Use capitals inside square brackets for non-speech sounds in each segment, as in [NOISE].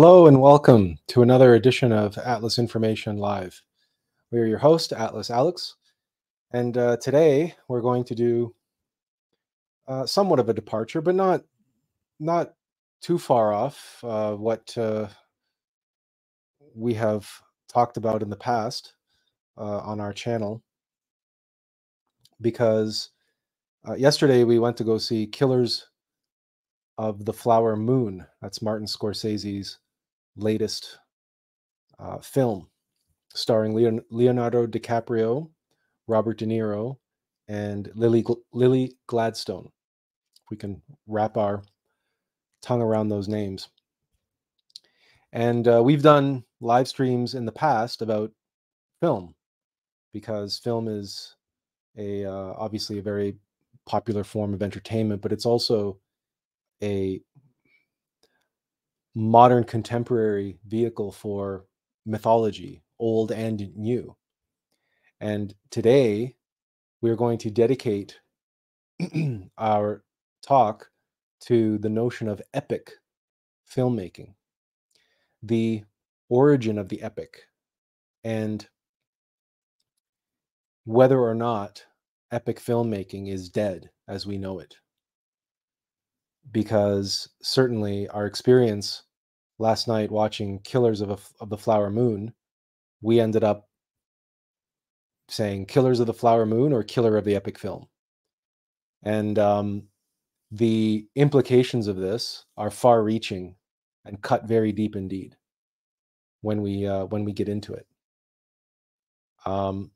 Hello and welcome to another edition of Atlas Information Live. We are your host, Atlas Alex, and uh, today we're going to do uh, somewhat of a departure, but not not too far off uh, what uh, we have talked about in the past uh, on our channel. Because uh, yesterday we went to go see Killers of the Flower Moon. That's Martin Scorsese's latest uh, film, starring Leon- Leonardo DiCaprio, Robert De Niro, and Lily Lily Gladstone. If we can wrap our tongue around those names. And uh, we've done live streams in the past about film because film is a uh, obviously a very popular form of entertainment, but it's also a modern contemporary vehicle for mythology, old and new. And today we're going to dedicate [CLEARS THROAT] our talk to the notion of epic filmmaking, the origin of the epic, and whether or not epic filmmaking is dead as we know it because certainly our experience last night watching Killers of, a, of the Flower Moon, we ended up saying Killers of the Flower Moon or Killer of the Epic Film. And um, the implications of this are far reaching and cut very deep indeed when we uh, when we get into it. Um,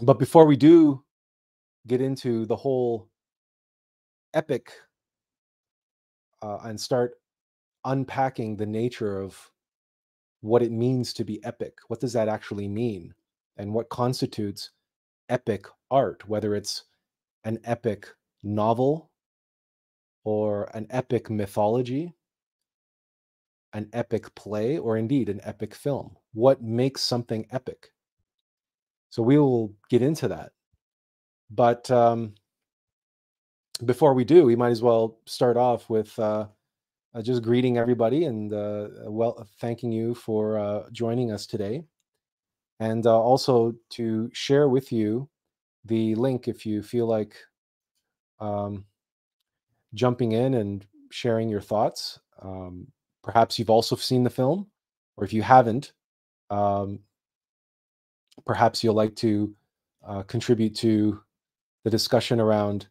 but before we do get into the whole epic uh, and start unpacking the nature of what it means to be epic. What does that actually mean? And what constitutes epic art, whether it's an epic novel or an epic mythology, an epic play, or indeed an epic film? What makes something epic? So we will get into that. But um, before we do, we might as well start off with uh, uh, just greeting everybody and uh, well, thanking you for uh, joining us today, and uh, also to share with you the link if you feel like um, jumping in and sharing your thoughts. Um, perhaps you've also seen the film, or if you haven't, um, perhaps you'll like to uh, contribute to the discussion around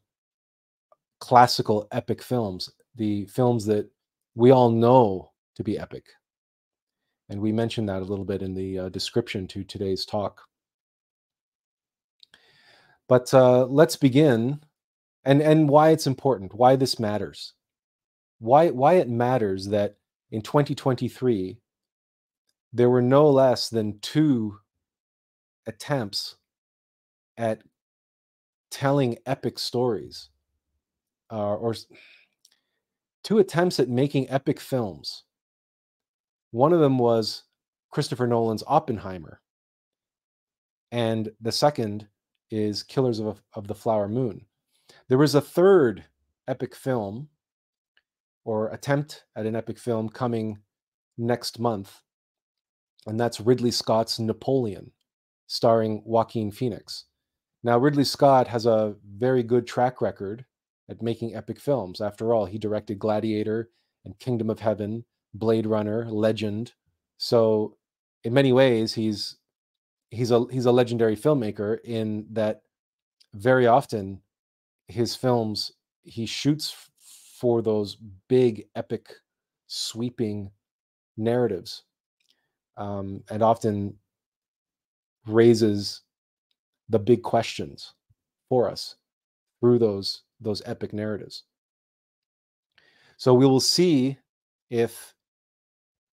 classical epic films, the films that we all know to be epic. And we mentioned that a little bit in the uh, description to today's talk. But uh, let's begin and, and why it's important, why this matters. Why, why it matters that in 2023, there were no less than two attempts at telling epic stories uh, or two attempts at making epic films. One of them was Christopher Nolan's Oppenheimer, and the second is Killers of, of the Flower Moon. There was a third epic film or attempt at an epic film coming next month, and that's Ridley Scott's Napoleon, starring Joaquin Phoenix. Now, Ridley Scott has a very good track record at making epic films. After all, he directed Gladiator and Kingdom of Heaven, Blade Runner, Legend. So, in many ways, he's he's a he's a legendary filmmaker in that very often his films he shoots for those big epic sweeping narratives um, and often raises the big questions for us through those those epic narratives. So we will see if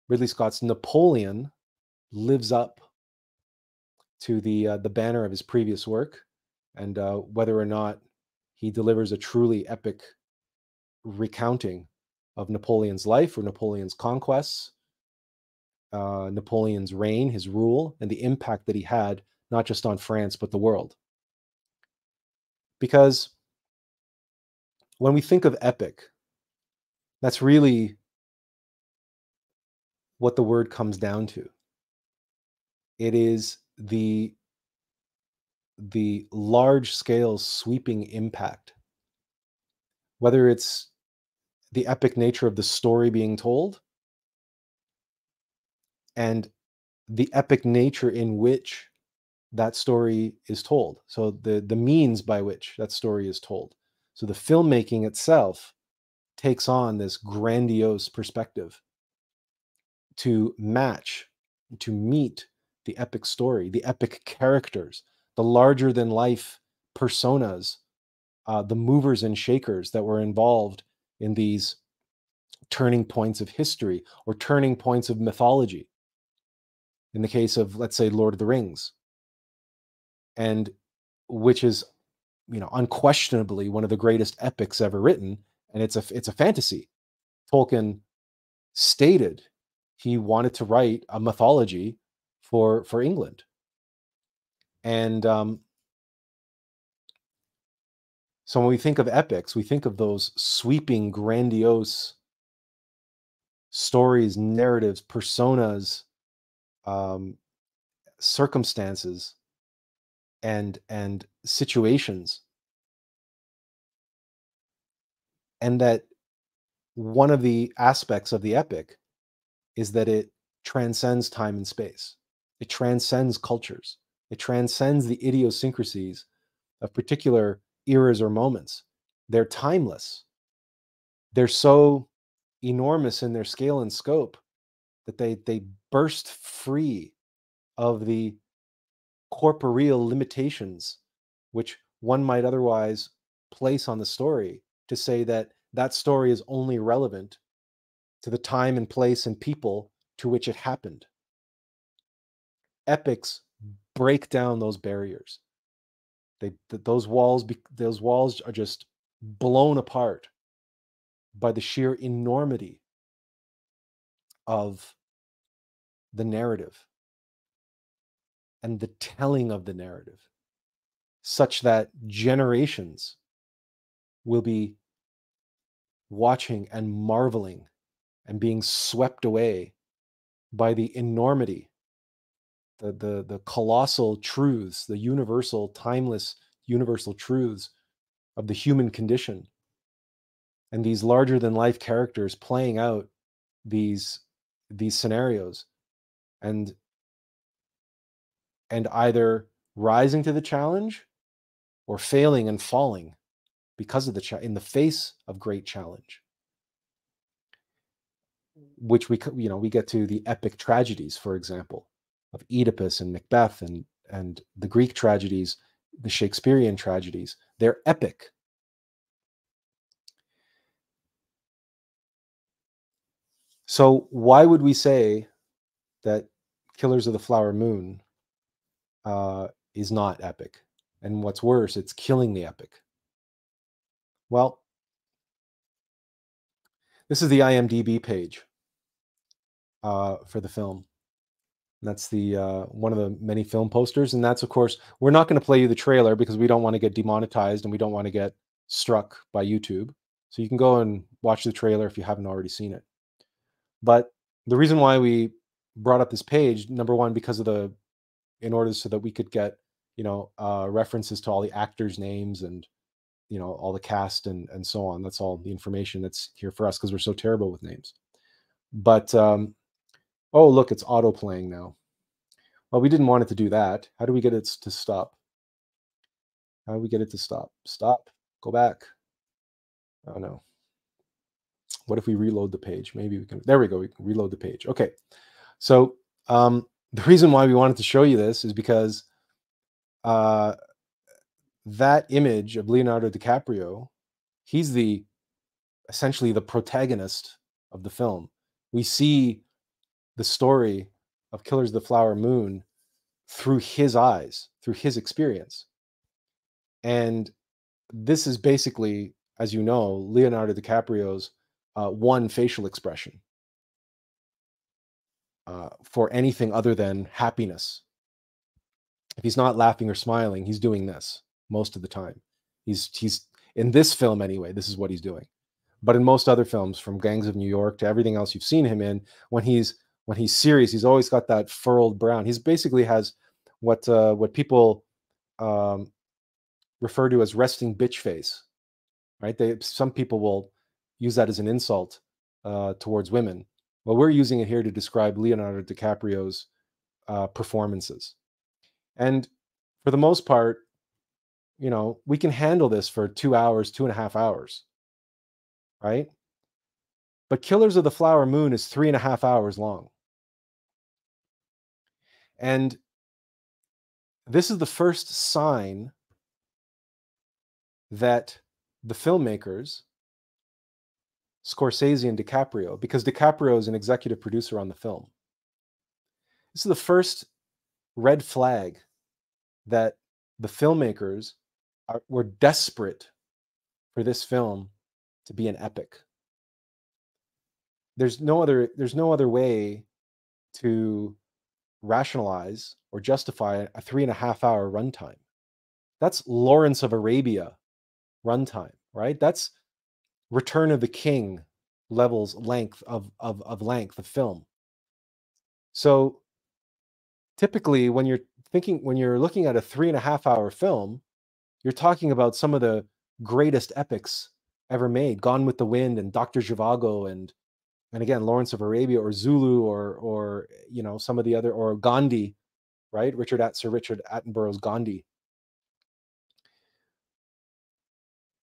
Ridley Scott's Napoleon lives up to the uh, the banner of his previous work, and uh, whether or not he delivers a truly epic recounting of Napoleon's life or Napoleon's conquests, uh, Napoleon's reign, his rule, and the impact that he had not just on France but the world. Because when we think of epic, that's really what the word comes down to. It is the the large scale sweeping impact. Whether it's the epic nature of the story being told and the epic nature in which that story is told. So the the means by which that story is told so the filmmaking itself takes on this grandiose perspective to match to meet the epic story, the epic characters, the larger than life personas, uh, the movers and shakers that were involved in these turning points of history or turning points of mythology. In the case of, let's say, Lord of the Rings, and which is, you know, unquestionably one of the greatest epics ever written, and it's a it's a fantasy. Tolkien stated he wanted to write a mythology for for England. And um, so when we think of epics, we think of those sweeping, grandiose stories, narratives, personas, um, circumstances, and and situations, and that one of the aspects of the epic is that it transcends time and space. It transcends cultures. It transcends the idiosyncrasies of particular eras or moments. They're timeless. They're so enormous in their scale and scope that they they burst free of the corporeal limitations which one might otherwise place on the story to say that that story is only relevant to the time and place and people to which it happened epics break down those barriers. They those walls those walls are just blown apart by the sheer enormity of the narrative and the telling of the narrative such that generations will be watching and marveling and being swept away by the enormity the the the colossal truths, the universal, timeless, universal truths of the human condition, and these larger than life characters playing out these these scenarios, and and either rising to the challenge or failing and falling because of the cha- in the face of great challenge which we you know we get to the epic tragedies for example of Oedipus and Macbeth and and the Greek tragedies, the Shakespearean tragedies. They're epic. So why would we say that Killers of the Flower Moon uh, is not epic? And what's worse, it's killing the epic. Well, this is the IMDb page uh, for the film. That's the uh, one of the many film posters, and that's of course we're not going to play you the trailer because we don't want to get demonetized and we don't want to get struck by YouTube. So you can go and watch the trailer if you haven't already seen it. But the reason why we brought up this page, number one, because of the, in order so that we could get, you know, uh, references to all the actors' names and, you know, all the cast and and so on. That's all the information that's here for us because we're so terrible with names. But um, Oh, look, it's auto playing now. Well, we didn't want it to do that. How do we get it to stop? How do we get it to stop? Stop. Go back. Oh, no. What if we reload the page? Maybe we can. There we go. We can reload the page. Okay. So um, [LAUGHS] the reason why we wanted to show you this is because uh, that image of Leonardo DiCaprio, he's the essentially the protagonist of the film. We see the story of Killers of the Flower Moon through his eyes, through his experience. And this is basically, as you know, Leonardo DiCaprio's uh, one facial expression uh, for anything other than happiness. If he's not laughing or smiling, he's doing this most of the time. He's he's in this film anyway. This is what he's doing. But in most other films, from Gangs of New York to everything else you've seen him in, when he's when he's serious, he's always got that furrowed brown. He's basically has what uh, what people um, refer to as resting bitch face, right? They some people will use that as an insult uh, towards women. Well, we're using it here to describe Leonardo DiCaprio's uh, performances, and for the most part, you know, we can handle this for two hours, two and a half hours, right? But Killers of the Flower Moon is three and a half hours long. And this is the first sign that the filmmakers, Scorsese and DiCaprio, because DiCaprio is an executive producer on the film, this is the first red flag that the filmmakers are, were desperate for this film to be an epic. There's no other there's no other way to rationalize or justify a three and a half hour runtime. That's Lawrence of Arabia runtime, right? That's Return of the King levels length of, of, of length of film. So typically when you're thinking when you're looking at a three and a half hour film, you're talking about some of the greatest epics ever made, Gone with the Wind and Dr. Zhivago and and again Lawrence of Arabia or Zulu or or you know some of the other or Gandhi, right? Richard at Sir Richard Attenborough's Gandhi.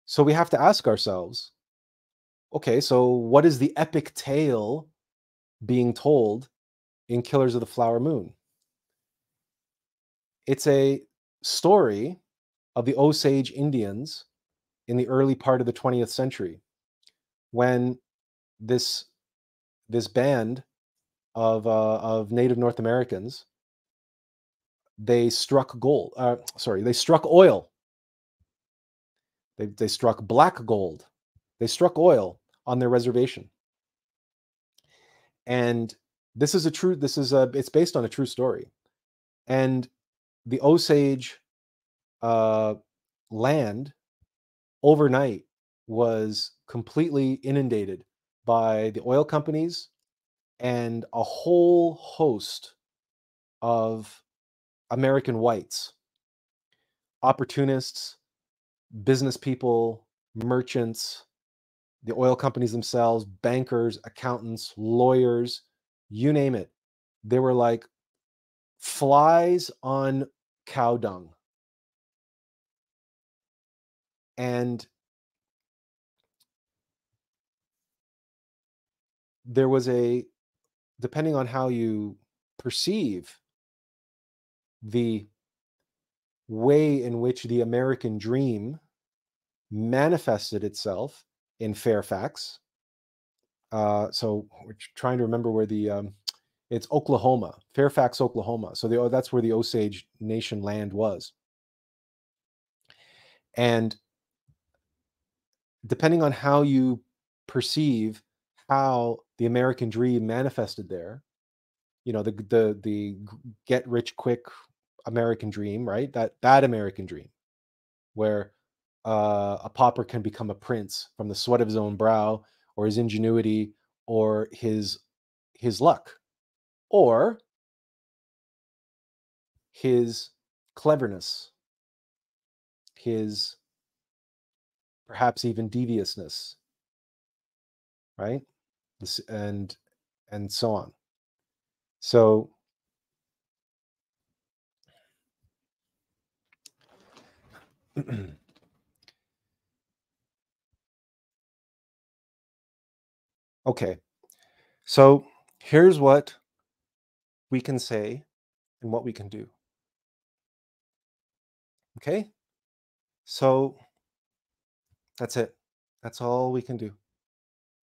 So we have to ask ourselves, okay, so what is the epic tale being told in Killers of the Flower Moon? It's a story of the Osage Indians in the early part of the 20th century when this this band of uh, of native North Americans they struck gold uh, sorry they struck oil. They, they struck black gold. They struck oil on their reservation. And this is a true this is a it's based on a true story. And the osage uh, land overnight was completely inundated by the oil companies and a whole host of American whites, opportunists, business people, merchants, the oil companies themselves, bankers, accountants, lawyers, you name it. They were like flies on cow dung. And there was a, depending on how you perceive the way in which the American dream manifested itself in Fairfax. Uh, so we're trying to remember where the um, it's Oklahoma, Fairfax, Oklahoma. So the, oh, that's where the Osage Nation land was. And depending on how you perceive how the American dream manifested there, you know, the the the get rich quick American dream, right? That that American dream, where uh, a pauper can become a prince from the sweat of his own brow, or his ingenuity, or his his luck, or his cleverness, his perhaps even deviousness, right? And and so on. So [CLEARS THROAT] okay. So here's what we can say and what we can do. Okay? So that's it. That's all we can do.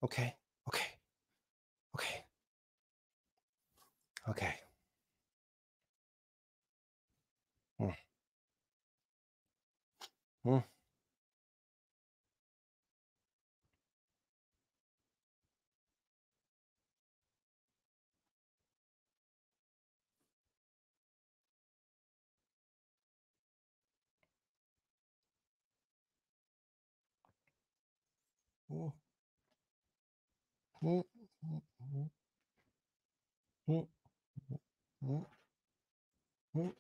Okay. Okay. Okay. Okay. Mm. Mm. お、お、お、お、お、お、お、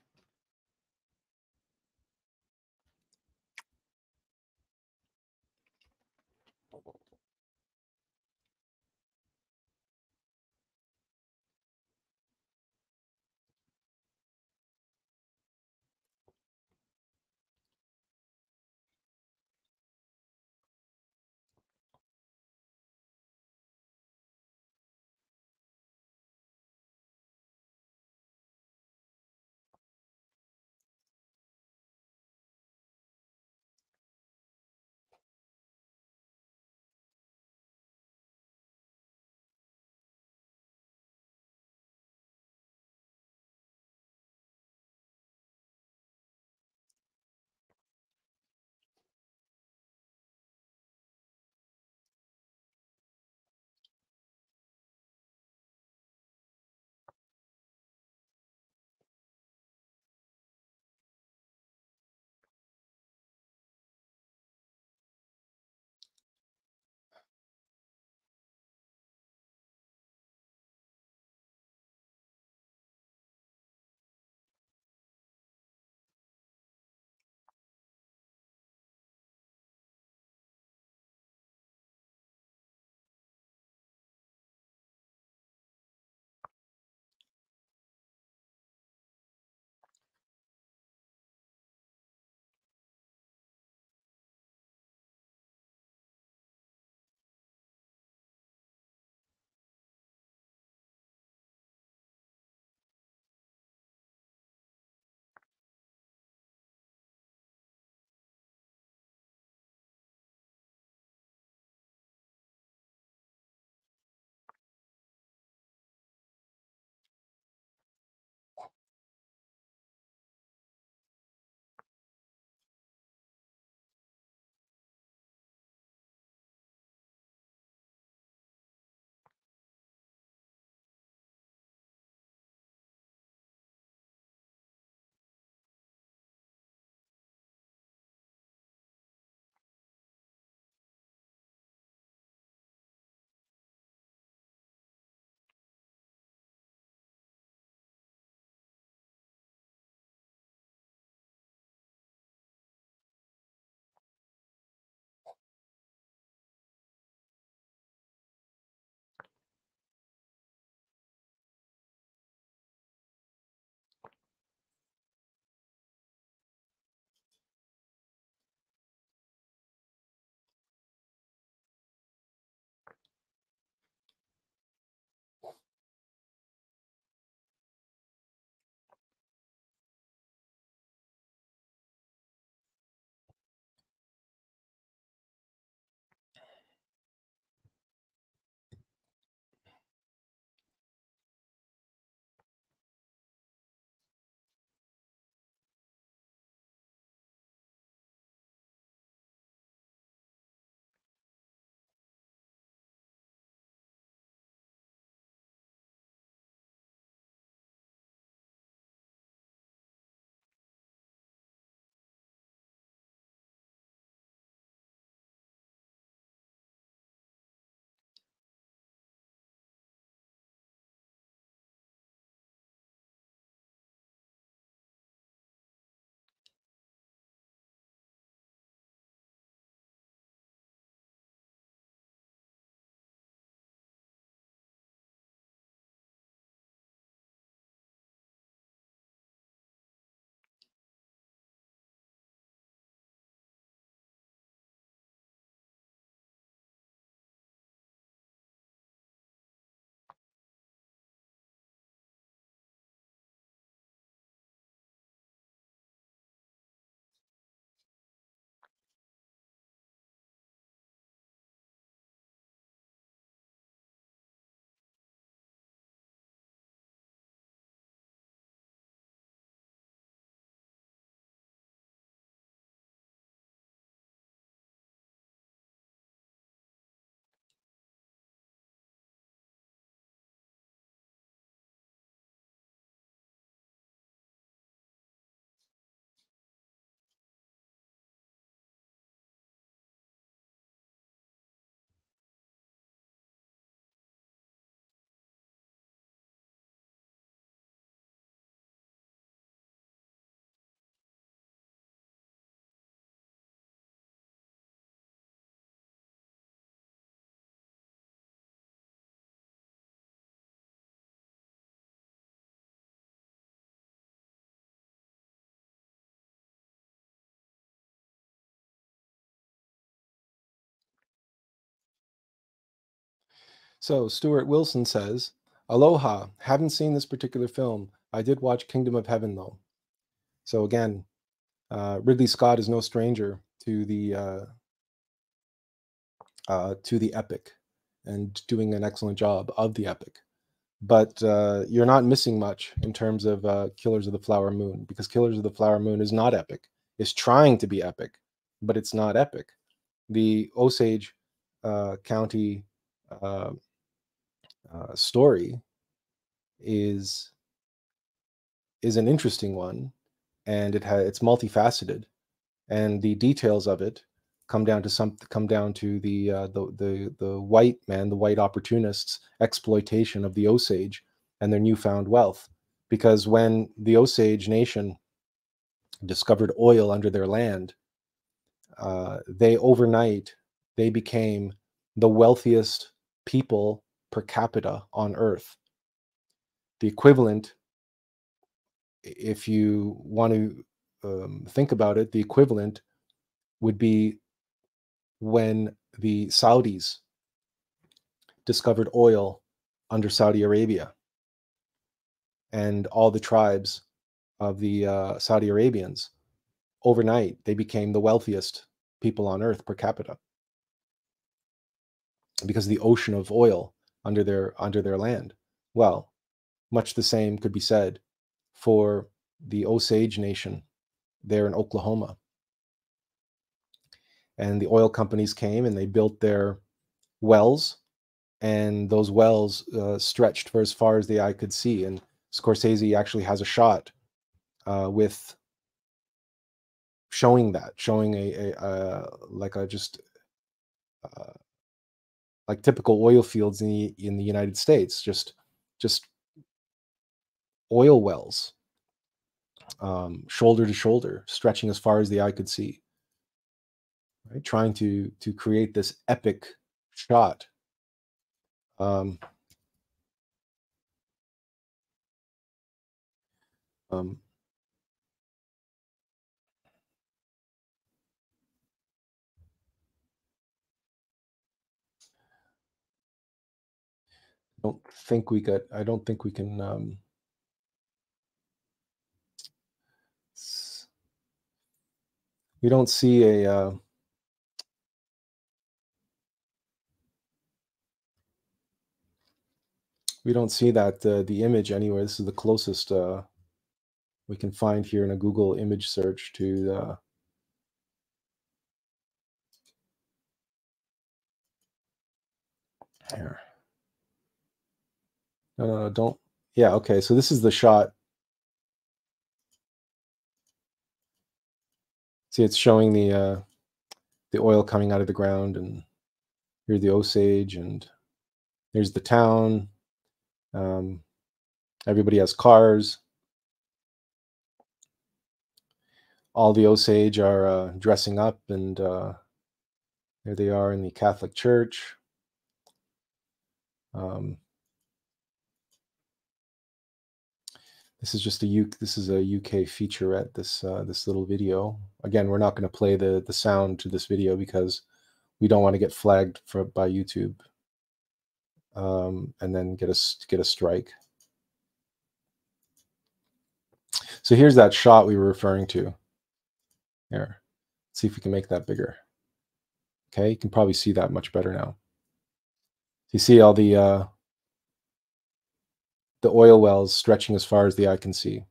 So Stuart Wilson says, Aloha, haven't seen this particular film. I did watch Kingdom of Heaven though. So again, uh, Ridley Scott is no stranger to the uh, uh, to the epic and doing an excellent job of the epic. But uh, you're not missing much in terms of uh, Killers of the Flower Moon because Killers of the Flower Moon is not epic. It's trying to be epic, but it's not epic. The Osage uh, County uh, story is is an interesting one, and it has it's multifaceted, and the details of it come down to some come down to the uh, the the the white man, the white opportunists' exploitation of the Osage and their newfound wealth. Because when the Osage Nation discovered oil under their land, uh, they overnight they became the wealthiest people per capita on Earth. The equivalent, if you want to um, think about it, the equivalent would be when the Saudis discovered oil under Saudi Arabia and all the tribes of the uh, Saudi Arabians. Overnight, they became the wealthiest people on earth per capita because the ocean of oil under their under their land. Well, much the same could be said for the Osage Nation there in Oklahoma. And the oil companies came and they built their wells, and those wells uh, stretched for as far as the eye could see. And Scorsese actually has a shot uh, with showing that, showing a, a, a like a just uh, like typical oil fields in the in the United States, just just oil wells, um, shoulder to shoulder, stretching as far as the eye could see. Right, trying to to create this epic shot. Um, um, don't think we got i don't think we can um we don't see a uh, we don't see that uh, the image anywhere. This is the closest uh, we can find here in a google image search to the here no, no, no, don't. Yeah, okay. So this is the shot. See, it's showing the uh, the oil coming out of the ground, and here's the Osage, and there's the town. Um, everybody has cars. All the Osage are uh, dressing up, and uh, there they are in the Catholic Church. Um, This is just a U. This is a UK featurette. This uh, this little video. Again, we're not going to play the the sound to this video because we don't want to get flagged for by YouTube, um, and then get us get a strike. So here's that shot we were referring to. Here, Let's see if we can make that bigger. Okay, you can probably see that much better now. You see all the uh, the oil wells stretching as far as the eye can see.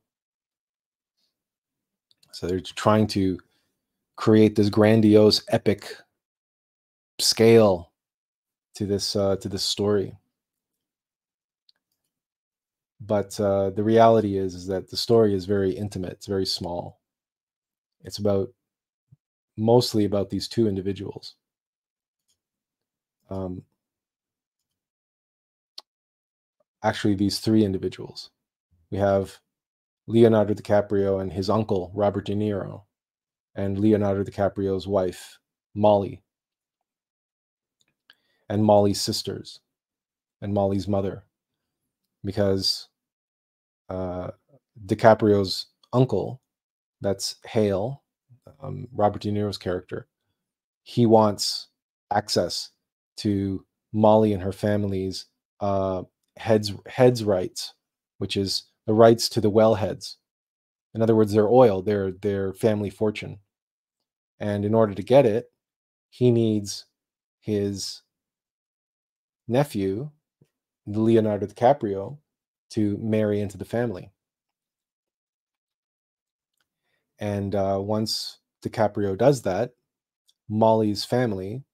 So they're trying to create this grandiose, epic scale to this uh, to this story. But uh, the reality is, is that the story is very intimate. It's very small. It's about mostly about these two individuals. Um, actually these three individuals. We have Leonardo DiCaprio and his uncle, Robert De Niro, and Leonardo DiCaprio's wife, Molly, and Molly's sisters, and Molly's mother. Because uh, DiCaprio's uncle, that's Hale, um, Robert De Niro's character, he wants access to Molly and her family's uh, heads heads rights, which is the rights to the wellheads. In other words, their oil, their their family fortune. And in order to get it, he needs his nephew, Leonardo DiCaprio, to marry into the family. And uh, once DiCaprio does that, Molly's family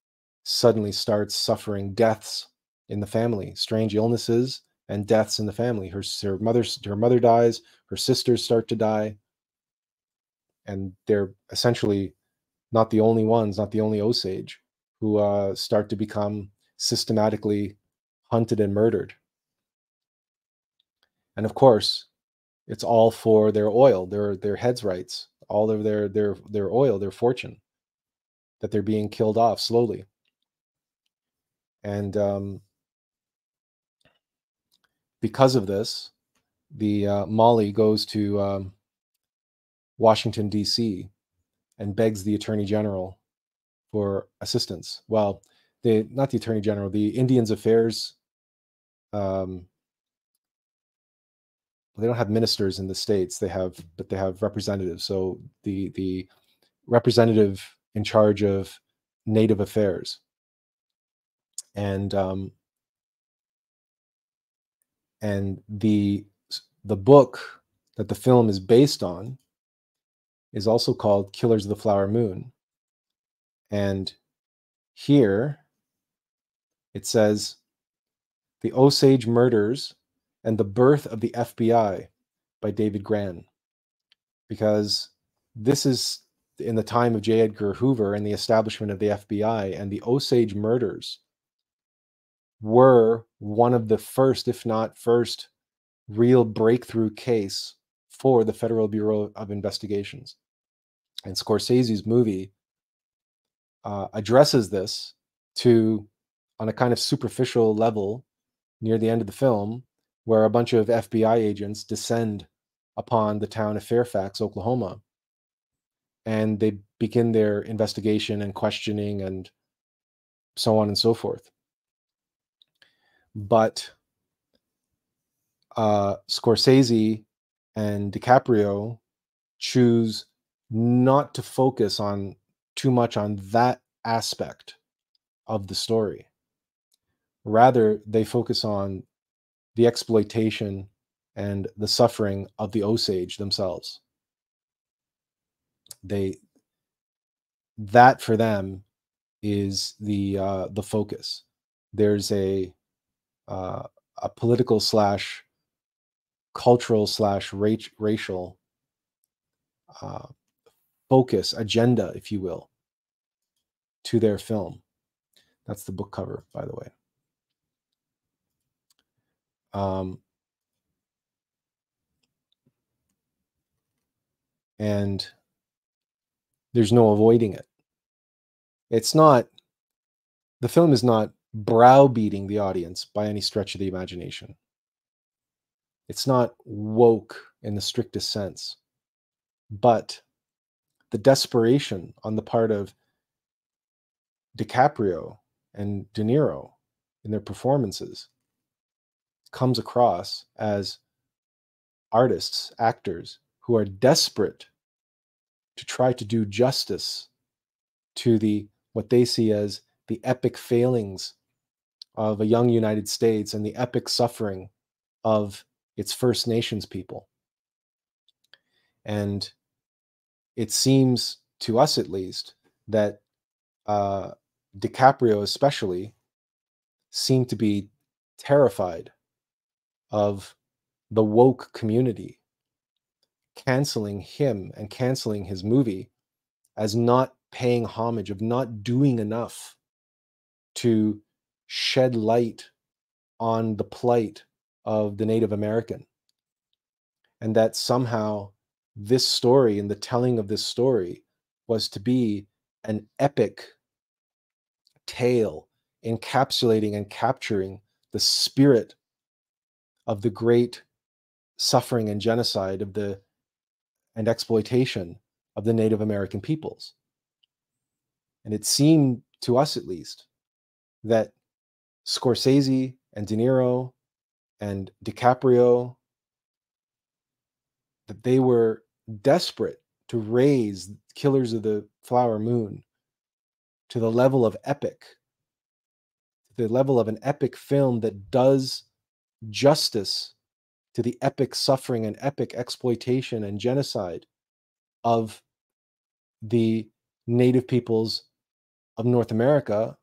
suddenly starts suffering deaths in the family, strange illnesses and deaths in the family. Her, her mother her mother dies, her sisters start to die, and they're essentially not the only ones, not the only Osage who uh, start to become systematically hunted and murdered. And of course, it's all for their oil, their their heads rights, all of their their their oil, their fortune that they're being killed off slowly. And um, because of this, the uh, Molly goes to um, Washington D.C. and begs the Attorney General for assistance. Well, the not the Attorney General, the Indians Affairs. Um, they don't have ministers in the states. They have, but they have representatives. So the the representative in charge of Native affairs, and um, and the the book that the film is based on is also called Killers of the Flower Moon. And here it says The Osage Murders and the Birth of the FBI by David Grann. Because this is in the time of J. Edgar Hoover and the establishment of the FBI, and the Osage murders were one of the first, if not first, real breakthrough case for the Federal Bureau of Investigations. And Scorsese's movie uh, addresses this to, on a kind of superficial level, near the end of the film, where a bunch of FBI agents descend upon the town of Fairfax, Oklahoma, and they begin their investigation and questioning and so on and so forth. But uh, Scorsese and DiCaprio choose not to focus on too much on that aspect of the story. Rather, they focus on the exploitation and the suffering of the Osage themselves. They that for them is the uh, the focus. There's a uh, a political slash cultural slash racial uh, focus agenda, if you will, to their film. That's the book cover, by the way. Um, and there's no avoiding it. It's not, the film is not browbeating the audience by any stretch of the imagination. It's not woke in the strictest sense, but the desperation on the part of DiCaprio and De Niro in their performances comes across as artists, actors who are desperate to try to do justice to the what they see as the epic failings of a young United States and the epic suffering of its First Nations people. And it seems to us, at least, that uh, DiCaprio, especially, seemed to be terrified of the woke community canceling him and canceling his movie as not paying homage, of not doing enough to shed light on the plight of the Native American. And that somehow this story and the telling of this story was to be an epic tale encapsulating and capturing the spirit of the great suffering and genocide of the and exploitation of the Native American peoples. And it seemed to us at least that Scorsese and De Niro and DiCaprio that they were desperate to raise Killers of the Flower Moon to the level of epic, the level of an epic film that does justice to the epic suffering and epic exploitation and genocide of the native peoples of North America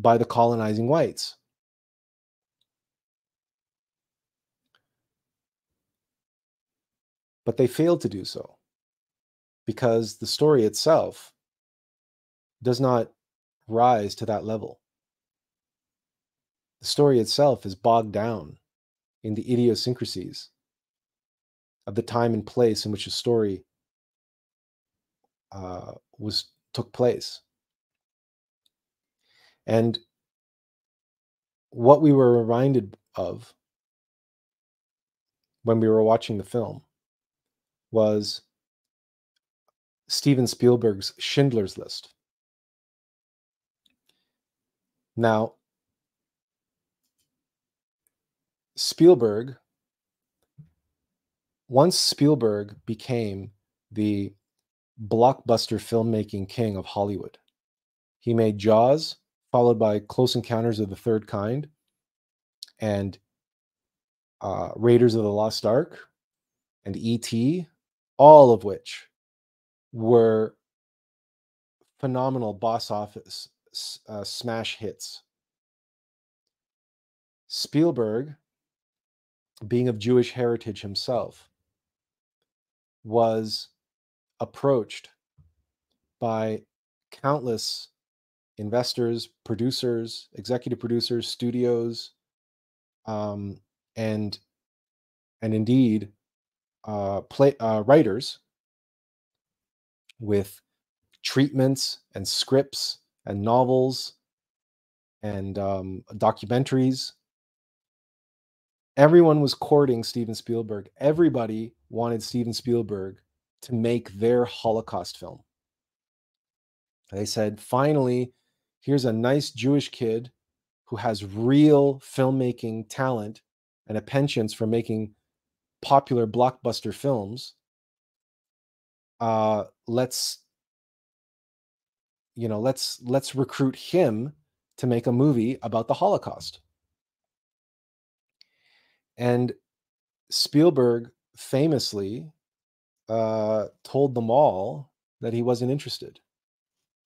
by the colonizing whites. But they failed to do so because the story itself does not rise to that level. The story itself is bogged down in the idiosyncrasies of the time and place in which the story uh, was took place. And what we were reminded of when we were watching the film was Steven Spielberg's Schindler's List. Now, Spielberg, once Spielberg became the blockbuster filmmaking king of Hollywood, he made Jaws, followed by Close Encounters of the Third Kind and uh, Raiders of the Lost Ark and E.T., all of which were phenomenal box office uh, smash hits. Spielberg, being of Jewish heritage himself, was approached by countless investors, producers, executive producers, studios, um, and and indeed uh, play uh, writers with treatments and scripts and novels and um, documentaries. Everyone was courting Steven Spielberg. Everybody wanted Steven Spielberg to make their Holocaust film. They said, finally, here's a nice Jewish kid who has real filmmaking talent and a penchant for making popular blockbuster films. Uh, let's you know let's let's recruit him to make a movie about the holocaust and spielberg famously uh, told them all that he wasn't interested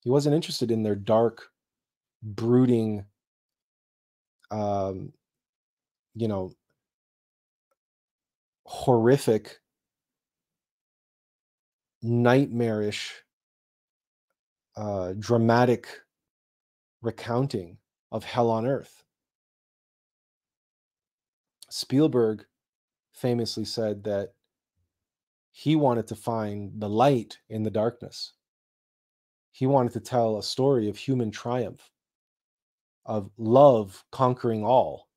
he wasn't interested in their dark brooding um, you know horrific nightmarish uh, dramatic recounting of hell on earth. Spielberg famously said that he wanted to find the light in the darkness. He wanted to tell a story of human triumph, of love conquering all,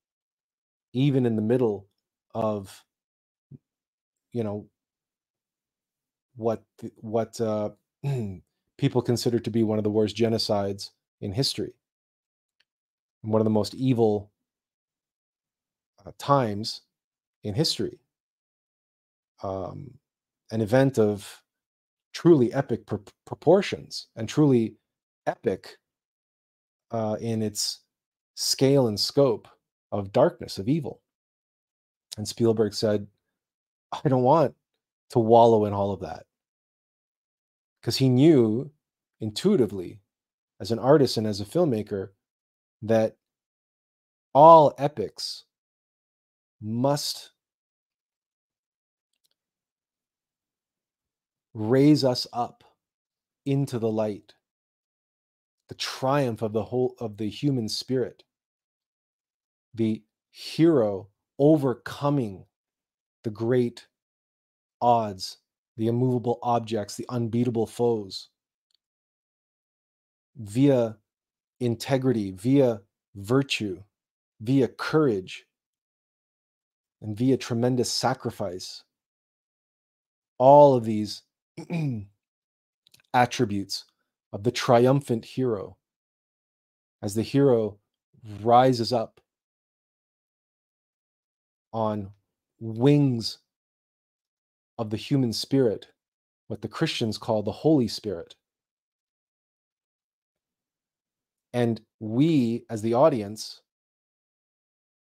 even in the middle of, you know, what what uh, [CLEARS THROAT] people consider to be one of the worst genocides in history, and one of the most evil uh, times in history. Um, an event of truly epic pr- proportions and truly epic uh, in its scale and scope of darkness, of evil. And Spielberg said, I don't want to wallow in all of that because he knew intuitively as an artist and as a filmmaker that all epics must raise us up into the light the triumph of the whole of the human spirit the hero overcoming the great odds the immovable objects, the unbeatable foes, via integrity, via virtue, via courage, and via tremendous sacrifice. All of these [CLEARS THROAT] attributes of the triumphant hero, as the hero rises up on wings of the human spirit, what the Christians call the Holy Spirit. And we, as the audience,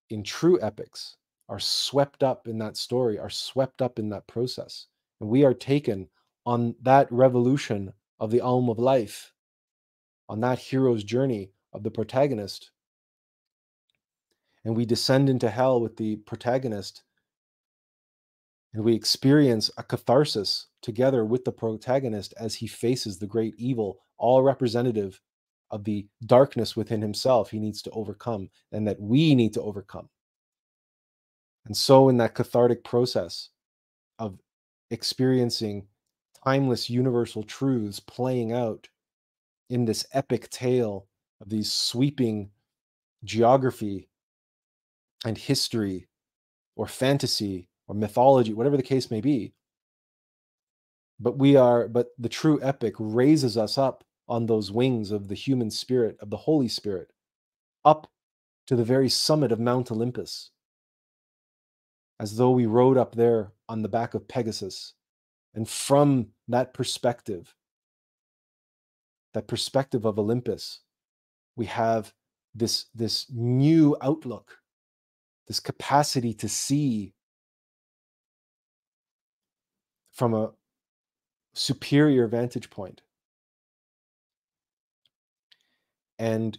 in true epics, are swept up in that story, are swept up in that process. And we are taken on that revolution of the Alm of life, on that hero's journey of the protagonist. And we descend into hell with the protagonist and we experience a catharsis together with the protagonist as he faces the great evil, all representative of the darkness within himself he needs to overcome and that we need to overcome. And so, in that cathartic process of experiencing timeless universal truths playing out in this epic tale of these sweeping geography and history or fantasy or mythology, whatever the case may be. But we are, but the true epic raises us up on those wings of the human spirit, of the Holy Spirit, up to the very summit of Mount Olympus, as though we rode up there on the back of Pegasus. And from that perspective, that perspective of Olympus, we have this, this new outlook, this capacity to see from a superior vantage point. And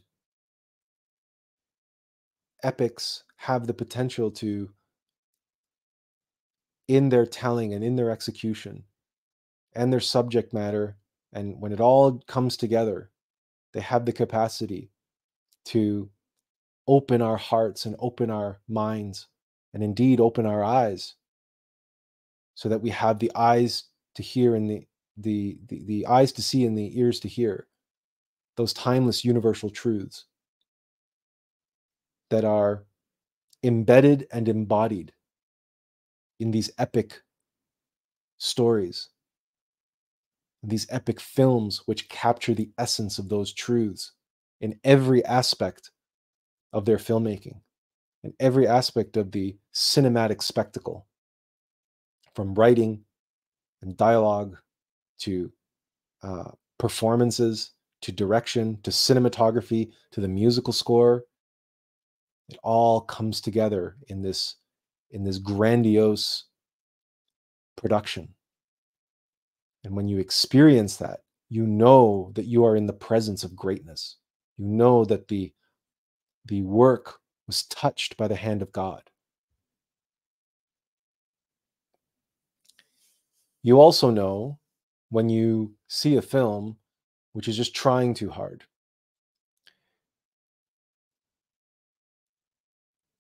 epics have the potential to, in their telling and in their execution and their subject matter, and when it all comes together, they have the capacity to open our hearts and open our minds and indeed open our eyes so that we have the eyes to hear and the, the, the, the eyes to see and the ears to hear those timeless universal truths that are embedded and embodied in these epic stories, these epic films, which capture the essence of those truths in every aspect of their filmmaking, in every aspect of the cinematic spectacle from writing and dialogue to uh, performances to direction to cinematography to the musical score. It all comes together in this in this grandiose production. And when you experience that you know that you are in the presence of greatness. You know that the the work was touched by the hand of god. You also know when you see a film which is just trying too hard.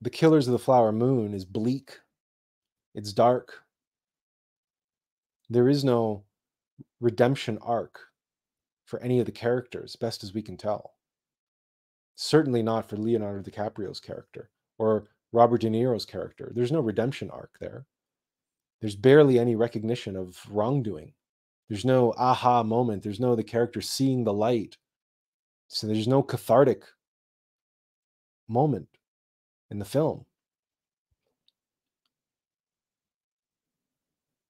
The Killers of the Flower Moon is bleak, it's dark. There is no redemption arc for any of the characters, best as we can tell. Certainly not for Leonardo DiCaprio's character or Robert De Niro's character. There's no redemption arc there there's barely any recognition of wrongdoing. There's no aha moment. There's no the character seeing the light. So there's no cathartic moment in the film.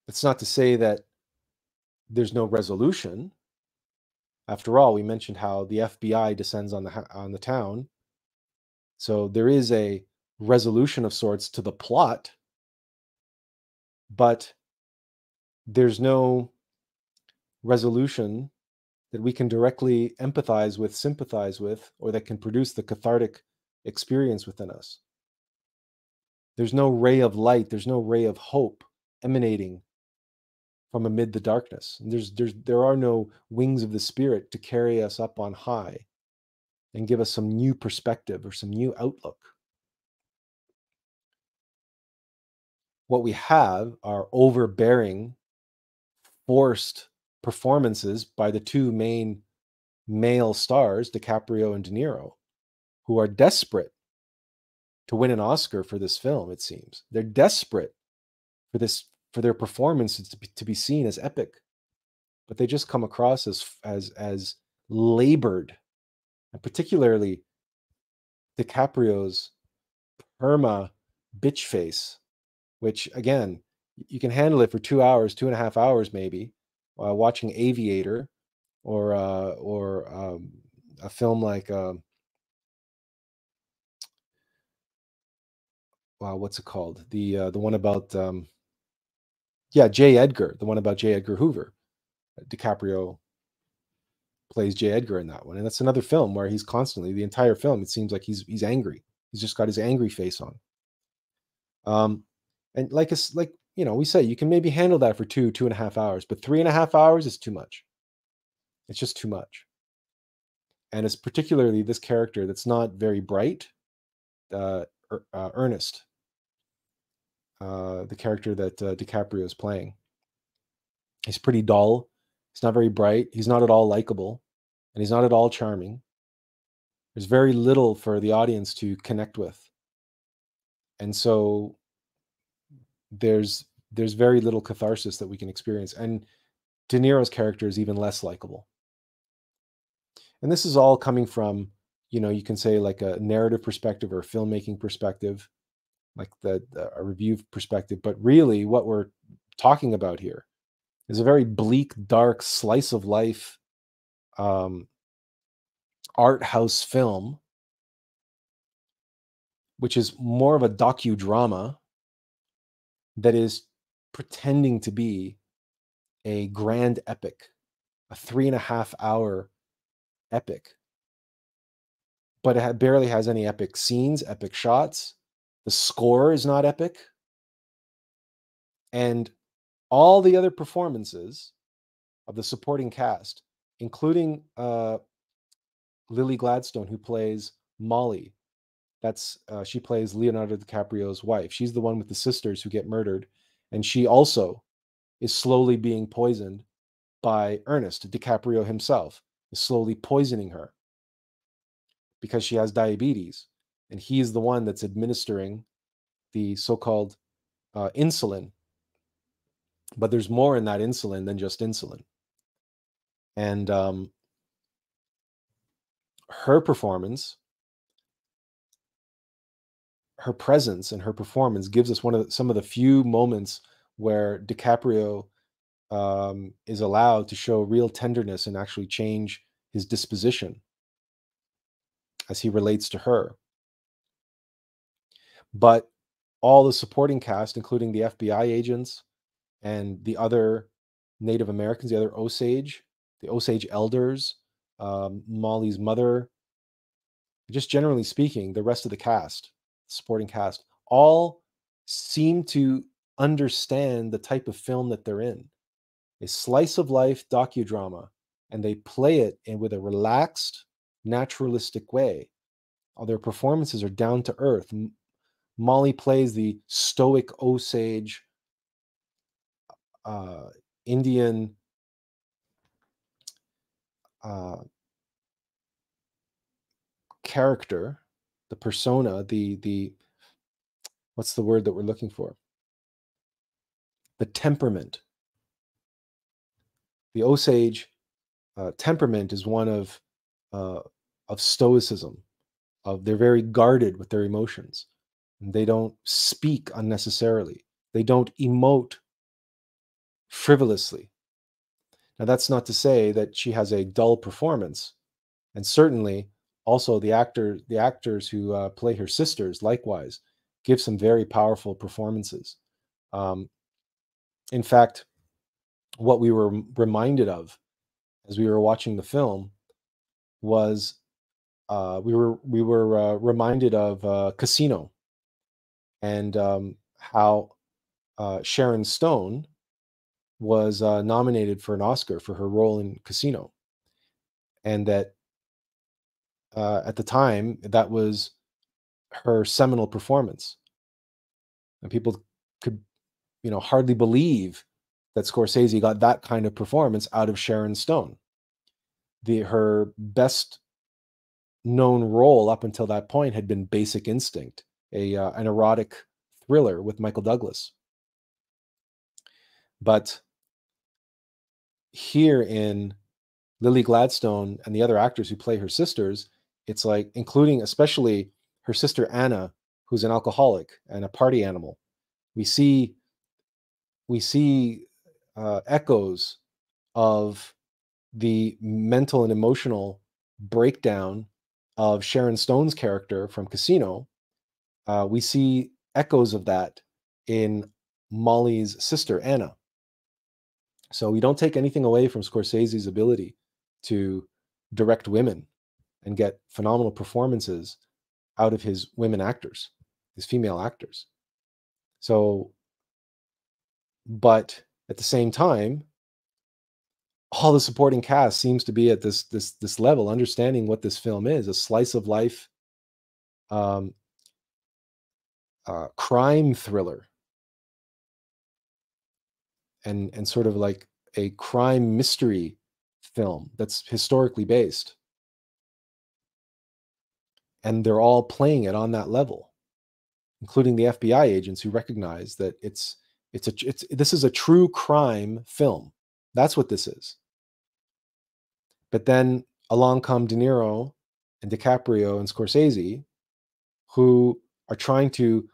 It's not to say that there's no resolution. After all, we mentioned how the FBI descends on the on the town. So there is a resolution of sorts to the plot but there's no resolution that we can directly empathize with, sympathize with, or that can produce the cathartic experience within us. There's no ray of light, there's no ray of hope emanating from amid the darkness. And there's there's there are no wings of the spirit to carry us up on high and give us some new perspective or some new outlook. what we have are overbearing, forced performances by the two main male stars, DiCaprio and De Niro, who are desperate to win an Oscar for this film, it seems. They're desperate for this for their performances to be, to be seen as epic. But they just come across as as as labored. And particularly DiCaprio's perma bitch face, which again, you can handle it for two hours, two and a half hours maybe, while watching Aviator or uh, or um, a film like uh, wow, what's it called? The uh, the one about um, yeah, J. Edgar, the one about J. Edgar Hoover. DiCaprio plays J. Edgar in that one, and that's another film where he's constantly the entire film. It seems like he's he's angry. He's just got his angry face on. Um, and like it's like you know we say you can maybe handle that for two two and a half hours, but three and a half hours is too much. It's just too much. And it's particularly this character that's not very bright, uh, er, uh, Ernest, uh, the character that uh, DiCaprio is playing. He's pretty dull. He's not very bright. He's not at all likable, and he's not at all charming. There's very little for the audience to connect with, and so there's there's very little catharsis that we can experience. And De Niro's character is even less likable. And this is all coming from, you know, you can say like a narrative perspective or a filmmaking perspective, like the, the a review perspective. But really, what we're talking about here is a very bleak, dark slice of life um, art house film, which is more of a docudrama that is pretending to be a grand epic, a three and a half hour epic. But it barely has any epic scenes, epic shots. The score is not epic. And all the other performances of the supporting cast, including uh, Lily Gladstone, who plays Molly. That's uh, she plays Leonardo DiCaprio's wife. She's the one with the sisters who get murdered, and she also is slowly being poisoned by Ernest DiCaprio himself is slowly poisoning her because she has diabetes. And he's the one that's administering the so called uh, insulin. But there's more in that insulin than just insulin. And um, her performance, her presence and her performance gives us one of the, some of the few moments where DiCaprio um, is allowed to show real tenderness and actually change his disposition as he relates to her. But all the supporting cast, including the FBI agents and the other Native Americans, the other Osage, the Osage elders, um, Molly's mother, just generally speaking, the rest of the cast, supporting cast, all seem to understand the type of film that they're in a slice of life docudrama, and they play it in with a relaxed, naturalistic way. All their performances are down to earth. Molly plays the stoic Osage uh, Indian uh, character, the persona, the the what's the word that we're looking for? The temperament the Osage uh, temperament is one of uh, of stoicism. Of they're very guarded with their emotions. They don't speak unnecessarily. They don't emote frivolously. Now that's not to say that she has a dull performance, and certainly also the actor the actors who uh, play her sisters likewise give some very powerful performances. Um, in fact, what we were reminded of as we were watching the film was uh, we were we were uh, reminded of uh, Casino and um, how uh, Sharon Stone was uh, nominated for an Oscar for her role in Casino, and that uh, at the time that was her seminal performance, and people could you know hardly believe that Scorsese got that kind of performance out of Sharon Stone. The her best known role up until that point had been Basic Instinct, a uh, an erotic thriller with Michael Douglas. But here in Lily Gladstone and the other actors who play her sisters, it's like including especially her sister Anna, who's an alcoholic and a party animal. We see we see uh, echoes of the mental and emotional breakdown of Sharon Stone's character from Casino. Uh, we see echoes of that in Molly's sister Anna. So we don't take anything away from Scorsese's ability to direct women and get phenomenal performances out of his women actors, his female actors. So, but at the same time, all the supporting cast seems to be at this this this level, understanding what this film is a slice of life, um, uh, crime thriller, and and sort of like a crime mystery film that's historically based. And they're all playing it on that level including the FBI agents who recognize that it's it's a it's this is a true crime film. That's what this is. But then along come De Niro and DiCaprio and Scorsese who are trying to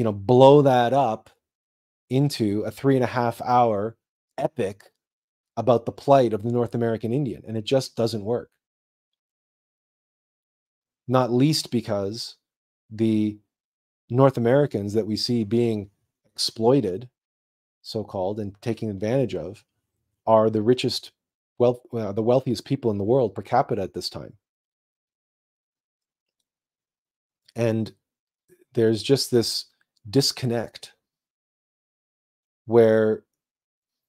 you know blow that up into a three and a half hour epic about the plight of the North American Indian, and it just doesn't work. Not least because the North Americans that we see being exploited, so called, and taken advantage of, are the richest, wealth, uh, the wealthiest people in the world per capita at this time. And there's just this disconnect where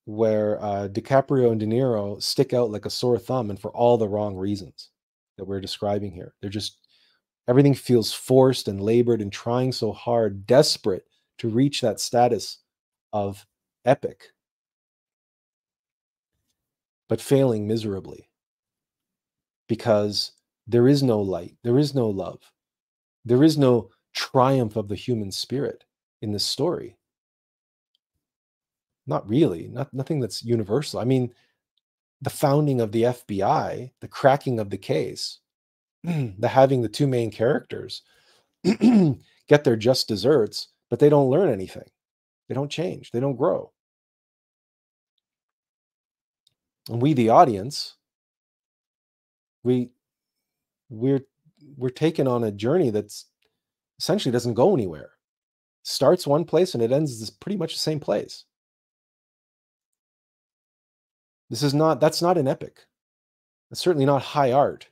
where uh, DiCaprio and De Niro stick out like a sore thumb, and for all the wrong reasons that we're describing here. They're just everything feels forced and labored and trying so hard, desperate to reach that status of epic, but failing miserably because there is no light, there is no love, there is no triumph of the human spirit in this story. Not really. Not nothing that's universal. I mean, the founding of the FBI, the cracking of the case, [CLEARS THROAT] the having the two main characters [CLEARS THROAT] get their just desserts, but they don't learn anything. They don't change. They don't grow. And we, the audience, we we're we're taken on a journey that's essentially doesn't go anywhere. Starts one place and it ends pretty much the same place. This is not, that's not an epic. It's certainly not high art.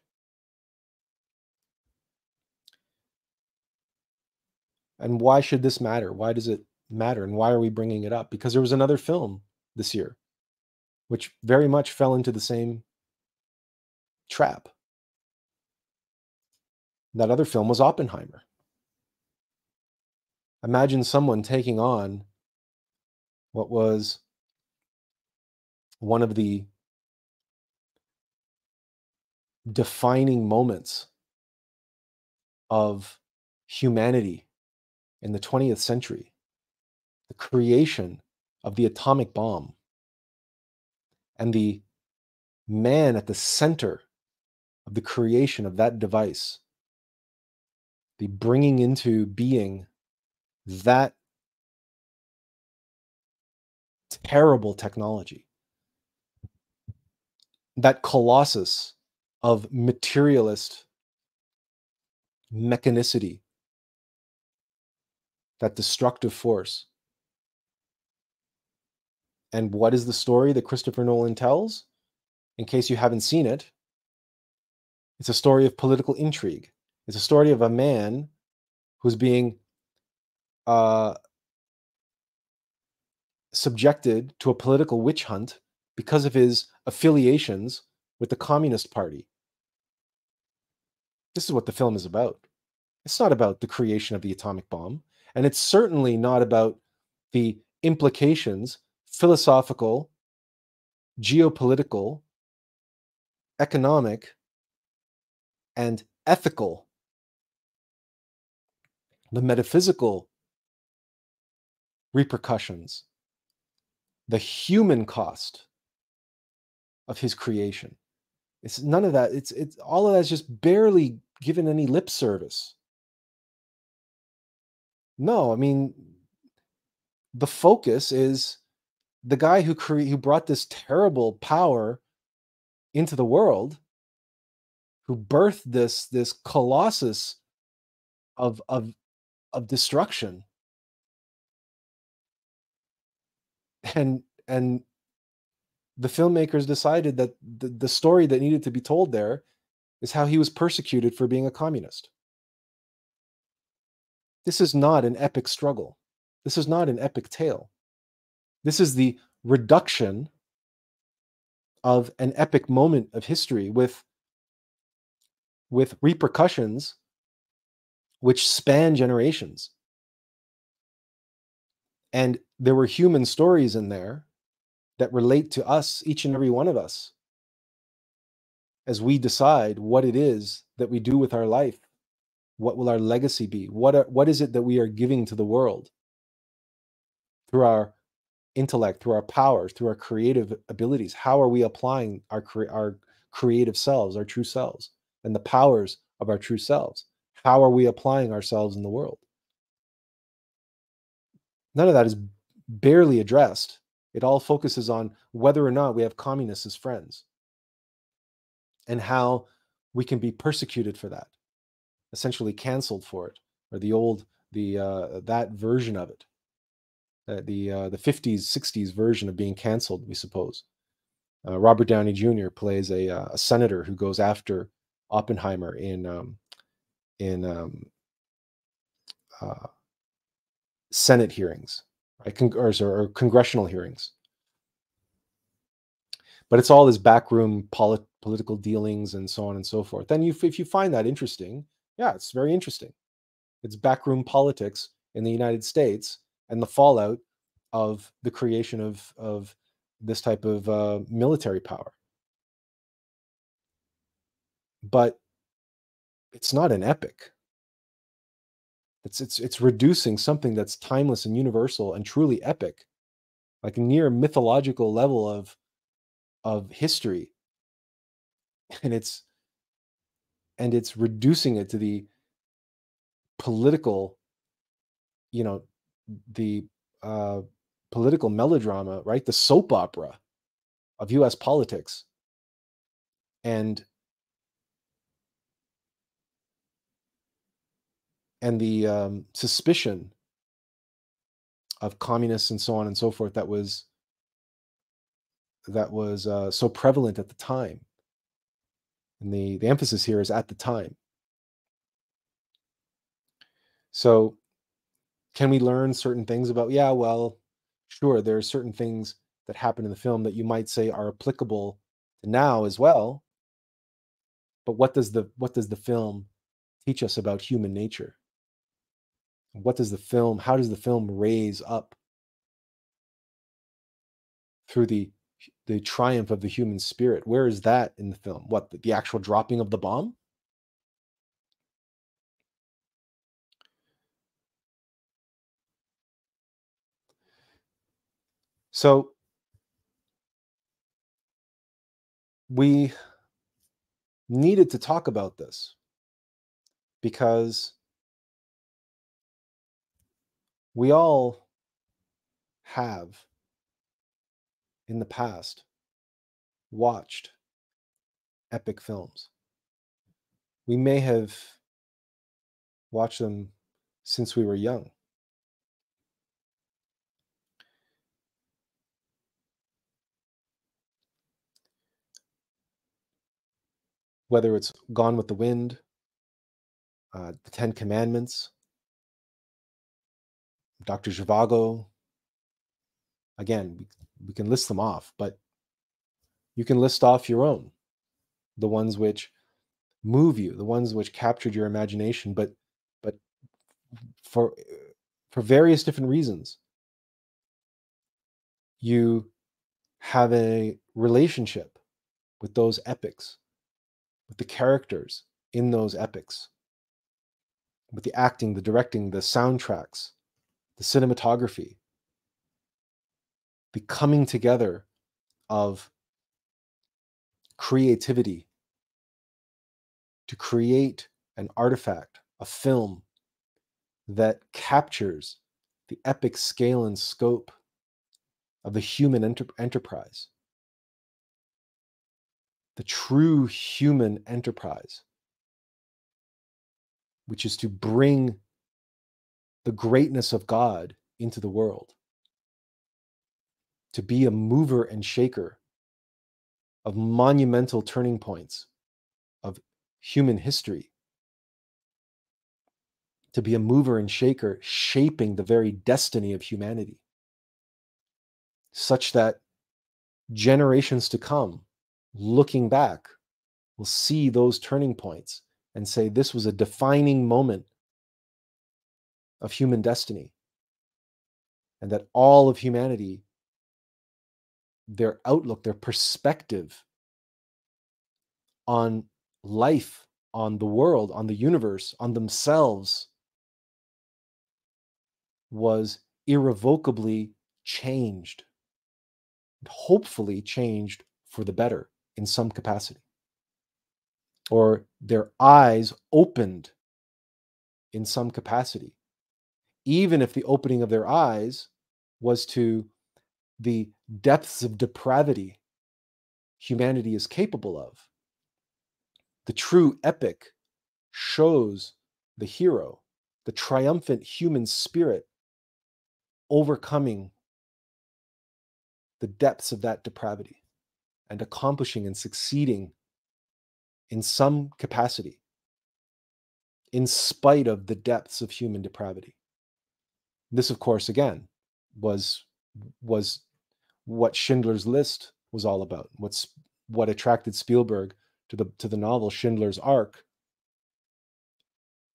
And why should this matter? Why does it matter? And why are we bringing it up? Because there was another film this year, which very much fell into the same trap. That other film was Oppenheimer. Imagine someone taking on what was one of the defining moments of humanity in the 20th century. The creation of the atomic bomb. And the man at the center of the creation of that device, the bringing into being that terrible technology that colossus of materialist mechanicity, that destructive force. And what is the story that Christopher Nolan tells? In case you haven't seen it, it's a story of political intrigue. It's a story of a man who's being uh, subjected to a political witch hunt because of his affiliations with the Communist Party. This is what the film is about. It's not about the creation of the atomic bomb, and it's certainly not about the implications, philosophical, geopolitical, economic, and ethical, the metaphysical repercussions, the human cost of his creation. It's none of that. It's it's all of that's just barely given any lip service. No, I mean, the focus is the guy who cre- who brought this terrible power into the world, who birthed this this colossus of of of destruction, and and the filmmakers decided that the, the story that needed to be told there is how he was persecuted for being a communist. This is not an epic struggle. This is not an epic tale. This is the reduction of an epic moment of history with, with repercussions which span generations. And there were human stories in there that relate to us, each and every one of us, as we decide what it is that we do with our life. What will our legacy be? What, are, what is it that we are giving to the world through our intellect, through our powers, through our creative abilities? How are we applying our, our creative selves, our true selves, and the powers of our true selves? How are we applying ourselves in the world? None of that is barely addressed it all focuses on whether or not we have communists as friends and how we can be persecuted for that, essentially canceled for it, or the old the uh, that version of it, uh, the uh, the 50s 60s version of being canceled, we suppose. Uh, Robert Downey Jr. plays a, uh, a senator who goes after Oppenheimer in um, in um, uh, Senate hearings right? Con- or, or, congressional hearings. But it's all this backroom polit- political dealings and so on and so forth. Then you, if you find that interesting, yeah, it's very interesting. It's backroom politics in the United States and the fallout of the creation of, of this type of uh, military power. But it's not an epic. It's it's it's reducing something that's timeless and universal and truly epic, like near mythological level of of history. And it's and it's reducing it to the political, you know, the uh, political melodrama, right? The soap opera of US politics. And and the um, suspicion of communists and so on and so forth that was that was uh, so prevalent at the time. And the the emphasis here is at the time. So can we learn certain things about yeah well sure there are certain things that happen in the film that you might say are applicable now as well. But what does the what does the film teach us about human nature what does the film how does the film raise up through the the triumph of the human spirit? Where is that in the film? What the, actual dropping of the bomb? So we needed to talk about this because we all have in the past watched epic films. We may have watched them since we were young. Whether it's Gone with the Wind, uh, The Ten Commandments, Dr. Zhivago. Again, we, we can list them off, but you can list off your own, the ones which move you, the ones which captured your imagination, but but for for various different reasons, you have a relationship with those epics, with the characters in those epics, with the acting, the directing, the soundtracks, the cinematography, the coming together of creativity to create an artifact, a film that captures the epic scale and scope of the human enter- enterprise, the true human enterprise, which is to bring the greatness of God into the world, to be a mover and shaker of monumental turning points of human history. To be a mover and shaker, shaping the very destiny of humanity, such that generations to come, looking back, will see those turning points and say, This was a defining moment of human destiny. And that all of humanity, their outlook, their perspective on life, on the world, on the universe, on themselves was irrevocably changed, hopefully changed for the better in some capacity, or their eyes opened in some capacity, even if the opening of their eyes was to the depths of depravity humanity is capable of. The true epic shows the hero, the triumphant human spirit overcoming the depths of that depravity and accomplishing and succeeding in some capacity in spite of the depths of human depravity this of course again was was what schindler's list was all about what's what attracted spielberg to the to the novel schindler's ark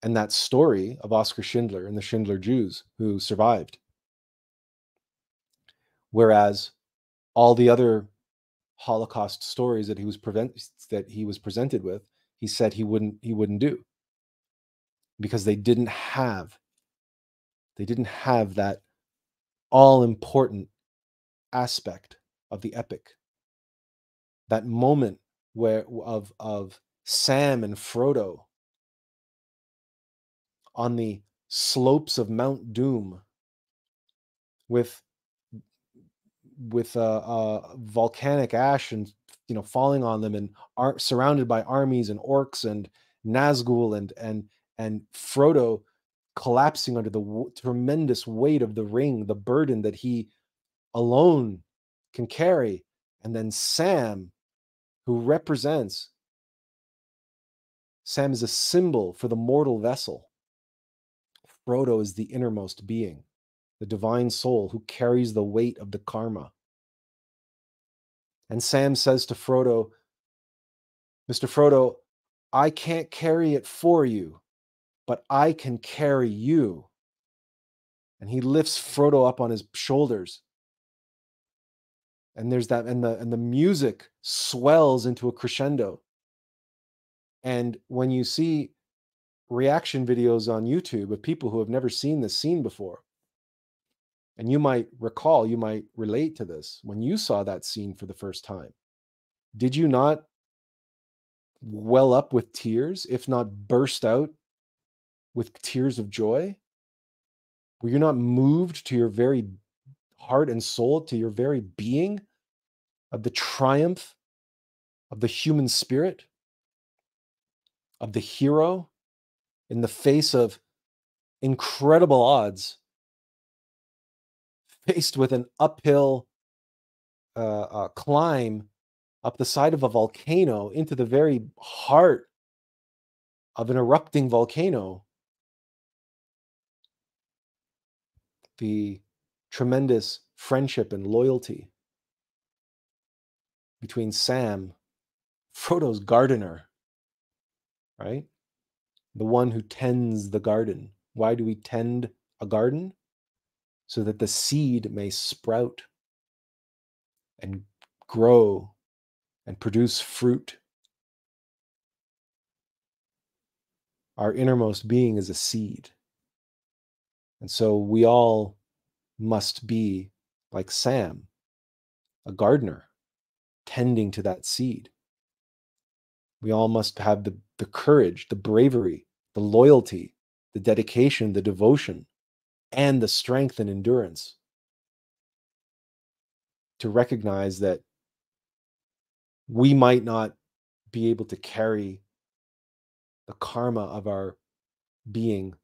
and that story of oscar schindler and the schindler jews who survived. Whereas all the other Holocaust stories that he was prevent that he was presented with, he said he wouldn't he wouldn't do because they didn't have they didn't have that all important aspect of the epic. That moment where of of Sam and Frodo on the slopes of Mount Doom with with uh, uh, volcanic ash and you know falling on them and are surrounded by armies and orcs and Nazgul and and and Frodo collapsing under the w- tremendous weight of the ring, the burden that he alone can carry, and then Sam, who represents Sam is a symbol for the mortal vessel. Frodo is the innermost being the divine soul who carries the weight of the karma. And Sam says to Frodo, Mr. Frodo, I can't carry it for you, but I can carry you. And he lifts Frodo up on his shoulders. And there's that, and the and the music swells into a crescendo. And when you see reaction videos on YouTube of people who have never seen this scene before, and you might recall, you might relate to this when you saw that scene for the first time. Did you not well up with tears, if not burst out with tears of joy? Were you not moved to your very heart and soul, to your very being of the triumph of the human spirit, of the hero in the face of incredible odds [LAUGHS] faced with an uphill uh, uh, climb up the side of a volcano into the very heart of an erupting volcano. The tremendous friendship and loyalty between Sam, Frodo's gardener, right? The one who tends the garden. Why do we tend a garden? so that the seed may sprout and grow and produce fruit. Our innermost being is a seed. And so we all must be like Sam, a gardener, tending to that seed. We all must have the, the courage, the bravery the loyalty, the dedication, the devotion, and the strength and endurance to recognize that we might not be able to carry the karma of our being,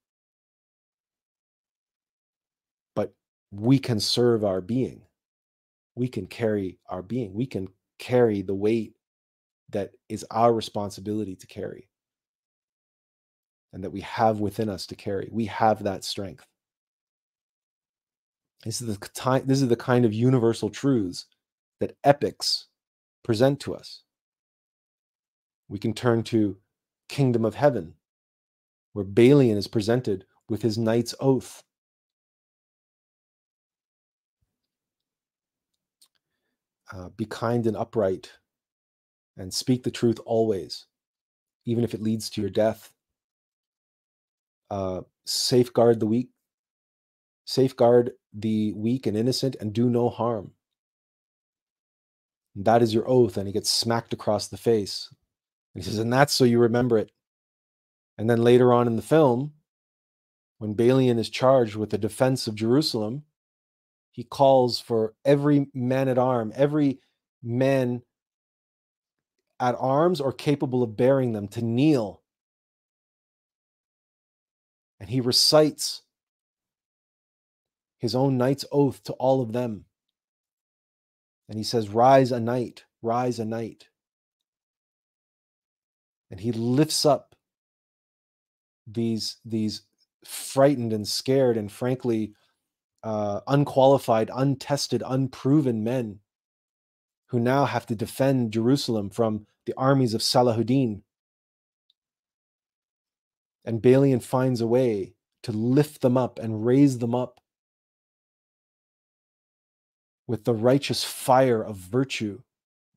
but we can serve our being. We can carry our being. We can carry the weight that is our responsibility to carry and that we have within us to carry. We have that strength. This is the time, this is the kind of universal truths that epics present to us. We can turn to Kingdom of Heaven, where Balian is presented with his knight's oath. Uh, be kind and upright, and speak the truth always, even if it leads to your death. Uh, safeguard the weak, safeguard the weak and innocent, and do no harm. That is your oath. And he gets smacked across the face. And he says, and that's so you remember it. And then later on in the film, when Balian is charged with the defense of Jerusalem, he calls for every man at arm, every man at arms or capable of bearing them to kneel. And he recites his own knight's oath to all of them. And he says, Rise a knight, rise a knight. And he lifts up these, these frightened and scared and frankly uh, unqualified, untested, unproven men who now have to defend Jerusalem from the armies of Salahuddin. And Balian finds a way to lift them up and raise them up with the righteous fire of virtue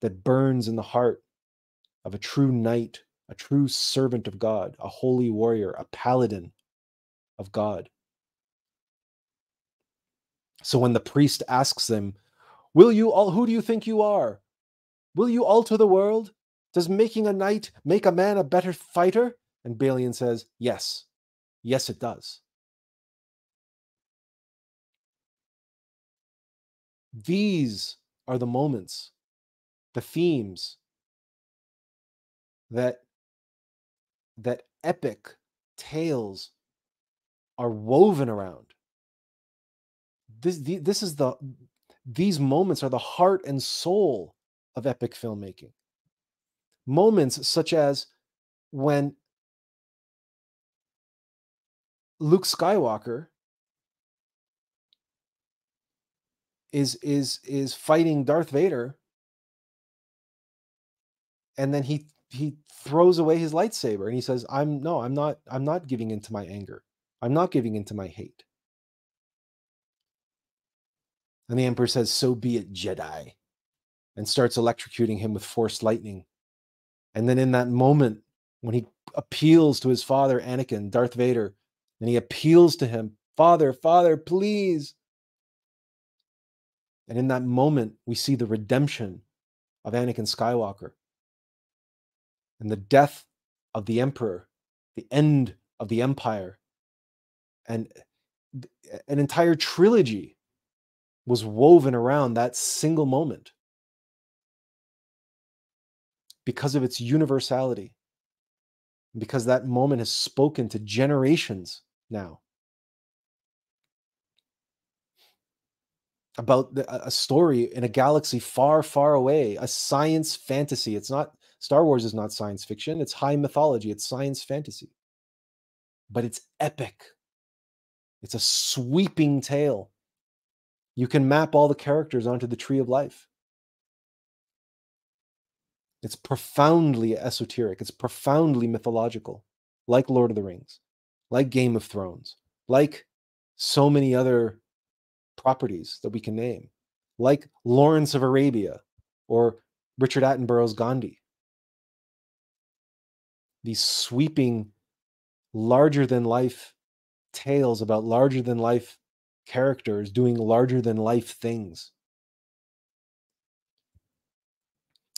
that burns in the heart of a true knight, a true servant of God, a holy warrior, a paladin of God. So when the priest asks them, Will you all, who do you think you are? Will you alter the world? Does making a knight make a man a better fighter? And Balian says, Yes. Yes, it does. These are the moments, the themes that that epic tales are woven around. This this is the these moments are the heart and soul of epic filmmaking. Moments such as when Luke Skywalker is is is fighting Darth Vader and then he he throws away his lightsaber and he says I'm no I'm not I'm not giving into my anger I'm not giving into my hate and the emperor says so be it Jedi and starts electrocuting him with force lightning and then in that moment when he appeals to his father Anakin Darth Vader and he appeals to him father father please and in that moment, we see the redemption of Anakin Skywalker and the death of the Emperor, the end of the Empire. And uh, an entire trilogy was woven around that single moment because of its universality, because that moment has spoken to generations now. about the, a story in a galaxy far, far away, a science fantasy. It's not Star Wars is not science fiction. It's high mythology. It's science fantasy, but it's epic. It's a sweeping tale. You can map all the characters onto the tree of life. It's profoundly esoteric. It's profoundly mythological, like Lord of the Rings, like Game of Thrones, like so many other properties that we can name, like Lawrence of Arabia or Richard Attenborough's Gandhi. These sweeping, larger than life tales about larger than life characters doing larger than life things.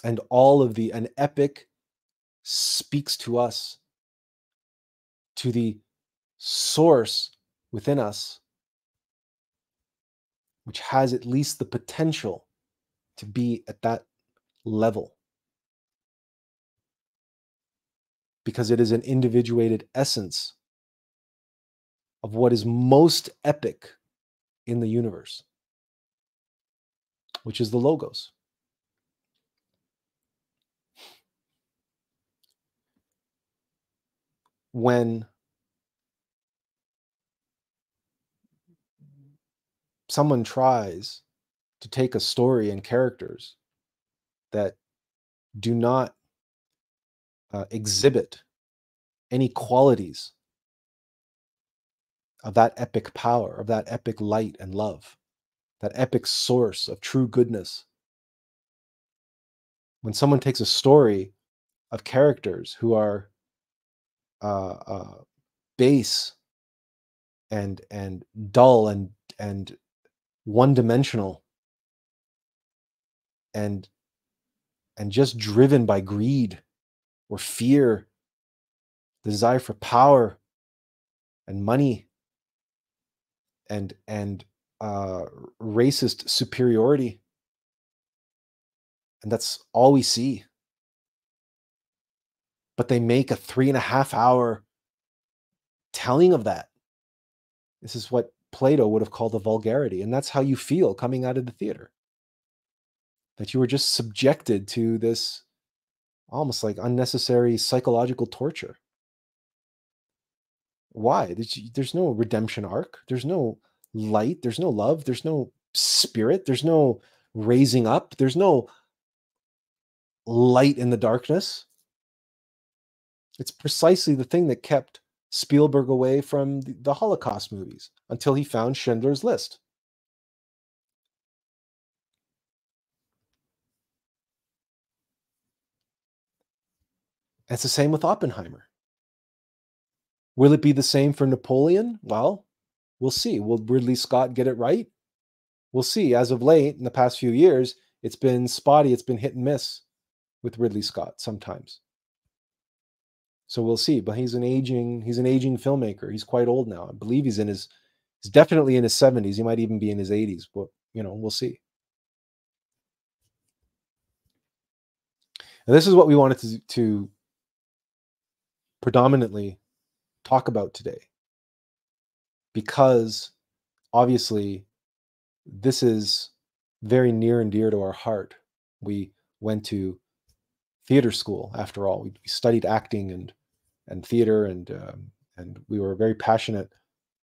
And all of the, an epic speaks to us to the source within us, which has at least the potential to be at that level. Because it is an individuated essence of what is most epic in the universe, which is the Logos. When someone tries to take a story and characters that do not uh, exhibit any qualities of that epic power, of that epic light and love, that epic source of true goodness. When someone takes a story of characters who are uh, uh, base and and dull and and one dimensional and and just driven by greed or fear desire for power and money and and uh, racist superiority. And that's all we see. But they make a three and a half hour telling of that. This is what plato would have called a vulgarity and that's how you feel coming out of the theater. That you were just subjected to this almost like unnecessary psychological torture. Why? There's, there's no redemption arc. There's no light. There's no love. There's no spirit. There's no raising up. There's no light in the darkness. It's precisely the thing that kept Spielberg away from the, the Holocaust movies until he found Schindler's List. It's the same with Oppenheimer. Will it be the same for Napoleon? Well, we'll see. Will Ridley Scott get it right? We'll see. As of late, in the past few years, it's been spotty, it's been hit and miss with Ridley Scott sometimes. So we'll see. But he's an aging, he's an aging filmmaker. He's quite old now. I believe he's in his he's definitely in his 70s. He might even be in his 80s, but you know, we'll see. And this is what we wanted to, to predominantly talk about today because obviously this is very near and dear to our heart. We went to theater school after all. We, studied acting and and theater and um, and we were very passionate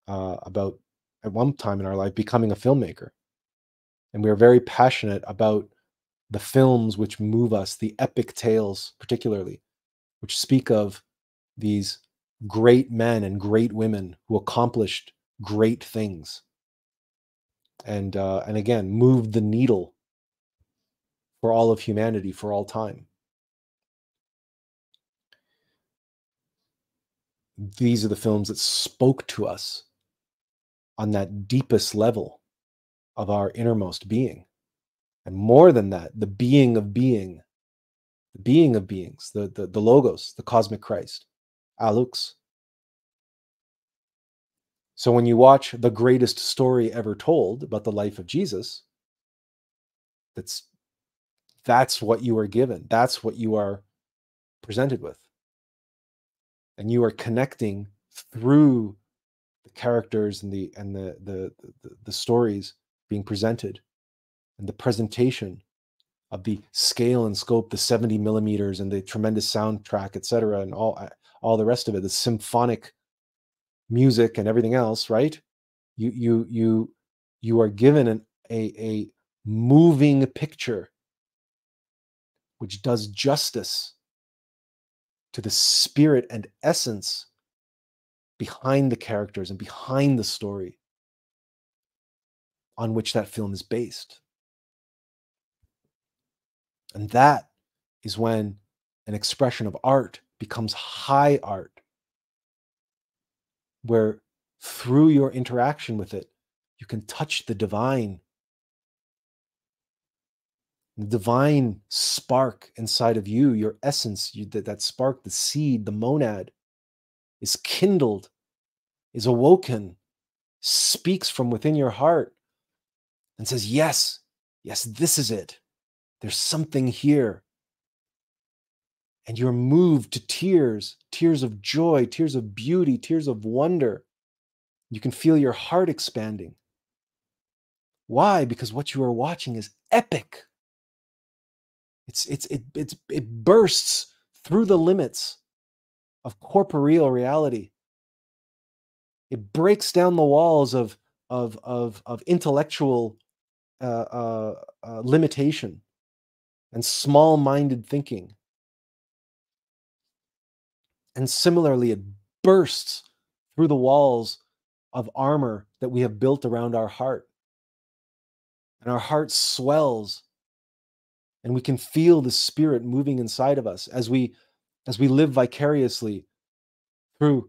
uh, about at one time in our life becoming a filmmaker. And we are very passionate about the films which move us, the epic tales particularly, which speak of these great men and great women who accomplished great things. And uh, and again moved the needle for all of humanity for all time. These are the films that spoke to us on that deepest level of our innermost being. And more than that the being of being the being of beings the the, the logos the cosmic christ Alux. So when you watch the greatest story ever told about the life of Jesus, that's that's what you are given. That's what you are presented with. And you are connecting through the characters and the and the the the, the stories being presented and the presentation of the scale and scope, the 70 millimeters and the tremendous soundtrack, etc., and all all the rest of it, the symphonic music and everything else, right? You you you you are given an, a a moving picture which does justice to the spirit and essence behind the characters and behind the story on which that film is based. And that is when an expression of art becomes high art, where through your interaction with it, you can touch the divine. The divine spark inside of you, your essence, you, that, that spark, the seed, the monad, is kindled, is awoken, speaks from within your heart and says, Yes, yes, this is it. There's something here. And you're moved to tears, tears of joy, tears of beauty, tears of wonder. You can feel your heart expanding. Why? Because what you are watching is epic. It's, it's, it, it's, it bursts through the limits of corporeal reality. It breaks down the walls of, of, of, of intellectual uh, uh, uh, limitation and small minded thinking. And similarly, it bursts through the walls of armor that we have built around our heart. And our heart swells and we can feel the spirit moving inside of us as we as we live vicariously through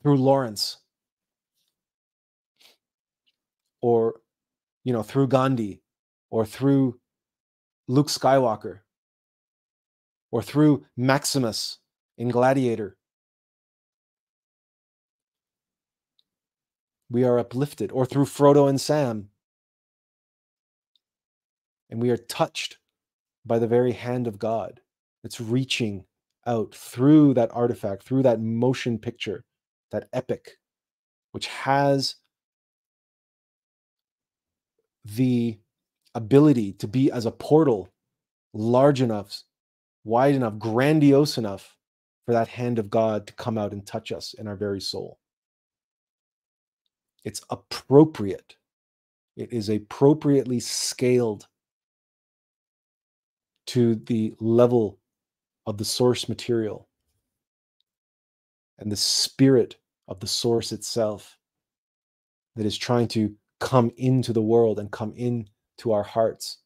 through Lawrence or you know through Gandhi or through Luke Skywalker or through Maximus in Gladiator. We are uplifted, or through Frodo and Sam. And we are touched by the very hand of God that's reaching out through that artifact, through that motion picture, that epic, which has the ability to be as a portal large enough, wide enough, grandiose enough for that hand of God to come out and touch us in our very soul. It's appropriate. It is appropriately scaled to the level of the source material and the spirit of the source itself that is trying to come into the world and come into our hearts.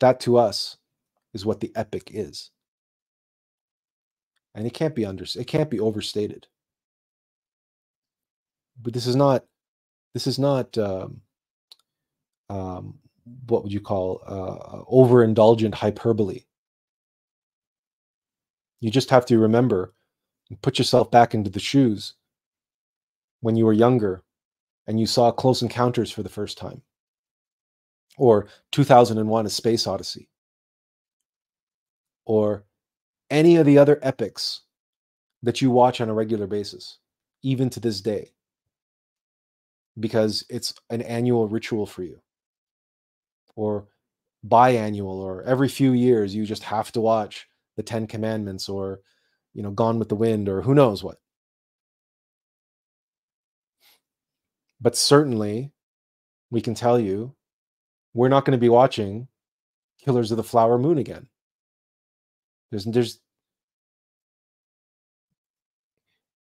That to us is what the epic is. And it can't be under it can't be overstated. But this is not this is not um, um, what would you call uh, overindulgent hyperbole. You just have to remember and put yourself back into the shoes when you were younger and you saw Close Encounters for the first time, or 2001 A Space Odyssey, or any of the other epics that you watch on a regular basis, even to this day, because it's an annual ritual for you, or biannual, or every few years you just have to watch the Ten Commandments, or you know, Gone with the Wind, or who knows what. But certainly, we can tell you we're not going to be watching Killers of the Flower Moon again. There's, there's,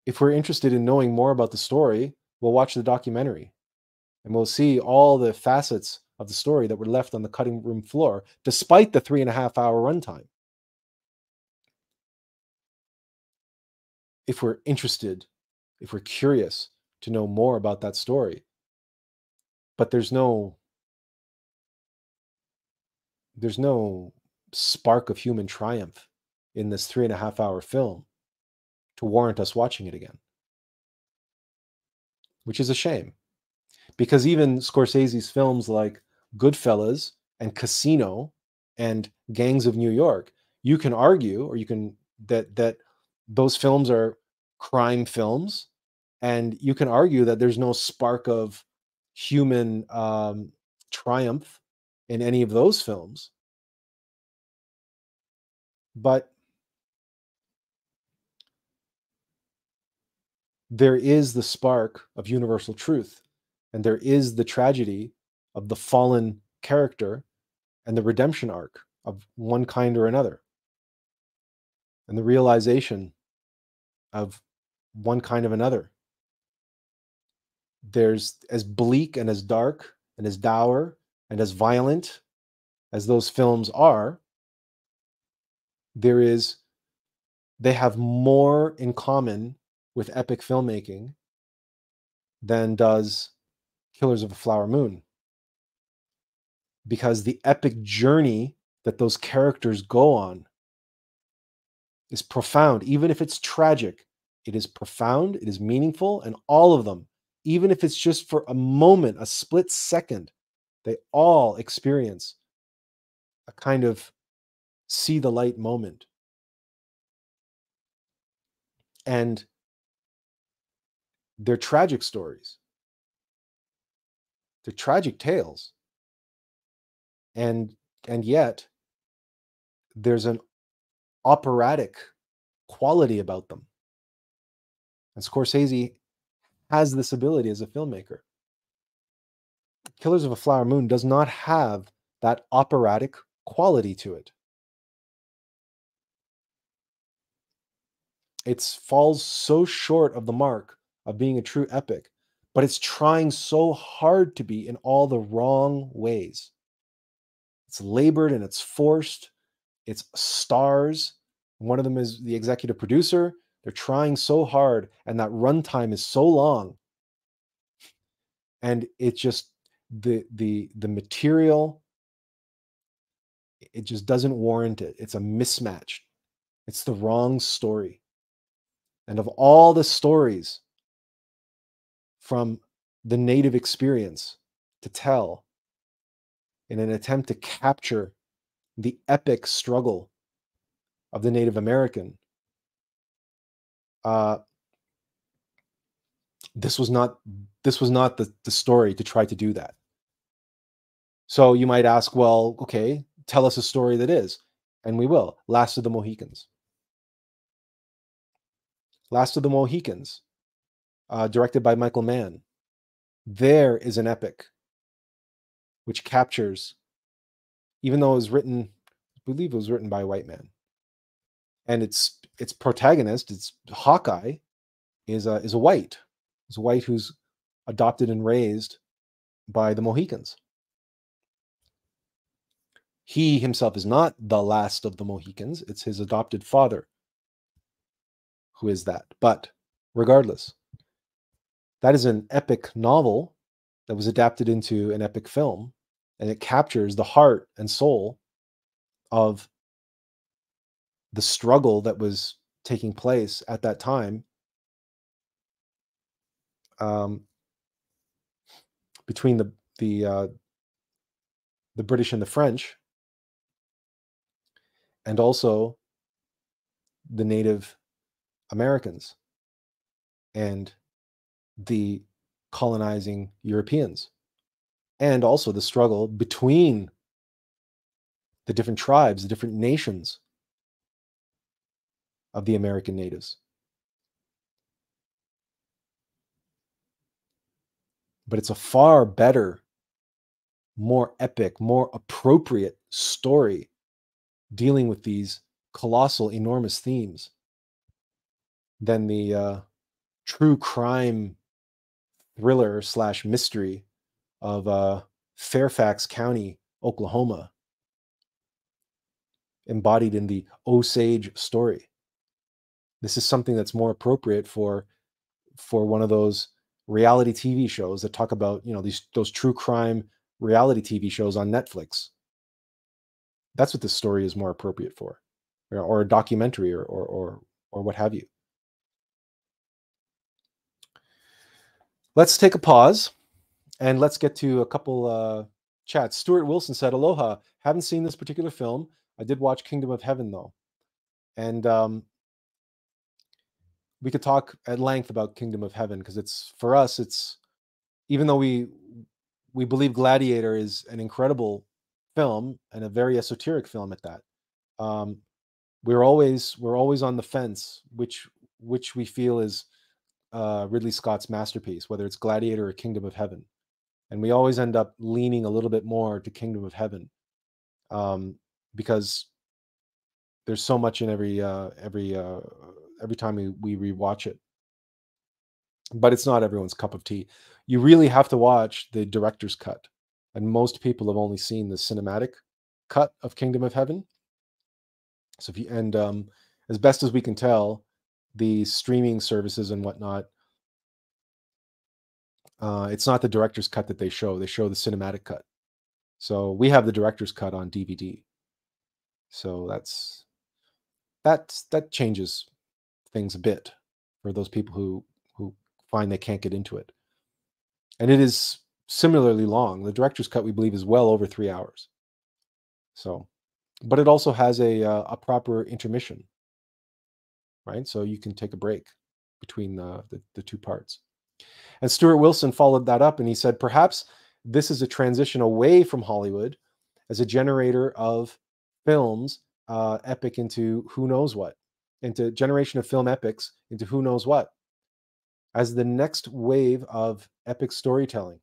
if we're interested in knowing more about the story, we'll watch the documentary and we'll see all the facets of the story that were left on the cutting room floor, despite the three and a half hour runtime. If we're interested, if we're curious, to know more about that story. But there's no there's no spark of human triumph in this three and a half hour film to warrant us watching it again. Which is a shame. Because even Scorsese's films like Goodfellas and Casino and Gangs of New York, you can argue or you can that that those films are crime films and you can argue that there's no spark of human um, triumph in any of those films. But there is the spark of universal truth and there is the tragedy of the fallen character and the redemption arc of one kind or another. And the realization of one kind of another. There's as bleak and as dark and as dour and as violent as those films are, there is, they have more in common with epic filmmaking than does Killers of a Flower Moon. Because the epic journey that those characters go on is profound. Even if it's tragic, it is profound, it is meaningful, and all of them, even if it's just for a moment, a split second, they all experience a kind of see the light moment. And they're tragic stories. They're tragic tales. And and yet there's an operatic quality about them. And Scorsese has this ability as a filmmaker. Killers of a Flower Moon does not have that operatic quality to it. It falls so short of the mark of being a true epic, but it's trying so hard to be in all the wrong ways. It's labored and it's forced. It's stars. One of them is the executive producer. They're trying so hard, and that runtime is so long. And it just the the the material it just doesn't warrant it. It's a mismatch. It's the wrong story. And of all the stories from the native experience to tell in an attempt to capture the epic struggle of the Native American, uh, this was not this was not the, the story to try to do that. So you might ask, well, okay, tell us a story that is, and we will. Last of the Mohicans. Last of the Mohicans, uh, directed by Michael Mann. There is an epic which captures, even though it was written, I believe it was written by a white man, and its its protagonist, its Hawkeye, is a is a white, is a white who's adopted and raised by the Mohicans. He himself is not the last of the Mohicans; it's his adopted father who is that. But regardless, that is an epic novel that was adapted into an epic film, and it captures the heart and soul of the struggle that was taking place at that time um, between the the uh, the British and the French, and also the native Americans and the colonizing Europeans, and also the struggle between the different tribes, the different nations of the American natives. But it's a far better, more epic, more appropriate story dealing with these colossal, enormous themes than the uh, true crime thriller slash mystery of uh, Fairfax County, Oklahoma, embodied in the Osage story. This is something that's more appropriate for for one of those reality TV shows that talk about you know these those true crime reality TV shows on Netflix. That's what this story is more appropriate for, or, or a documentary, or, or or or what have you. Let's take a pause and let's get to a couple uh, chats. Stuart Wilson said, Aloha. Haven't seen this particular film. I did watch Kingdom of Heaven, though. And um, we could talk at length about Kingdom of Heaven because it's, for us, it's, even though we, we believe Gladiator is an incredible film and a very esoteric film at that. Um, we're always we're always on the fence, which which we feel is uh, Ridley Scott's masterpiece, whether it's Gladiator or Kingdom of Heaven. And we always end up leaning a little bit more to Kingdom of Heaven um, because there's so much in every uh, every uh, every time we, we rewatch it. But it's not everyone's cup of tea. You really have to watch the director's cut, and most people have only seen the cinematic cut of Kingdom of Heaven. So if you and um, as best as we can tell, the streaming services and whatnot, uh, it's not the director's cut that they show. They show the cinematic cut. So we have the director's cut on DVD. So that's that's that changes things a bit for those people who who find they can't get into it. And it is similarly long. The director's cut, we believe, is well over three hours. So, but it also has a uh, a proper intermission, right? So you can take a break between the, the, the two parts. And Stuart Wilson followed that up and he said, perhaps this is a transition away from Hollywood as a generator of films, uh, epic into who knows what, into generation of film epics into who knows what, as the next wave of epic storytelling.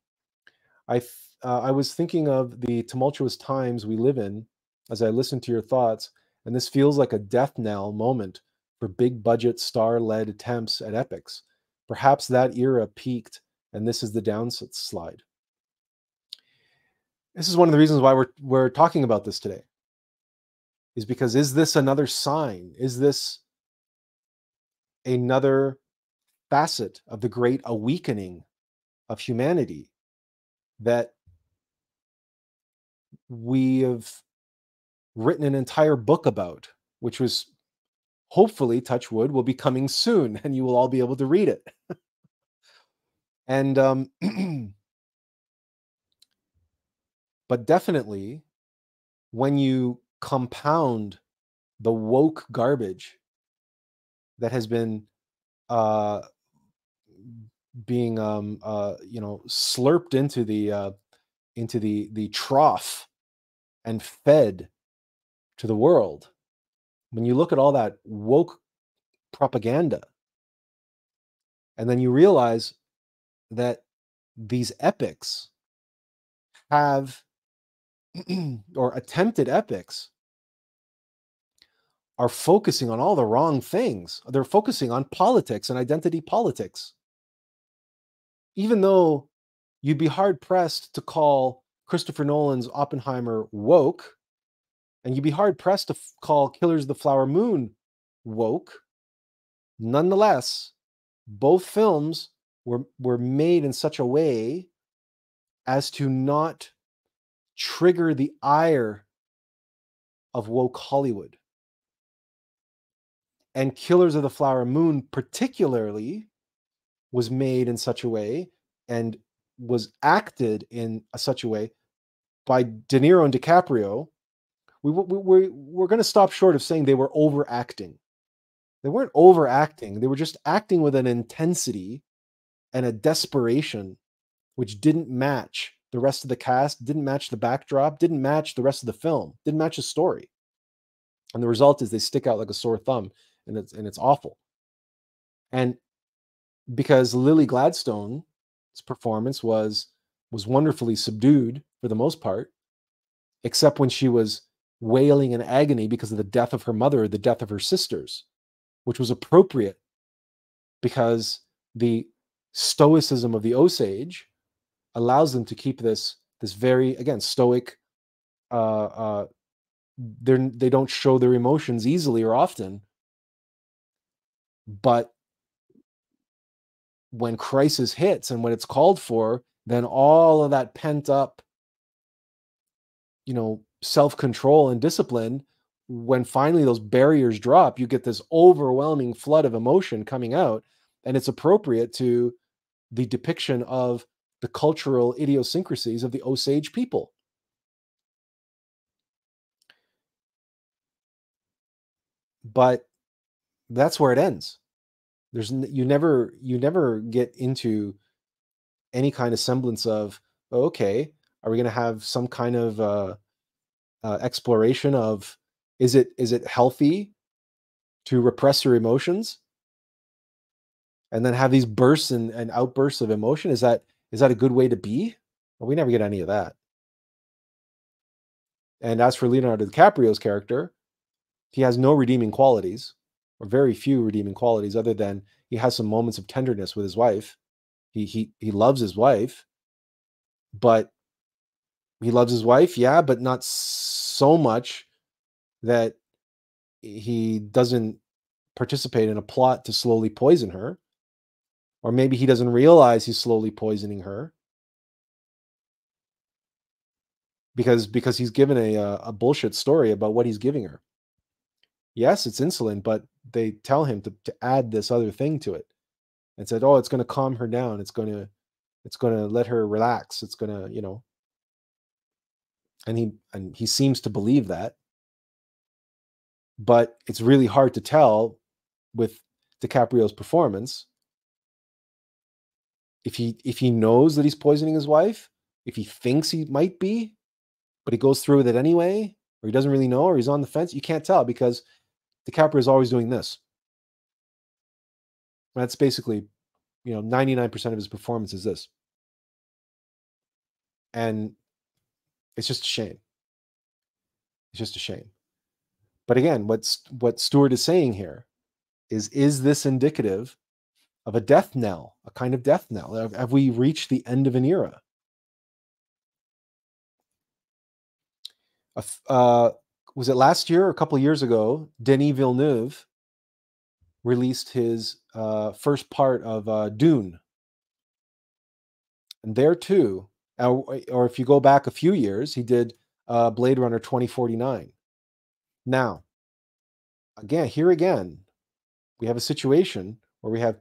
I uh, I was thinking of the tumultuous times we live in as I listened to your thoughts, and this feels like a death knell moment for big budget star led attempts at epics. Perhaps that era peaked, and this is the downslide. This is one of the reasons why we're we're talking about this today. Is because is this another sign? Is this another facet of the great awakening of humanity that we have written an entire book about, which was hopefully, touch wood, will be coming soon and you will all be able to read it. and, um, [CLEARS THROAT] but definitely when you compound the woke garbage that has been uh, being um, uh, you know slurped into the uh, into the the trough and fed to the world when you look at all that woke propaganda and then you realize that these epics have [CLEARS THROAT] or attempted epics are focusing on all the wrong things. They're focusing on politics and identity politics. Even though you'd be hard pressed to call Christopher Nolan's Oppenheimer woke, and you'd be hard pressed to f- call Killers of the Flower Moon woke, nonetheless, both films were, were made in such a way as to not trigger the ire of woke Hollywood. And Killers of the Flower Moon, particularly, was made in such a way and was acted in a, such a way by De Niro and DiCaprio. We, we, we, we're going to stop short of saying they were overacting. They weren't overacting, they were just acting with an intensity and a desperation which didn't match the rest of the cast, didn't match the backdrop, didn't match the rest of the film, didn't match the story. And the result is they stick out like a sore thumb and it's and it's awful. And because Lily Gladstone's performance was was wonderfully subdued for the most part, except when she was wailing in agony because of the death of her mother, the death of her sisters, which was appropriate because the stoicism of the Osage allows them to keep this this very again stoic uh uh they're they don't show their emotions easily or often but when crisis hits and when it's called for, then all of that pent up, you know, self control and discipline, when finally those barriers drop, you get this overwhelming flood of emotion coming out. And it's appropriate to the depiction of the cultural idiosyncrasies of the Osage people. But that's where it ends. There's you never you never get into any kind of semblance of oh, okay, are we going to have some kind of uh, uh, exploration of is it is it healthy to repress your emotions and then have these bursts and, and outbursts of emotion? Is that is that a good way to be? Well, we never get any of that. And as for Leonardo DiCaprio's character, he has no redeeming qualities or very few redeeming qualities other than he has some moments of tenderness with his wife. He he he loves his wife, but he loves his wife, yeah, but not so much that he doesn't participate in a plot to slowly poison her. Or maybe he doesn't realize he's slowly poisoning her. because because he's given a a bullshit story about what he's giving her. Yes, it's insulin, but they tell him to, to add this other thing to it and said, "Oh, it's going to calm her down. It's going to it's going to let her relax. It's going to, you know." And he and he seems to believe that. But it's really hard to tell with DiCaprio's performance if he if he knows that he's poisoning his wife, if he thinks he might be, but he goes through with it anyway, or he doesn't really know, or he's on the fence. You can't tell because DiCaprio is always doing this. That's basically, you know, 99% of his performance is this. And it's just a shame. It's just a shame. But again, what's what Stuart is saying here is is this indicative of a death knell, a kind of death knell? Have, have we reached the end of an era? Uh, was it last year or a couple years ago? Denis Villeneuve released his uh, first part of uh, Dune, and there too, or if you go back a few years, he did uh, Blade Runner 2049. Now, again, here again, we have a situation where we have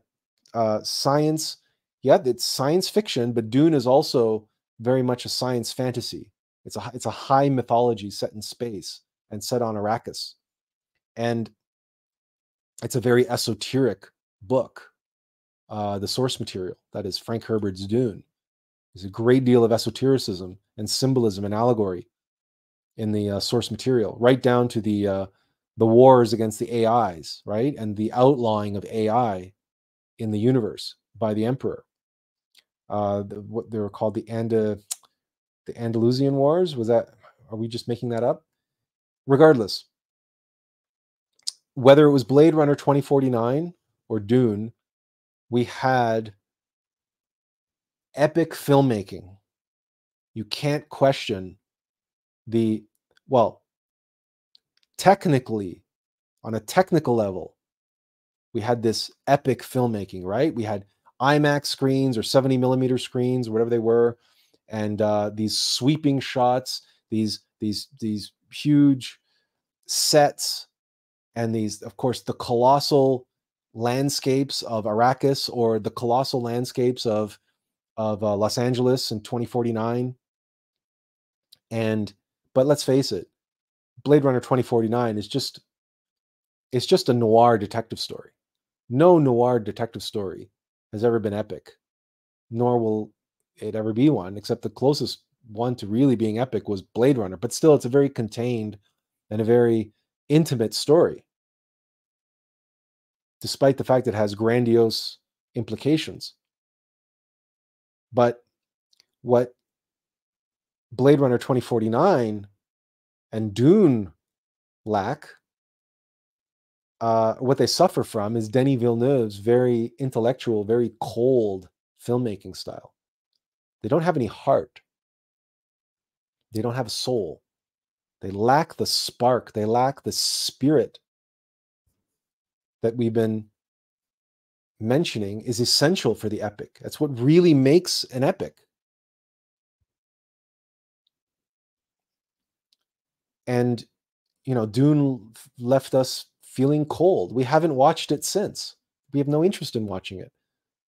uh, science. Yeah, it's science fiction, but Dune is also very much a science fantasy. It's a it's a high mythology set in space and set on Arrakis, and it's a very esoteric book. Uh, the source material that is Frank Herbert's Dune. There's a great deal of esotericism and symbolism and allegory in the uh, source material, right down to the uh, the wars against the AIs, right, and the outlawing of AI in the universe by the emperor. Uh, the, what they were called the Anda, the Andalusian Wars. Was that? Are we just making that up? Regardless, whether it was Blade Runner 2049 or Dune, we had epic filmmaking. You can't question the well, technically, on a technical level, we had this epic filmmaking, right? We had IMAX screens or 70 millimeter screens, whatever they were, and uh, these sweeping shots, these these these huge sets, and these, of course, the colossal landscapes of Arrakis or the colossal landscapes of of uh, Los Angeles in 2049. And but let's face it, Blade Runner 2049 is just it's just a noir detective story. No noir detective story has ever been epic, nor will it ever be one, except the closest one to really being epic was Blade Runner. But still, it's a very contained and a very intimate story, despite the fact it has grandiose implications. But what Blade Runner 2049 and Dune lack, uh, what they suffer from is Denis Villeneuve's very intellectual, very cold filmmaking style. They don't have any heart. They don't have a soul. They lack the spark. They lack the spirit that we've been mentioning is essential for the epic. That's what really makes an epic. And, you know, Dune left us feeling cold. We haven't watched it since. We have no interest in watching it.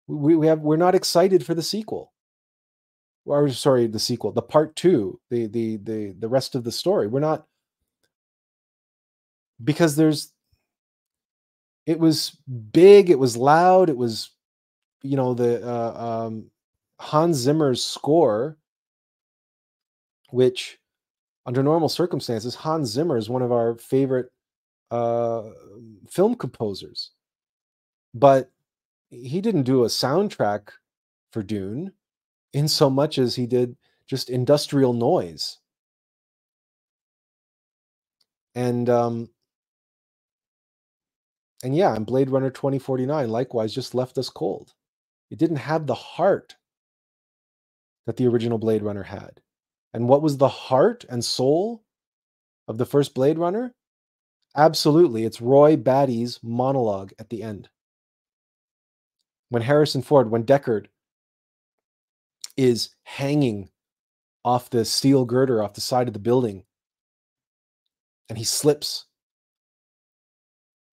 We, we have we're not excited for the sequel. Or sorry, the sequel, the part two, the the the the rest of the story. We're not because there's it was big, it was loud, it was you know the uh, um, Hans Zimmer's score, which under normal circumstances, Hans Zimmer is one of our favorite uh, film composers, but he didn't do a soundtrack for Dune in so much as he did just industrial noise. And um, and yeah, and Blade Runner 2049 likewise just left us cold. It didn't have the heart that the original Blade Runner had. And what was the heart and soul of the first Blade Runner? Absolutely, it's Roy Batty's monologue at the end. When Harrison Ford, when Deckard is hanging off the steel girder off the side of the building and he slips.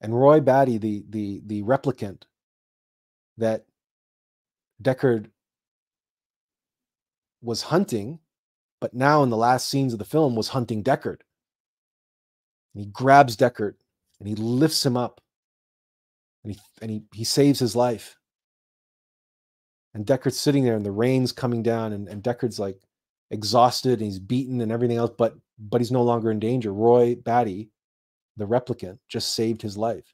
And Roy Batty, the the the replicant that Deckard was hunting, but now in the last scenes of the film was hunting Deckard. And he grabs Deckard and he lifts him up and he and he, he saves his life. And Deckard's sitting there and the rain's coming down and, and Deckard's like exhausted and he's beaten and everything else, but but he's no longer in danger. Roy Batty, the replicant, just saved his life.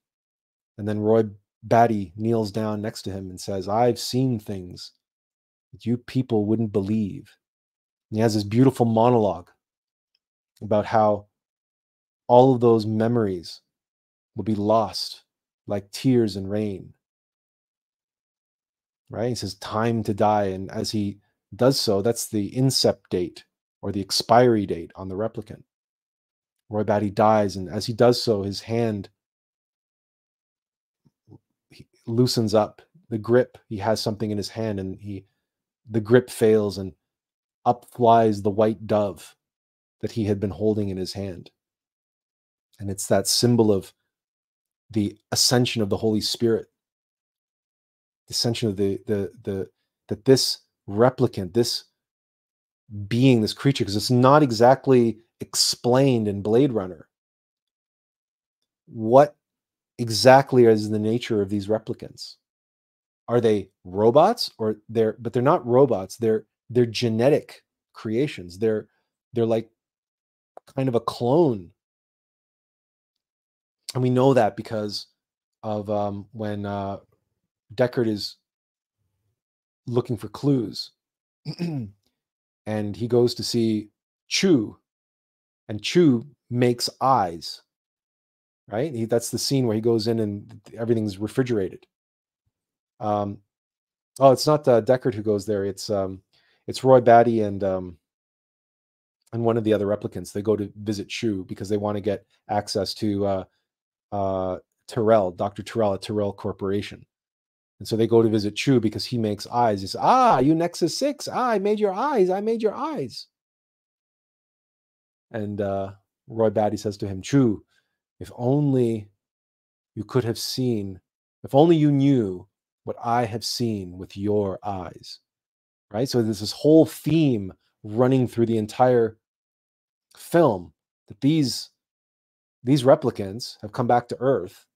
And then Roy Batty kneels down next to him and says, I've seen things that you people wouldn't believe. And he has this beautiful monologue about how all of those memories will be lost like tears in rain. Right? He says, time to die. And as he does so, that's the incept date or the expiry date on the replicant. Roy Batty dies, and as he does so, his hand loosens up. The grip, he has something in his hand, and he the grip fails, and up flies the white dove that he had been holding in his hand. And it's that symbol of the ascension of the Holy Spirit, of the the the that this replicant, this being, this creature, because it's not exactly explained in Blade Runner. What exactly is the nature of these replicants? Are they robots or they're but they're not robots, they're they're genetic creations. They're they're like kind of a clone. And we know that because of um, when uh, Deckard is looking for clues. [CLEARS THROAT] and he goes to see Chew, and Chew makes eyes. Right? He, that's the scene where he goes in and everything's refrigerated. Um, oh, it's not uh, Deckard who goes there. It's um, it's Roy Batty and um, and one of the other replicants. They go to visit Chew because they want to get access to uh, uh, Tyrell, Dr. Tyrell at Tyrell Corporation. And so they go to visit Chew because he makes eyes. He says, Ah, you Nexus 6. Ah, I made your eyes. I made your eyes. And uh, Roy Batty says to him, Chew, if only you could have seen, if only you knew what I have seen with your eyes. Right? So there's this whole theme running through the entire film that these these replicants have come back to Earth.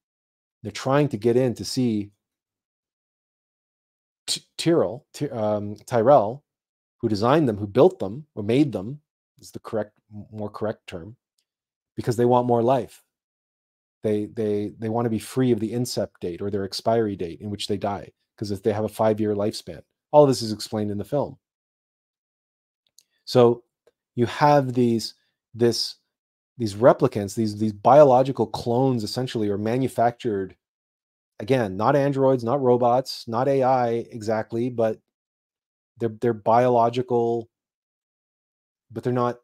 They're trying to get in to see Tyrell, um, Tyrell, who designed them, who built them, or made them, is the correct, more correct term, because they want more life. They they they want to be free of the incept date or their expiry date in which they die, because if they have a five year lifespan, all this is explained in the film. So you have these this these replicants, these these biological clones, essentially, are manufactured again, not androids, not robots, not AI exactly, but they're they're biological, but they're not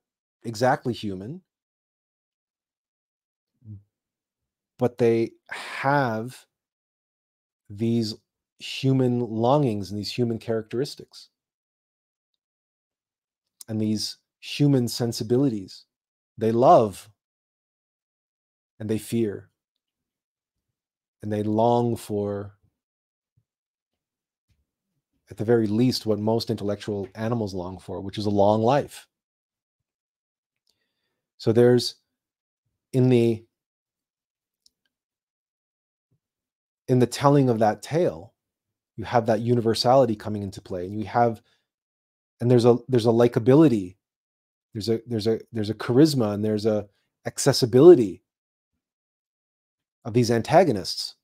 exactly human. But they have these human longings and these human characteristics and these human sensibilities. They love and they fear and they long for at the very least what most intellectual animals long for which is a long life. So there's in the in the telling of that tale you have that universality coming into play and you have and there's a there's a likability there's a there's a there's a charisma and there's a accessibility of these antagonists.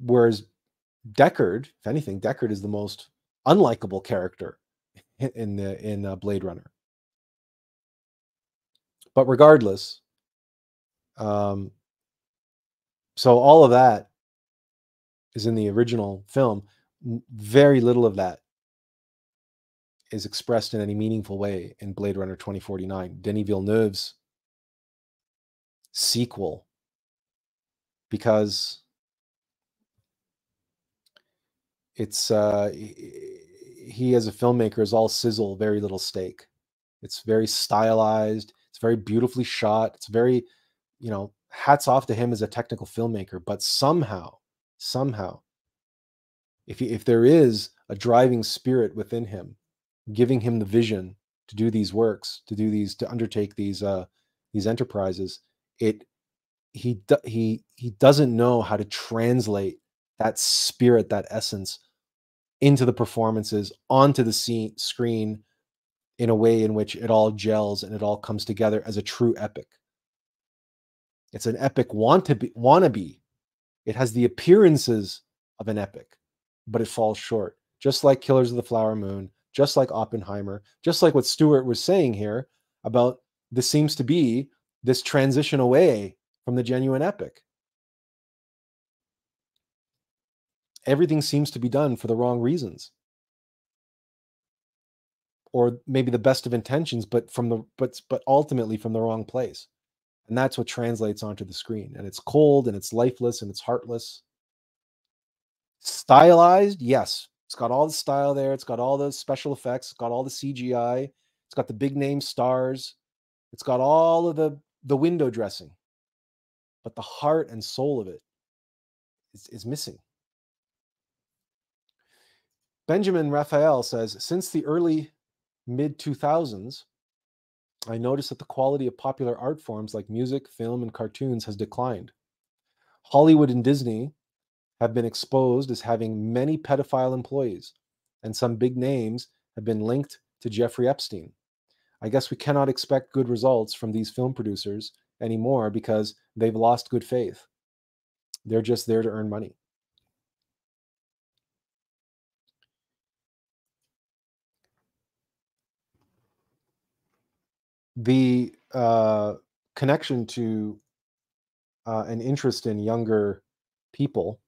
Whereas Deckard, if anything, Deckard is the most unlikable character in the in uh, Blade Runner. But regardless, um, so all of that is in the original film. Very little of that is expressed in any meaningful way in Blade Runner 2049. Denis Villeneuve's sequel because it's uh he as a filmmaker is all sizzle, very little steak. It's very stylized. It's very beautifully shot. It's very, you know, hats off to him as a technical filmmaker. But somehow, somehow, if he, if there is a driving spirit within him, giving him the vision to do these works, to do these, to undertake these uh, these enterprises, it he he he doesn't know how to translate that spirit, that essence, into the performances, onto the scene, screen, in a way in which it all gels and it all comes together as a true epic. It's an epic want to be wannabe. It has the appearances of an epic, but it falls short. Just like Killers of the Flower Moon, just like Oppenheimer, just like what Stuart was saying here about this seems to be this transition away from the genuine epic. Everything seems to be done for the wrong reasons. Or maybe the best of intentions, but from the but but ultimately from the wrong place. And that's what translates onto the screen. And it's cold and it's lifeless and it's heartless. Stylized, yes. It's got all the style there. It's got all the special effects. It's got all the CGI. It's got the big name stars. It's got all of the the window dressing. But the heart and soul of it is, is missing. Benjamin Raphael says, since the early mid 2000s, I noticed that the quality of popular art forms like music, film, and cartoons has declined. Hollywood and Disney have been exposed as having many pedophile employees, and some big names have been linked to Jeffrey Epstein. I guess we cannot expect good results from these film producers anymore because they've lost good faith. They're just there to earn money. The uh, connection to uh, an interest in younger people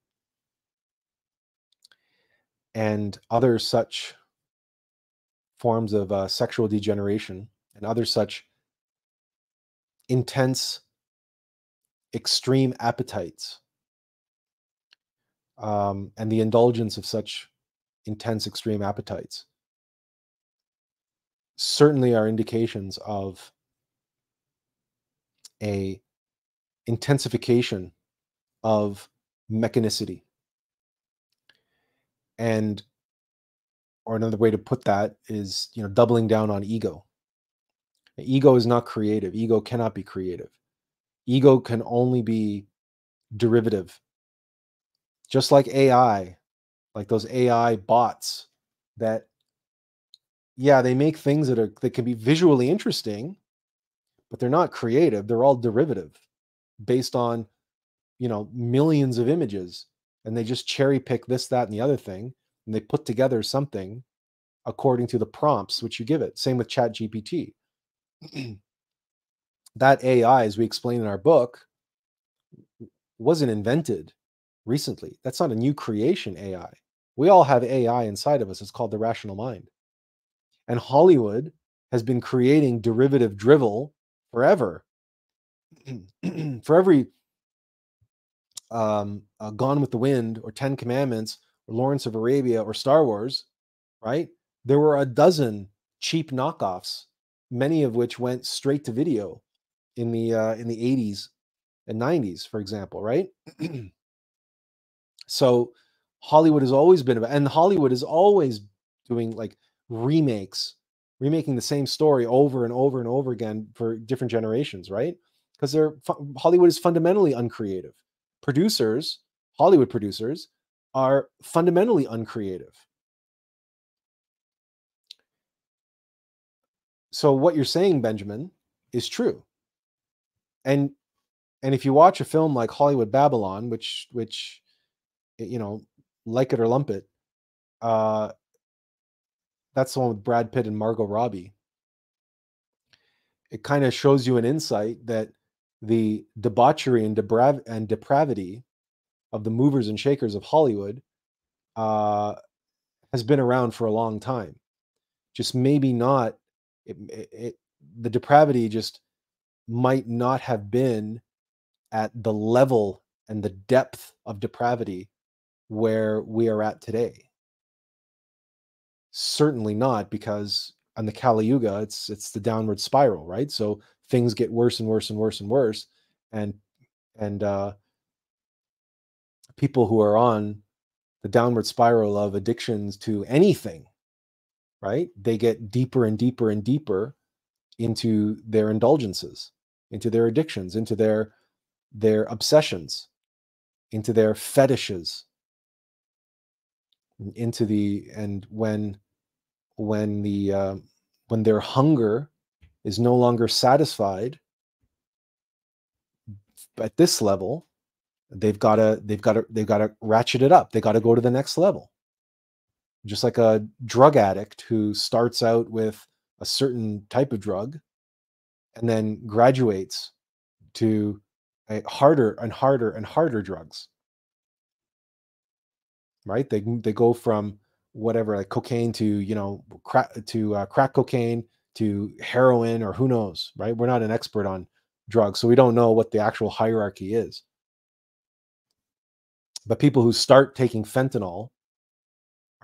and other such forms of uh, sexual degeneration and other such intense, extreme appetites um, and the indulgence of such intense, extreme appetites certainly are indications of a intensification of mechanicity. And or another way to put that is you know doubling down on ego. Ego is not creative. Ego cannot be creative. Ego can only be derivative. Just like ai like those ai bots that yeah they make things that are that can be visually interesting but they're not creative. They're all derivative based on you know millions of images and they just cherry pick this, that, and the other thing, and they put together something according to the prompts which you give it. Same with Chat GPT. [CLEARS THROAT] that AI, as we explain in our book, wasn't invented recently. That's not a new creation AI. We all have AI inside of us. It's called the rational mind. And Hollywood has been creating derivative drivel forever. [CLEARS THROAT] For every um, uh, Gone with the Wind or Ten Commandments or Lawrence of Arabia or Star Wars, right? There were a dozen cheap knockoffs, many of which went straight to video in the uh, in the 80s and 90s, for example, right? [CLEARS THROAT] so Hollywood has always been about, and Hollywood is always doing like remakes, remaking the same story over and over and over again for different generations, right? Because they're Hollywood is fundamentally uncreative producers, Hollywood producers, are fundamentally uncreative. So what you're saying, Benjamin, is true. And and if you watch a film like Hollywood Babylon, which which you know, like it or lump it, uh that's the one with Brad Pitt and Margot Robbie. It kind of shows you an insight that the debauchery and, deprav- and depravity of the movers and shakers of Hollywood uh, has been around for a long time. Just maybe not, it, it, the depravity just might not have been at the level and the depth of depravity where we are at today. Certainly not, because on the Kali Yuga, it's it's the downward spiral, right? So things get worse and worse and worse and worse, and and uh, people who are on the downward spiral of addictions to anything, right? They get deeper and deeper and deeper into their indulgences, into their addictions, into their their obsessions, into their fetishes, into the and when when the uh, when their hunger is no longer satisfied at this level they've got to they've got to they've got to ratchet it up. They got to go to the next level. Just like a drug addict who starts out with a certain type of drug and then graduates to a harder and harder and harder drugs. Right? They they go from whatever like cocaine to you know crack to uh, crack cocaine to heroin or who knows right? We're not an expert on drugs so we don't know what the actual hierarchy is but people who start taking fentanyl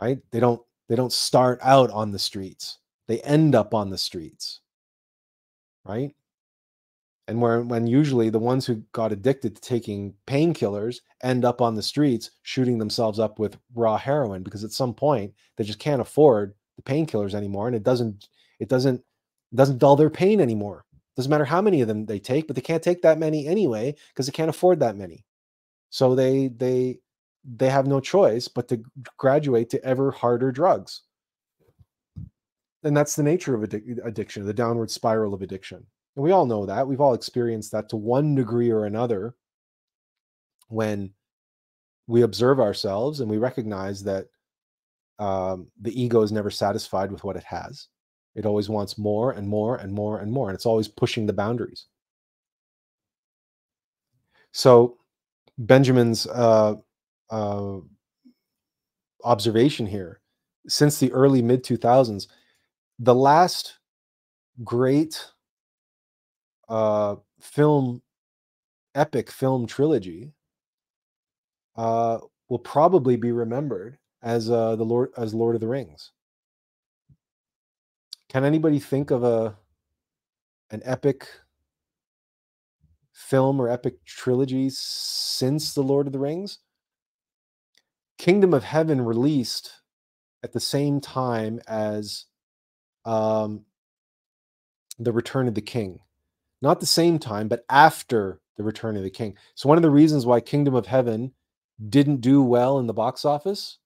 right they don't they don't start out on the streets. They end up on the streets. Right? And where when usually the ones who got addicted to taking painkillers end up on the streets shooting themselves up with raw heroin because at some point they just can't afford the painkillers anymore and it doesn't it doesn't it doesn't dull their pain anymore. Doesn't matter how many of them they take but they can't take that many anyway because they can't afford that many so they they they have no choice but to graduate to ever harder drugs and that's the nature of addic- addiction the downward spiral of addiction and we all know that. We've all experienced that to one degree or another when we observe ourselves and we recognize that um, the ego is never satisfied with what it has. It always wants more and more and more and more, and it's always pushing the boundaries. So, Benjamin's uh, uh, observation here since the early mid 2000s, the last great uh, film epic film trilogy uh, will probably be remembered as uh, the Lord as Lord of the Rings. Can anybody think of a an epic film or epic trilogy since the Lord of the Rings? Kingdom of Heaven released at the same time as um, the Return of the King not the same time, but after the Return of the King. So, one of the reasons why Kingdom of Heaven didn't do well in the box office,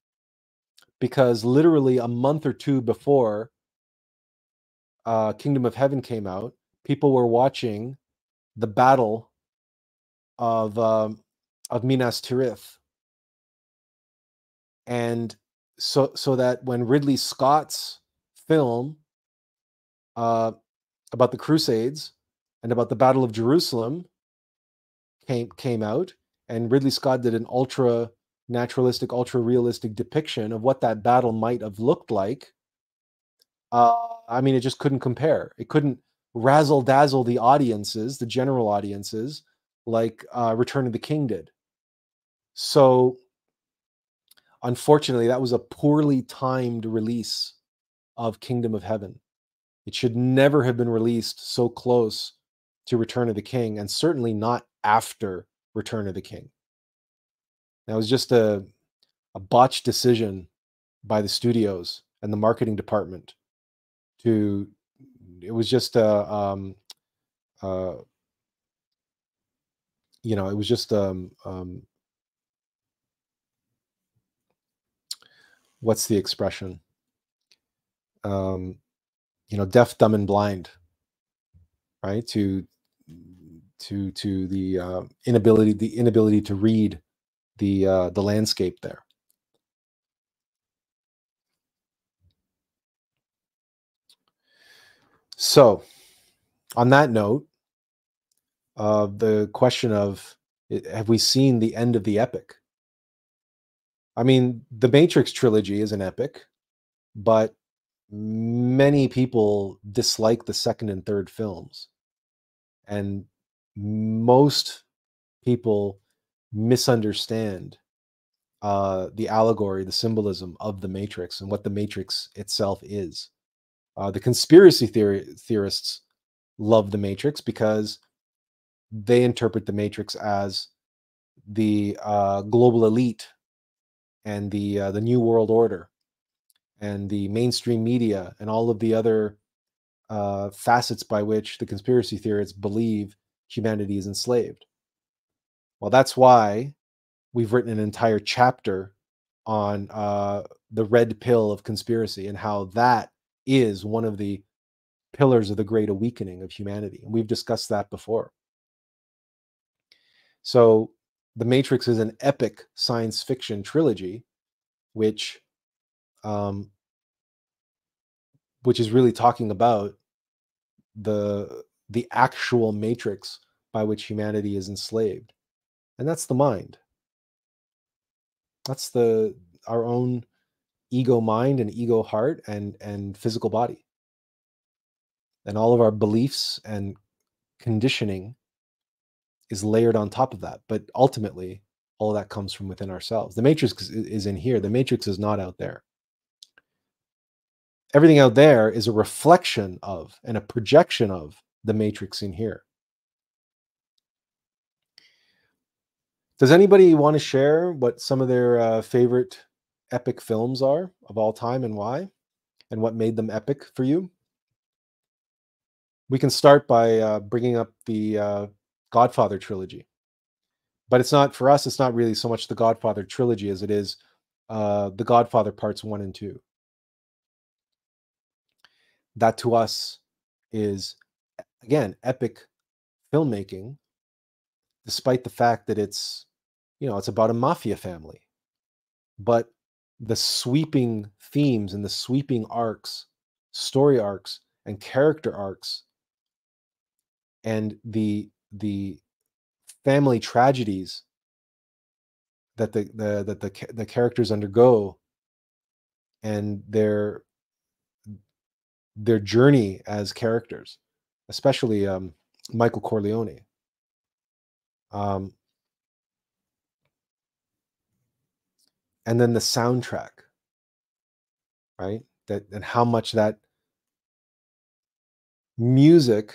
because literally a month or two before uh, Kingdom of Heaven came out, people were watching the battle of um, of Minas Tirith, and so so that when Ridley Scott's film uh, about the Crusades and about the Battle of Jerusalem came came out, and Ridley Scott did an ultra naturalistic, ultra realistic depiction of what that battle might have looked like. Uh, I mean, it just couldn't compare. It couldn't razzle dazzle the audiences, the general audiences, like uh, Return of the King did. So, unfortunately, that was a poorly timed release of Kingdom of Heaven. It should never have been released so close to Return of the King, and certainly not after Return of the King. That was just a, a botched decision by the studios and the marketing department to it was just a um, uh, you know it was just um, um, what's the expression um, you know deaf dumb and blind right to to to the uh, inability the inability to read the uh, the landscape there. So, on that note, uh, the question of have we seen the end of the epic? I mean, the Matrix trilogy is an epic, but many people dislike the second and third films. And most people misunderstand uh, the allegory, the symbolism of the Matrix and what the Matrix itself is. Uh, the conspiracy theory theorists love the Matrix because they interpret the Matrix as the uh, global elite and the uh, the new world order and the mainstream media and all of the other uh, facets by which the conspiracy theorists believe humanity is enslaved. Well, that's why we've written an entire chapter on uh, the red pill of conspiracy and how that is one of the pillars of the great awakening of humanity. And we've discussed that before. So, The Matrix is an epic science fiction trilogy, which, um, which is really talking about the the actual matrix by which humanity is enslaved, and that's the mind. That's the our own ego mind and ego heart and and physical body. And all of our beliefs and conditioning is layered on top of that but ultimately all that comes from within ourselves. The matrix is in here. The matrix is not out there. Everything out there is a reflection of and a projection of the matrix in here. Does anybody want to share what some of their uh, favorite epic films are of all time and why and what made them epic for you we can start by uh, bringing up the uh, Godfather trilogy. But it's not for us. It's not really so much the Godfather trilogy as it is uh, the Godfather parts one and two. That to us is again epic filmmaking, despite the fact that it's you know it's about a mafia family, but the sweeping themes and the sweeping arcs, story arcs, and character arcs and the the family tragedies that the, the that the the characters undergo and their their journey as characters especially um, michael corleone. Um, and then the soundtrack right that and how much that music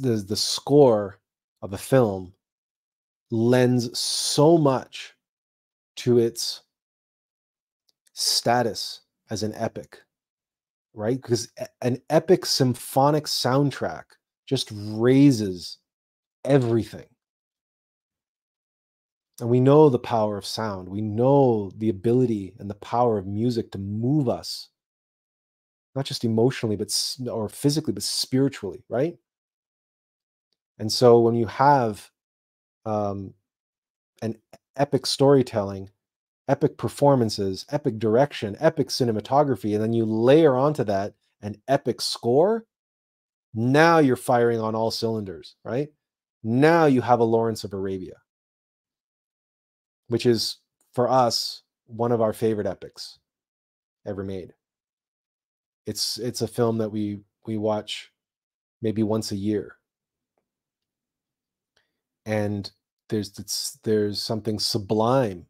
the, the score of a film lends so much to its status as an epic, right? Because an epic symphonic soundtrack just raises everything. And we know the power of sound. We know the ability and the power of music to move us, not just emotionally, but or physically, but spiritually, right? And so when you have um, an epic storytelling, epic performances, epic direction, epic cinematography, and then you layer onto that an epic score, now you're firing on all cylinders, right? Now you have a Lawrence of Arabia, which is for us one of our favorite epics ever made. It's it's a film that we we watch maybe once a year and there's there's something sublime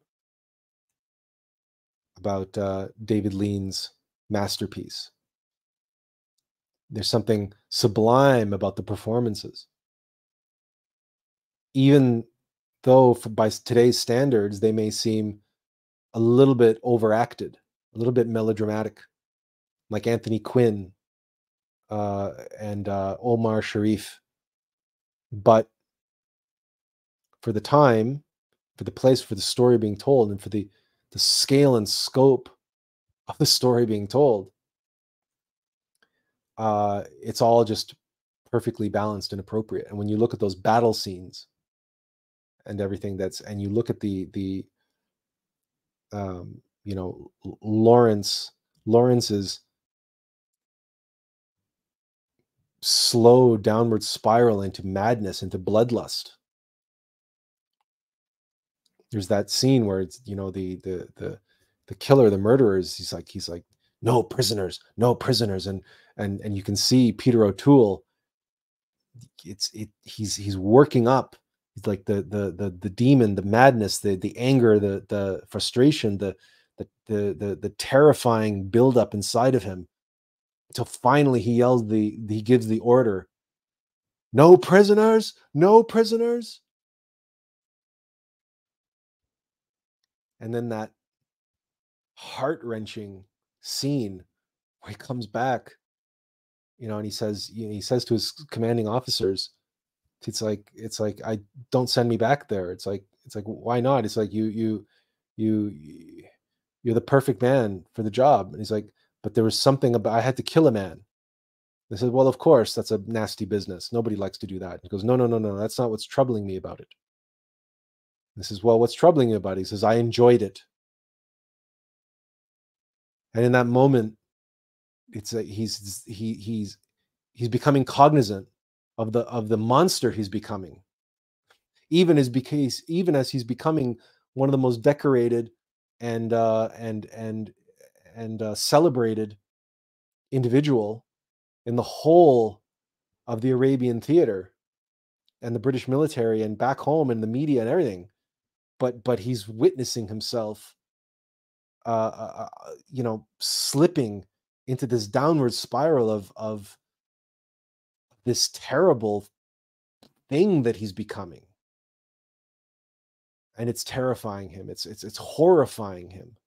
about uh, David Lean's masterpiece. There's something sublime about the performances, even though for, by today's standards they may seem a little bit overacted, a little bit melodramatic, like Anthony Quinn uh, and uh, Omar Sharif. But for the time, for the place, for the story being told, and for the the scale and scope of the story being told. Uh, it's all just perfectly balanced and appropriate. And when you look at those battle scenes and everything that's, and you look at the the, um, you know, Lawrence Lawrence's slow downward spiral into madness, into bloodlust. There's that scene where it's you know the the the the killer the murderers he's like he's like no prisoners no prisoners and and and you can see peter o'toole it's it he's he's working up Like the the the the demon, the madness, the the anger, the the frustration, the the the the, the terrifying buildup inside of him. Until finally he yells the he gives the order. No prisoners, no prisoners. And then that heart-wrenching scene where he comes back, you know, and he says, he says to his commanding officers, it's like it's like i don't send me back there. It's like it's like why not? It's like you you you you're the perfect man for the job. And he's like but there was something about i had to kill a man. They said well of course that's a nasty business. Nobody likes to do that. He goes no no no no that's not what's troubling me about it. This is well what's troubling you about it? He says i enjoyed it. And in that moment it's a, he's he he's he's becoming cognizant of the of the monster he's becoming. Even as because even as he's becoming one of the most decorated and uh and and and uh, celebrated individual in the whole of the Arabian theater and the British military and back home and the media and everything but but he's witnessing himself uh, uh, uh you know slipping into this downward spiral of of this terrible thing that he's becoming. And it's terrifying him. It's it's it's horrifying him.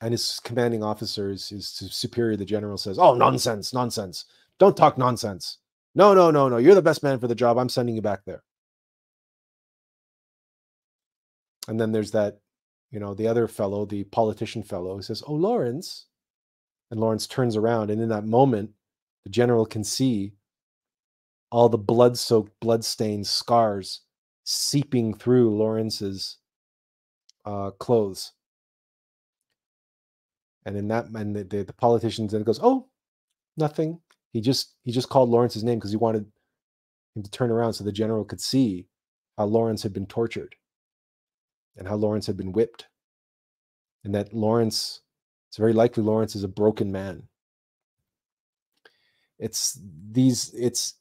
And his commanding officers his superior the general says oh nonsense nonsense. Don't talk nonsense. No no no no. You're the best man for the job. I'm sending you back there. And then there's that you know the other fellow the politician fellow who says oh lawrence and Lawrence turns around, and in that moment, the general can see all the blood soaked, blood stained scars seeping through Lawrence's uh, clothes. And in that, and the, the, the politicians then goes, "Oh, nothing." He just he just called Lawrence's name because he wanted him to turn around so the general could see how Lawrence had been tortured and how Lawrence had been whipped, and that Lawrence it's very likely Lawrence is a broken man. It's these, it's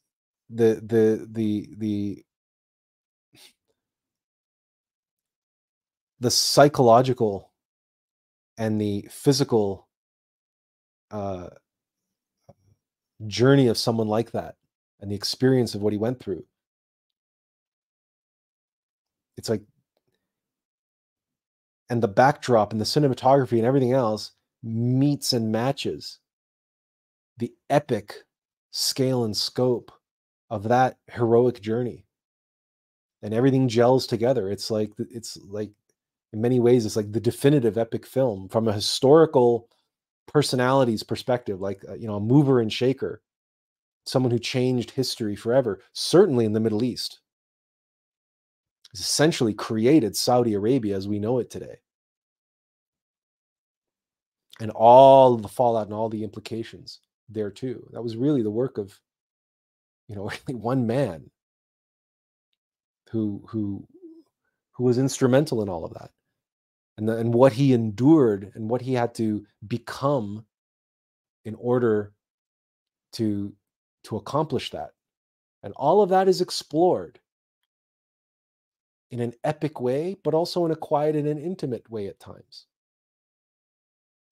the, the, the, the, the psychological and the physical uh, journey of someone like that and the experience of what he went through. It's like, and the backdrop and the cinematography and everything else meets and matches the epic scale and scope of that heroic journey. And everything gels together. It's like it's like in many ways it's like the definitive epic film from a historical personalities perspective like uh, you know a mover and shaker someone who changed history forever certainly in the middle east. Essentially created saudi arabia as we know it today and all the fallout and all the implications there too. That was really the work of, you know, [LAUGHS] really one man who who who was instrumental in all of that, and the, and what he endured and what he had to become in order to to accomplish that, and all of that is explored in an epic way, but also in a quiet and an intimate way at times.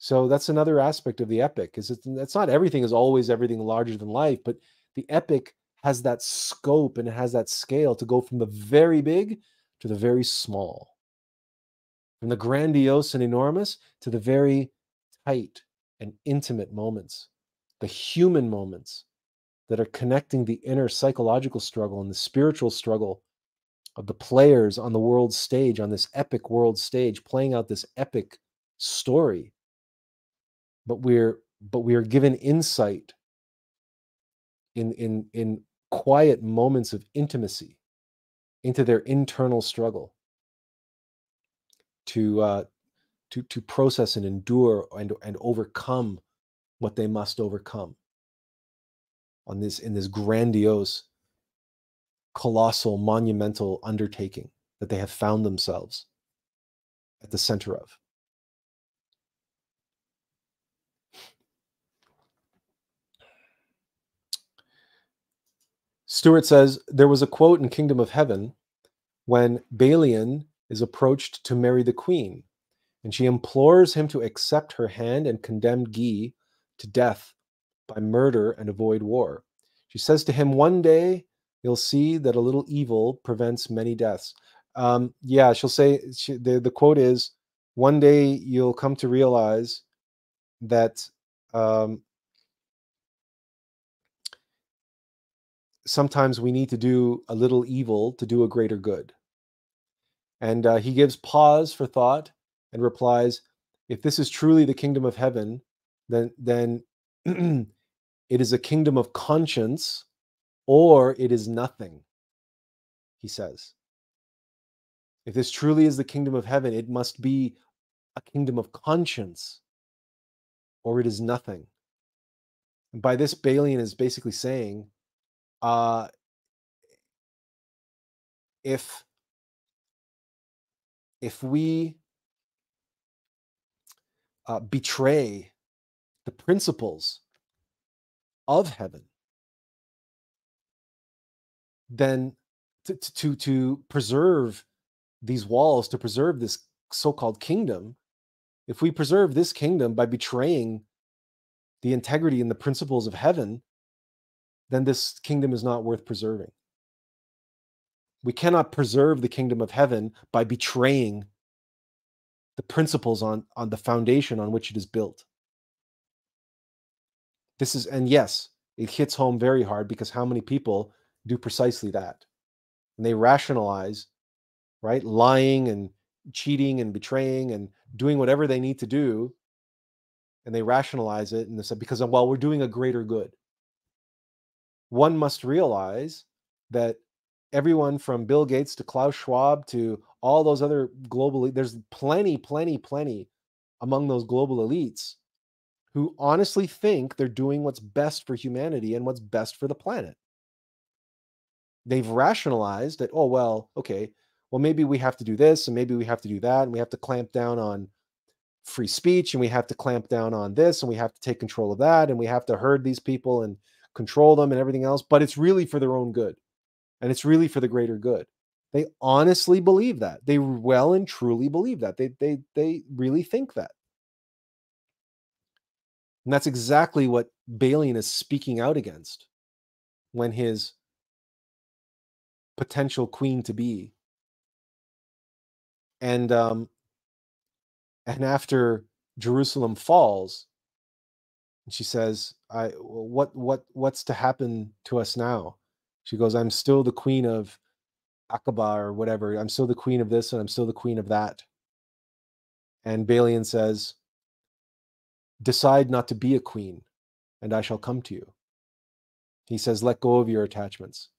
So that's another aspect of the epic is it's, it's not everything is always everything larger than life, but the epic has that scope and it has that scale to go from the very big to the very small, from the grandiose and enormous to the very tight and intimate moments, the human moments that are connecting the inner psychological struggle and the spiritual struggle of the players on the world stage, on this epic world stage, playing out this epic story but we're but we are given insight in in in quiet moments of intimacy into their internal struggle to uh, to to process and endure and and overcome what they must overcome on this in this grandiose colossal monumental undertaking that they have found themselves at the center of Stuart says there was a quote in Kingdom of Heaven when Balian is approached to marry the queen, and she implores him to accept her hand and condemn Guy to death by murder and avoid war. She says to him, One day you'll see that a little evil prevents many deaths. Um, yeah, she'll say, she, the, the quote is, One day you'll come to realize that um, sometimes we need to do a little evil to do a greater good. And uh, he gives pause for thought and replies, If this is truly the kingdom of heaven, then, then [CLEARS THROAT] it is a kingdom of conscience or it is nothing, he says. If this truly is the kingdom of heaven, it must be a kingdom of conscience or it is nothing. And by this, Balian is basically saying, uh, if if we uh, betray the principles of heaven, then to, to, to preserve these walls, to preserve this so called kingdom, if we preserve this kingdom by betraying the integrity and the principles of heaven, then this kingdom is not worth preserving. We cannot preserve the kingdom of heaven by betraying the principles on, on the foundation on which it is built. This is, and yes, it hits home very hard because how many people do precisely that? And they rationalize, right? Lying and cheating and betraying and doing whatever they need to do. And they rationalize it and they say, because, uh, well, we're doing a greater good one must realize that everyone from Bill Gates to Klaus Schwab to all those other global there's plenty plenty plenty among those global elites who honestly think they're doing what's best for humanity and what's best for the planet. They've rationalized that oh well, okay, well maybe we have to do this and maybe we have to do that and we have to clamp down on free speech and we have to clamp down on this and we have to take control of that and we have to herd these people and control them and everything else, but it's really for their own good and it's really for the greater good. They honestly believe that. They well and truly believe that. They they they really think that. And that's exactly what Balian is speaking out against when his potential queen to be and um and after Jerusalem falls and she says, "I what what what's to happen to us now?" She goes, "I'm still the queen of Aqaba or whatever. I'm still the queen of this and I'm still the queen of that." And Balian says, "Decide not to be a queen, and I shall come to you." He says, "Let go of your attachments.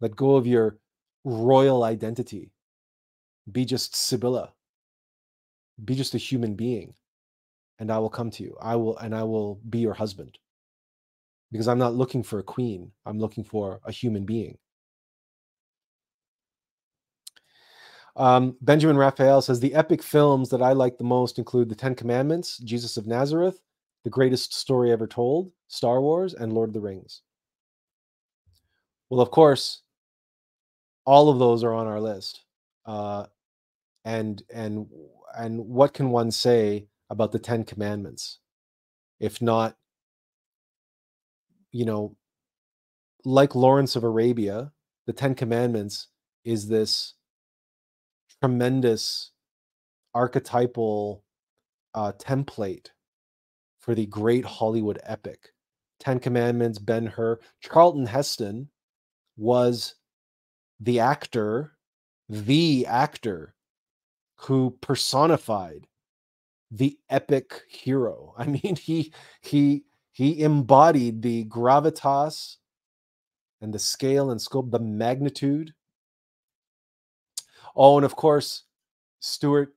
Let go of your royal identity. Be just Sibylla. Be just a human being." And I will come to you. I will, and I will be your husband. Because I'm not looking for a queen, I'm looking for a human being. Um, Benjamin Raphael says the epic films that I like the most include The Ten Commandments, Jesus of Nazareth, The Greatest Story Ever Told, Star Wars, and Lord of the Rings. Well, of course, all of those are on our list. Uh, and and and what can one say about the Ten Commandments. If not, you know, like Lawrence of Arabia, the Ten Commandments is this tremendous archetypal uh, template for the great Hollywood epic. Ten Commandments, Ben Hur. Charlton Heston was the actor, the actor who personified the epic hero. [LAUGHS] I mean, he he he embodied the gravitas and the scale and scope, the magnitude. Oh, and of course, Stuart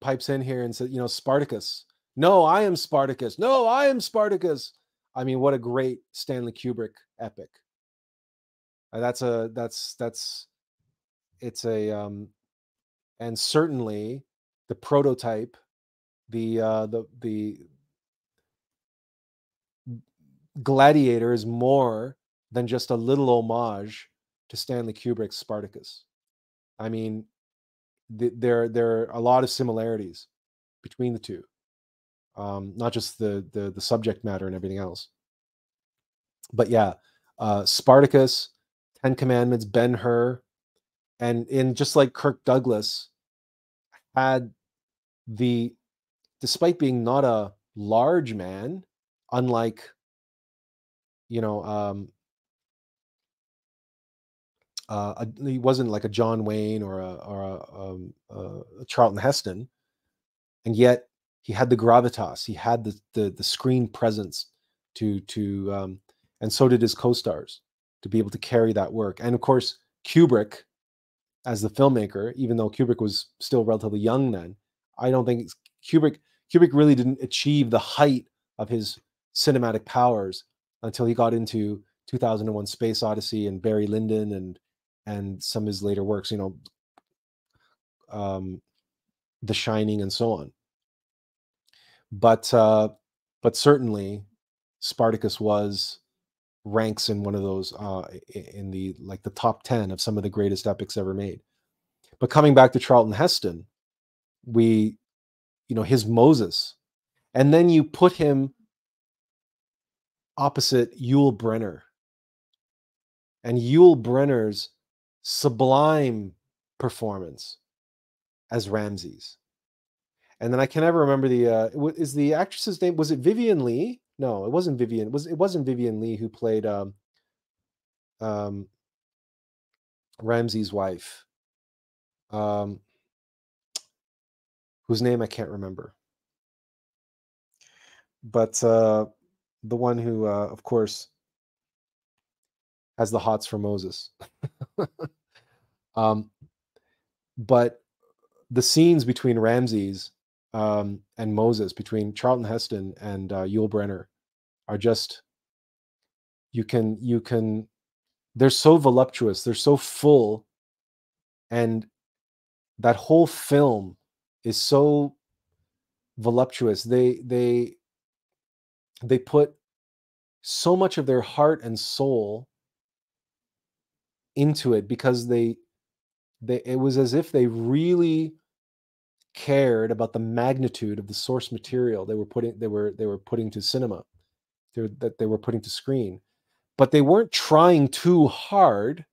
pipes in here and says, you know, Spartacus. No, I am Spartacus. No, I am Spartacus. I mean, what a great Stanley Kubrick epic. Uh, that's a that's that's it's a um and certainly the prototype the uh, the the gladiator is more than just a little homage to Stanley Kubrick's Spartacus. I mean, th- there there are a lot of similarities between the two, um, not just the, the the subject matter and everything else. But yeah, uh, Spartacus, Ten Commandments, Ben Hur, and in just like Kirk Douglas had the, despite being not a large man, unlike you know um, uh, a, he wasn't like a John Wayne or a or a, um, a Charlton Heston, and yet he had the gravitas, he had the the, the screen presence to to, um, and so did his co-stars to be able to carry that work. And of course, Kubrick, as the filmmaker, even though Kubrick was still relatively young then, I don't think Kubrick Kubrick really didn't achieve the height of his cinematic powers until he got into 2001 Space Odyssey and Barry Lyndon and and some of his later works, you know, um, The Shining and so on. But uh, but certainly, Spartacus was ranks in one of those uh, in the like the top ten of some of the greatest epics ever made. But coming back to Charlton Heston, we, you know, his Moses, and then you put him opposite Yul Brynner, and Yul Brynner's sublime performance as Ramses. And then I can never remember the uh is the actress's name was it Vivian Leigh? No, it wasn't Vivian. It was it wasn't Vivian Leigh who played um um Ramses' wife. Um whose name I can't remember. But uh the one who uh of course has the hots for Moses. [LAUGHS] um, but the scenes between Ramses um, and Moses, between Charlton Heston and uh, Yul Brynner, are just you can you can they're so voluptuous, they're so full, and that whole film is so voluptuous. They they they put so much of their heart and soul into it because they they it was as if they really cared about the magnitude of the source material they were putting they were they were putting to cinema they were, that they were putting to screen but they weren't trying too hard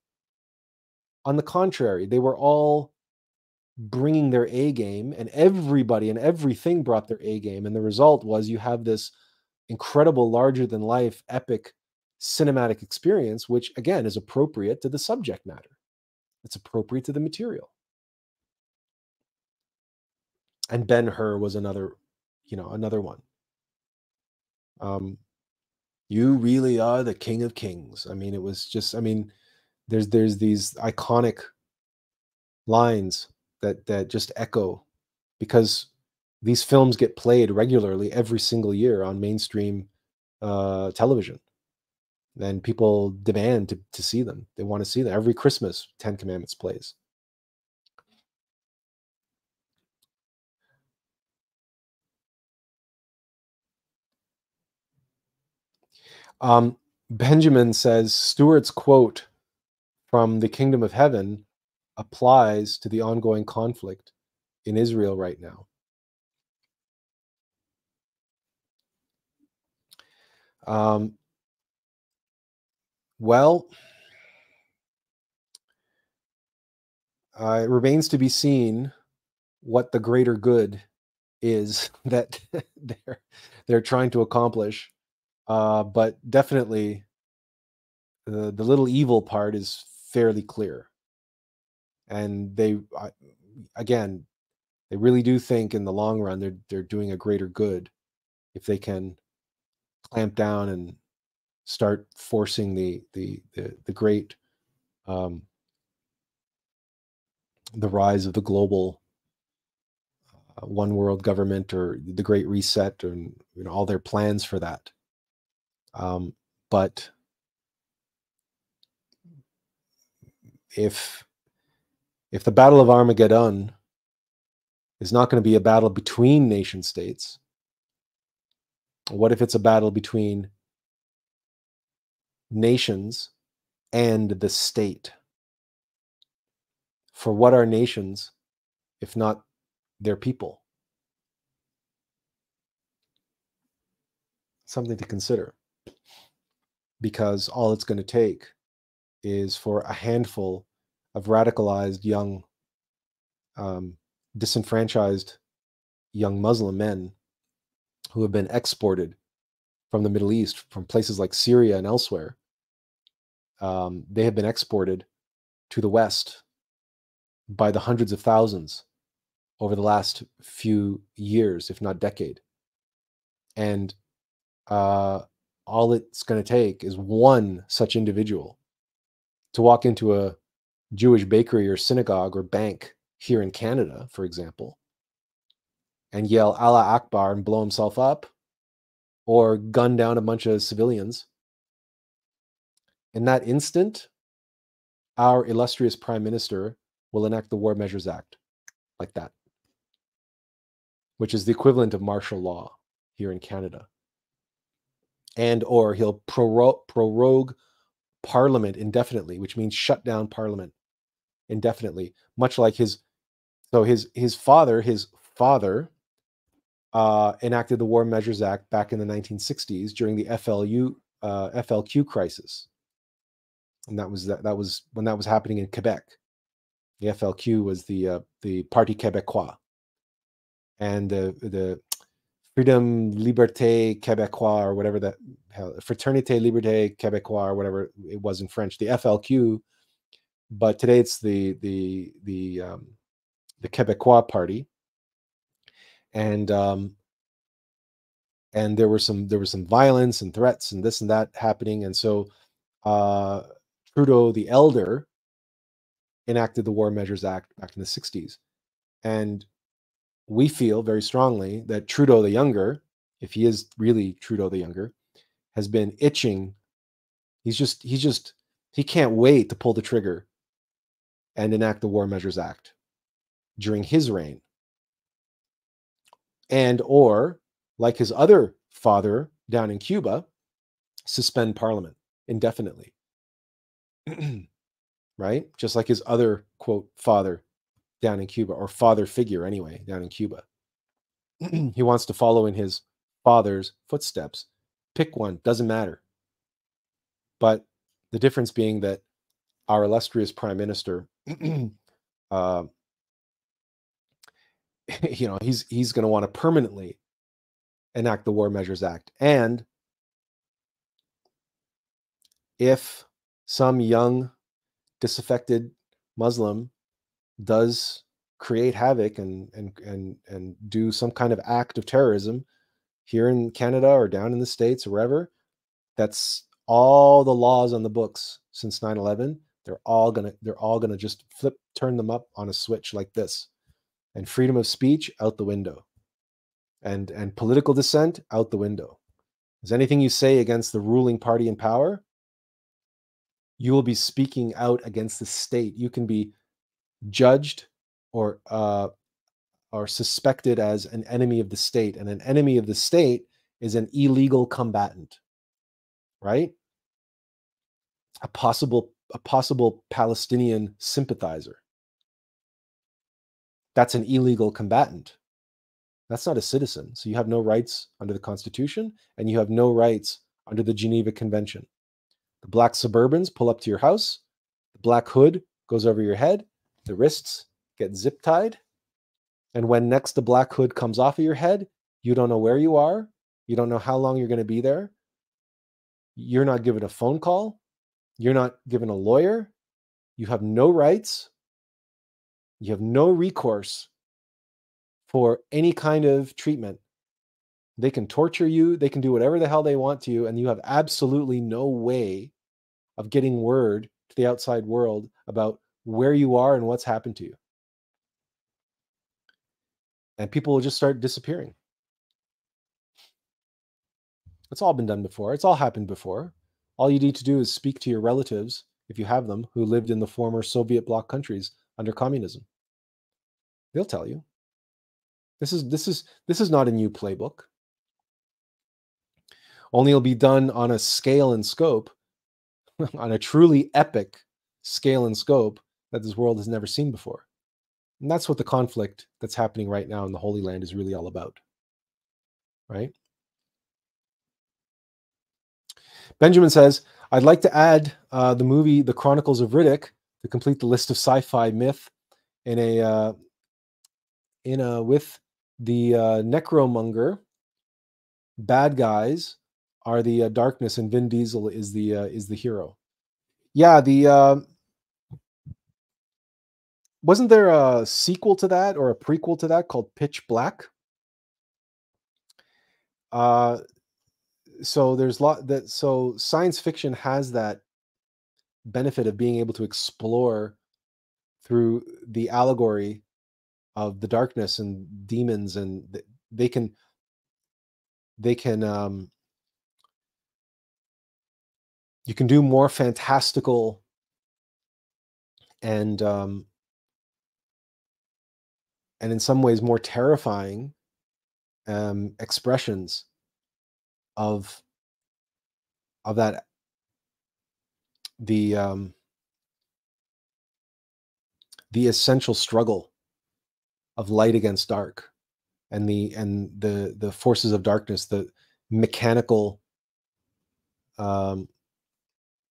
on the contrary they were all bringing their a game and everybody and everything brought their a game and the result was you have this incredible larger than life epic cinematic experience, which again is appropriate to the subject matter. It's appropriate to the material. And Ben Hur was another, you know, another one. Um, you really are the king of kings. I mean, it was just, I mean, there's there's these iconic lines that that just echo because these films get played regularly every single year on mainstream uh, television and people demand to, to see them. They want to see them. Every Christmas, Ten Commandments plays. Um, Benjamin says Stuart's quote from the kingdom of heaven applies to the ongoing conflict in Israel right now. Um, well, uh, it remains to be seen what the greater good is [LAUGHS] that they're they're trying to accomplish. Uh, but definitely, the the little evil part is fairly clear, and they uh, again they really do think in the long run they're they're doing a greater good if they can clamp down and start forcing the the the, the great um, the rise of the global uh, one world government or the great reset and you know all their plans for that. Um, but if if the battle of armageddon is not going to be a battle between nation states what if it's a battle between nations and the state. For what are nations if not their people? Something to consider because all it's going to take is for a handful of radicalized young, um, disenfranchised young Muslim men who have been exported from the Middle East, from places like Syria and elsewhere. Um, they have been exported to the West by the hundreds of thousands over the last few years, if not decade. And uh, all it's going to take is one such individual to walk into a Jewish bakery or synagogue or bank here in Canada, for example, and yell Allah Akbar and blow himself up or gun down a bunch of civilians. In that instant, our illustrious prime minister will enact the War Measures Act like that, which is the equivalent of martial law here in Canada. And or he'll prorogue, prorogue parliament indefinitely, which means shut down parliament indefinitely, much like his so his his father, his father uh, enacted the War Measures Act back in the 1960s during the FLU uh, FLQ crisis, and that was that, that was when that was happening in Quebec. The FLQ was the uh, the Parti Québécois, and the the Freedom Liberté Québécois or whatever that Fraternité Liberté Québécois or whatever it was in French, the FLQ. But today it's the the the um, the Québécois Party, and um, and there were some there was some violence and threats and this and that happening, and so uh, Trudeau the elder enacted the War Measures Act back in the '60s, and we feel very strongly that Trudeau the younger, if he is really Trudeau the younger, has been itching. He's just he's just he can't wait to pull the trigger and enact the War Measures Act during his reign and or like his other father down in Cuba, suspend parliament indefinitely. [CLEARS THROAT] right? Just like his other quote father down in Cuba, or father figure anyway, down in Cuba. [CLEARS THROAT] he wants to follow in his father's footsteps. Pick one, doesn't matter. But the difference being that our illustrious prime minister [CLEARS THROAT] uh, [LAUGHS] you know, he's he's going to want to permanently enact the War Measures Act. And if some young disaffected Muslim does create havoc and and and and do some kind of act of terrorism here in Canada or down in the states or wherever, that's all the laws on the books since 9/11. They're all gonna they're all gonna just flip turn them up on a switch like this and freedom of speech out the window and and political dissent out the window. Is anything you say against the ruling party in power you will be speaking out against the state. You can be judged or uh, or suspected as an enemy of the state and an enemy of the state is an illegal combatant right? A possible a possible palestinian sympathizer that's an illegal combatant. That's not a citizen. So you have no rights under the Constitution and you have no rights under the Geneva Convention. The black Suburbans pull up to your house, the black hood goes over your head, the wrists get zip tied. And when next the black hood comes off of your head, you don't know where you are, you don't know how long you're going to be there. You're not given a phone call, you're not given a lawyer, you have no rights you have no recourse for any kind of treatment. They can torture you, they can do whatever the hell they want to you, and you have absolutely no way of getting word to the outside world about where you are and what's happened to you. And people will just start disappearing. It's all been done before. It's all happened before. All you need to do is speak to your relatives, if you have them, who lived in the former Soviet bloc countries under communism. They'll tell you. This is this is this is not a new playbook. Only it'll be done on a scale and scope [LAUGHS] on a truly epic scale and scope that this world has never seen before. And that's what the conflict that's happening right now in the Holy Land is really all about. Right? Benjamin says, I'd like to add uh, the movie The Chronicles of Riddick to complete the list of sci-fi myth in a uh, in a with the uh, necromonger bad guys are the uh, darkness and Vin Diesel is the uh, is the hero. Yeah, the uh, wasn't there a sequel to that or a prequel to that called Pitch Black? Uh so there's a lot that so science fiction has that benefit of being able to explore through the allegory of the darkness and demons and they can they can um you can do more fantastical and um and in some ways more terrifying um expressions of of that the um the essential struggle of light against dark and the and the the forces of darkness the mechanical um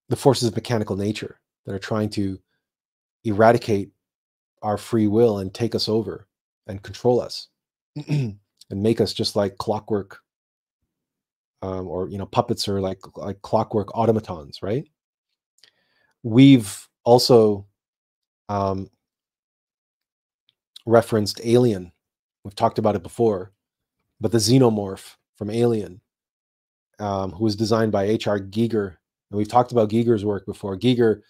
the forces of mechanical nature that are trying to eradicate our free will and take us over and control us [CLEARS THROAT] and make us just like clockwork um, or you know puppets or like like clockwork automatons right? We've also um, referenced alien. We've talked about it before but the xenomorph from alien um, who was designed by hr giger and we've talked about giger's work before. Giger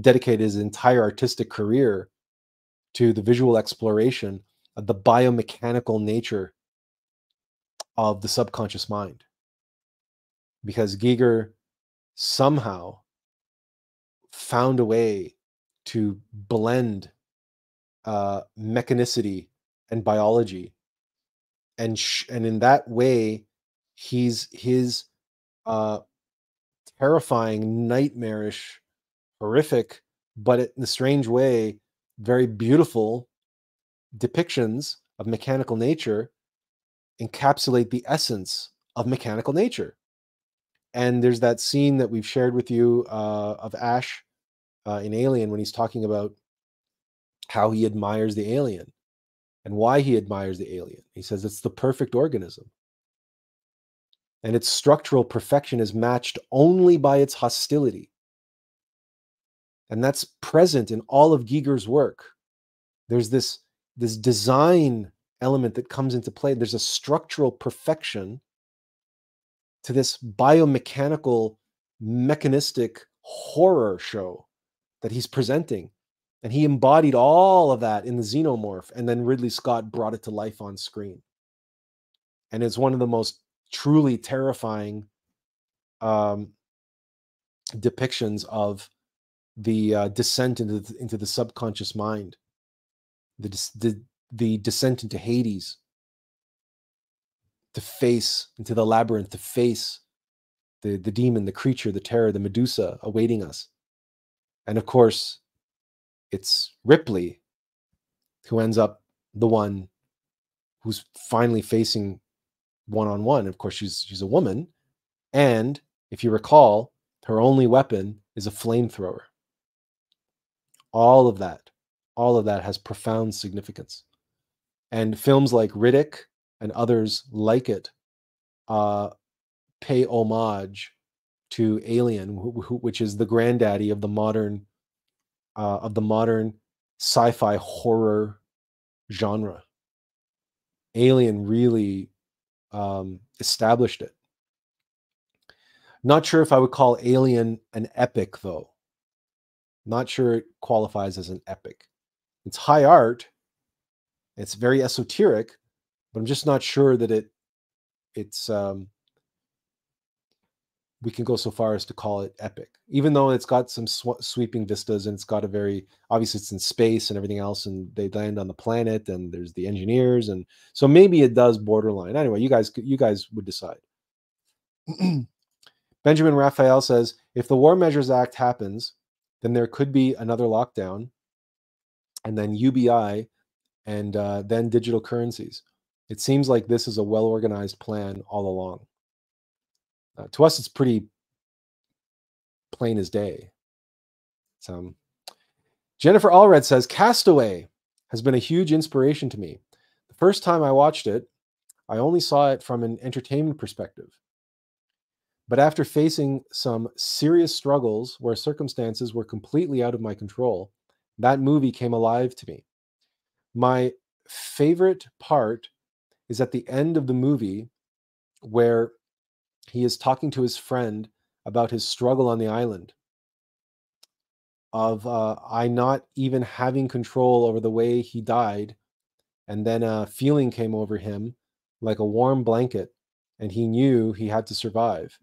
dedicated his entire artistic career to the visual exploration of the biomechanical nature of the subconscious mind because Giger somehow found a way to blend uh, mechanicity and biology, and sh- and in that way, he's his uh, terrifying, nightmarish, horrific, but in a strange way, very beautiful depictions of mechanical nature encapsulate the essence of mechanical nature and there's that scene that we've shared with you uh, of Ash uh, in Alien when he's talking about how he admires the alien and why he admires the alien. He says it's the perfect organism. And its structural perfection is matched only by its hostility. And that's present in all of Giger's work. There's this, this design element that comes into play. There's a structural perfection to this biomechanical, mechanistic horror show that he's presenting. And he embodied all of that in the xenomorph. And then Ridley Scott brought it to life on screen. And it's one of the most truly terrifying um, depictions of the uh, descent into the, into the subconscious mind, the, the, the descent into Hades to face into the labyrinth, to face the, the demon, the creature, the terror, the Medusa awaiting us. And of course, it's Ripley who ends up the one who's finally facing one on one. Of course, she's she's a woman, and if you recall, her only weapon is a flamethrower. All of that, all of that has profound significance. And films like Riddick and others like it uh, pay homage to Alien, which is the granddaddy of the modern uh, of the modern sci-fi horror genre. Alien really um, established it. Not sure if I would call Alien an epic, though. Not sure it qualifies as an epic. It's high art. It's very esoteric, but I'm just not sure that it it's um, we can go so far as to call it epic, even though it's got some sw- sweeping vistas and it's got a very obviously it's in space and everything else, and they land on the planet and there's the engineers, and so maybe it does borderline. Anyway, you guys you guys would decide. [CLEARS THROAT] Benjamin Raphael says if the War Measures Act happens, then there could be another lockdown, and then UBI, and uh, then digital currencies. It seems like this is a well organized plan all along. Uh, to us, it's pretty plain as day. Um, Jennifer Allred says Castaway has been a huge inspiration to me. The first time I watched it, I only saw it from an entertainment perspective. But after facing some serious struggles where circumstances were completely out of my control, that movie came alive to me. My favorite part is at the end of the movie where he is talking to his friend about his struggle on the island of uh, I not even having control over the way he died. And then a feeling came over him like a warm blanket, and he knew he had to survive.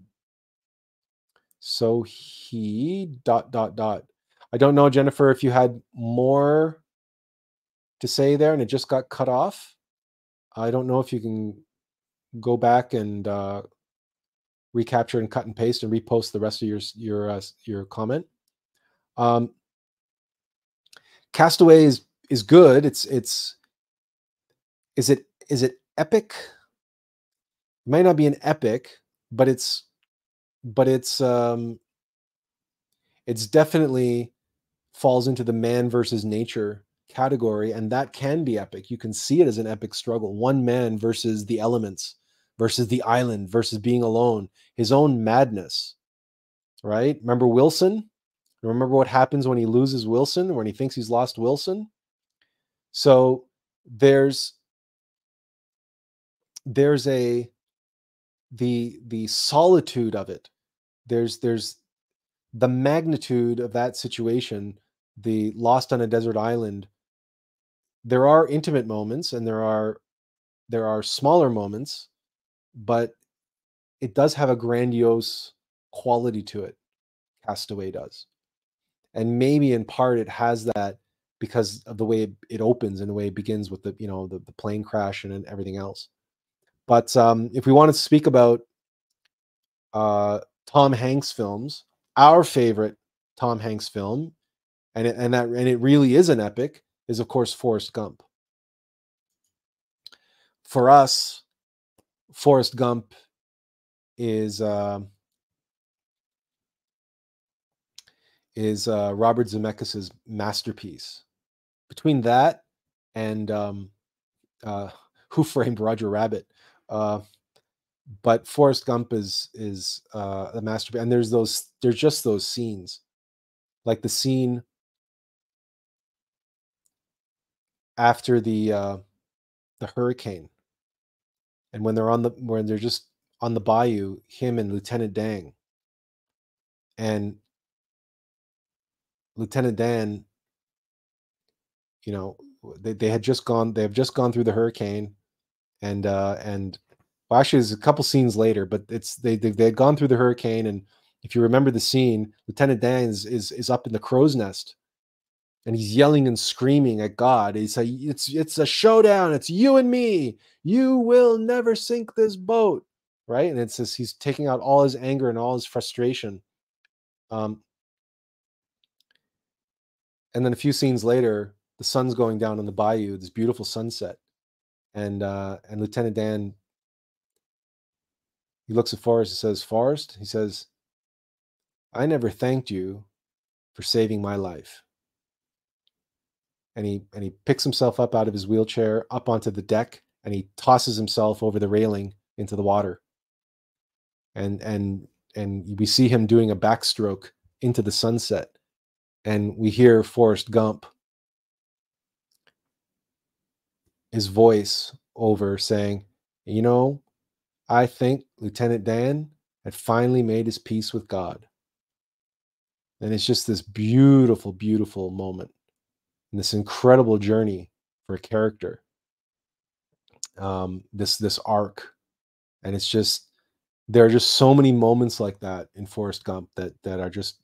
So he dot dot dot. I don't know, Jennifer, if you had more to say there and it just got cut off. I don't know if you can go back and uh, recapture and cut and paste and repost the rest of your your uh, your comment. Um, Castaway is is good. It's it's is it is it epic? It might not be an epic, but it's but it's um it's definitely falls into the man versus nature category and that can be epic. You can see it as an epic struggle one man versus the elements versus the island versus being alone his own madness right? Remember wilson? Remember what happens when he loses wilson or when he thinks he's lost wilson? So there's there's a the the solitude of it. There's there's the magnitude of that situation the lost on a desert island there are intimate moments and there are there are smaller moments but it does have a grandiose quality to it castaway does. And maybe in part it has that because of the way it opens and the way it begins with the you know the, the plane crash and, and everything else. But um, if we wanted to speak about uh, Tom Hanks films, our favorite Tom Hanks film, and it, and that and it really is an epic, is of course Forrest Gump. For us, Forrest Gump is uh, is uh, Robert Zemeckis's masterpiece. Between that and um, uh, [LAUGHS] Who Framed Roger Rabbit, uh, but Forrest Gump is is uh, a masterpiece, and there's those there's just those scenes, like the scene after the uh, the hurricane, and when they're on the when they're just on the bayou, him and Lieutenant Dan, and Lieutenant Dan, you know, they, they had just gone they have just gone through the hurricane, and uh, and well, actually, there's a couple scenes later, but it's they they, they had gone through the hurricane, and if you remember the scene, Lieutenant Dan is, is is up in the crow's nest, and he's yelling and screaming at God. He's like, "It's it's a showdown. It's you and me. You will never sink this boat." Right, and it's just he's taking out all his anger and all his frustration. Um, and then a few scenes later, the sun's going down on the bayou. This beautiful sunset, and uh, and Lieutenant Dan he looks at Forrest and says, Forrest, he says, I never thanked you for saving my life. And he and he picks himself up out of his wheelchair up onto the deck and he tosses himself over the railing into the water. And and and we see him doing a backstroke into the sunset. And we hear Forrest Gump his voice over saying, You know, I think Lieutenant Dan had finally made his peace with God. And it's just this beautiful, beautiful moment and this incredible journey for a character. Um, this this arc. And it's just there are just so many moments like that in Forrest Gump that that are just,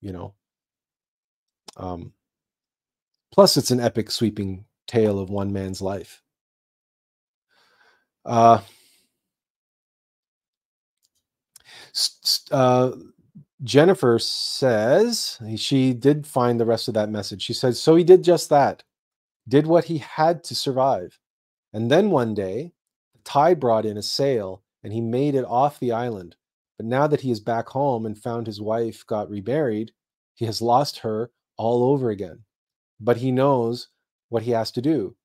you know, um, plus it's an epic sweeping tale of one man's life. Uh, uh, Jennifer says she did find the rest of that message. She says, So he did just that, did what he had to survive. And then one day, the tide brought in a sail and he made it off the island. But now that he is back home and found his wife got remarried, he has lost her all over again. But he knows what he has to do.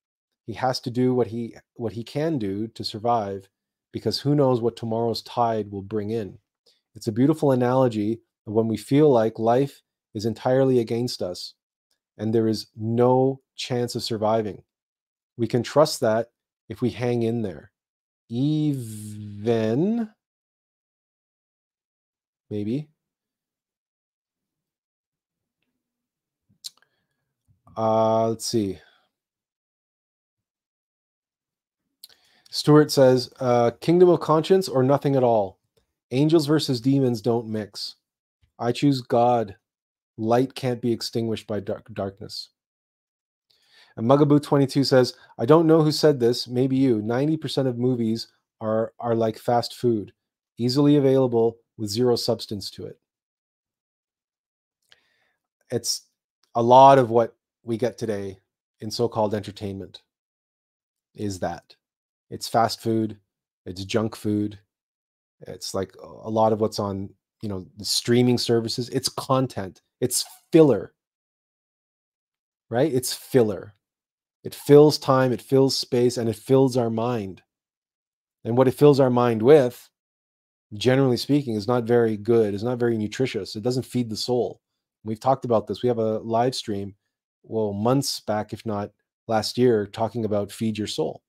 He has to do what he what he can do to survive because who knows what tomorrow's tide will bring in. It's a beautiful analogy when we feel like life is entirely against us and there is no chance of surviving. We can trust that if we hang in there. Even, maybe. Uh, let's see. Stuart says, uh, Kingdom of Conscience or nothing at all. Angels versus demons don't mix. I choose God. Light can't be extinguished by dark- darkness. And Mugaboo 22 says, I don't know who said this, maybe you. 90% of movies are, are like fast food, easily available with zero substance to it. It's a lot of what we get today in so called entertainment is that it's fast food, it's junk food, it's like uh, a lot of what's on, you know, the streaming services. It's content. It's filler. Right? It's filler. It fills time, it fills space, and it fills our mind. And what it fills our mind with, generally speaking, is not very good, It's not very nutritious. It doesn't feed the soul. We've talked about this. We have a live stream, well, months back, if not last year, talking about feed your soul.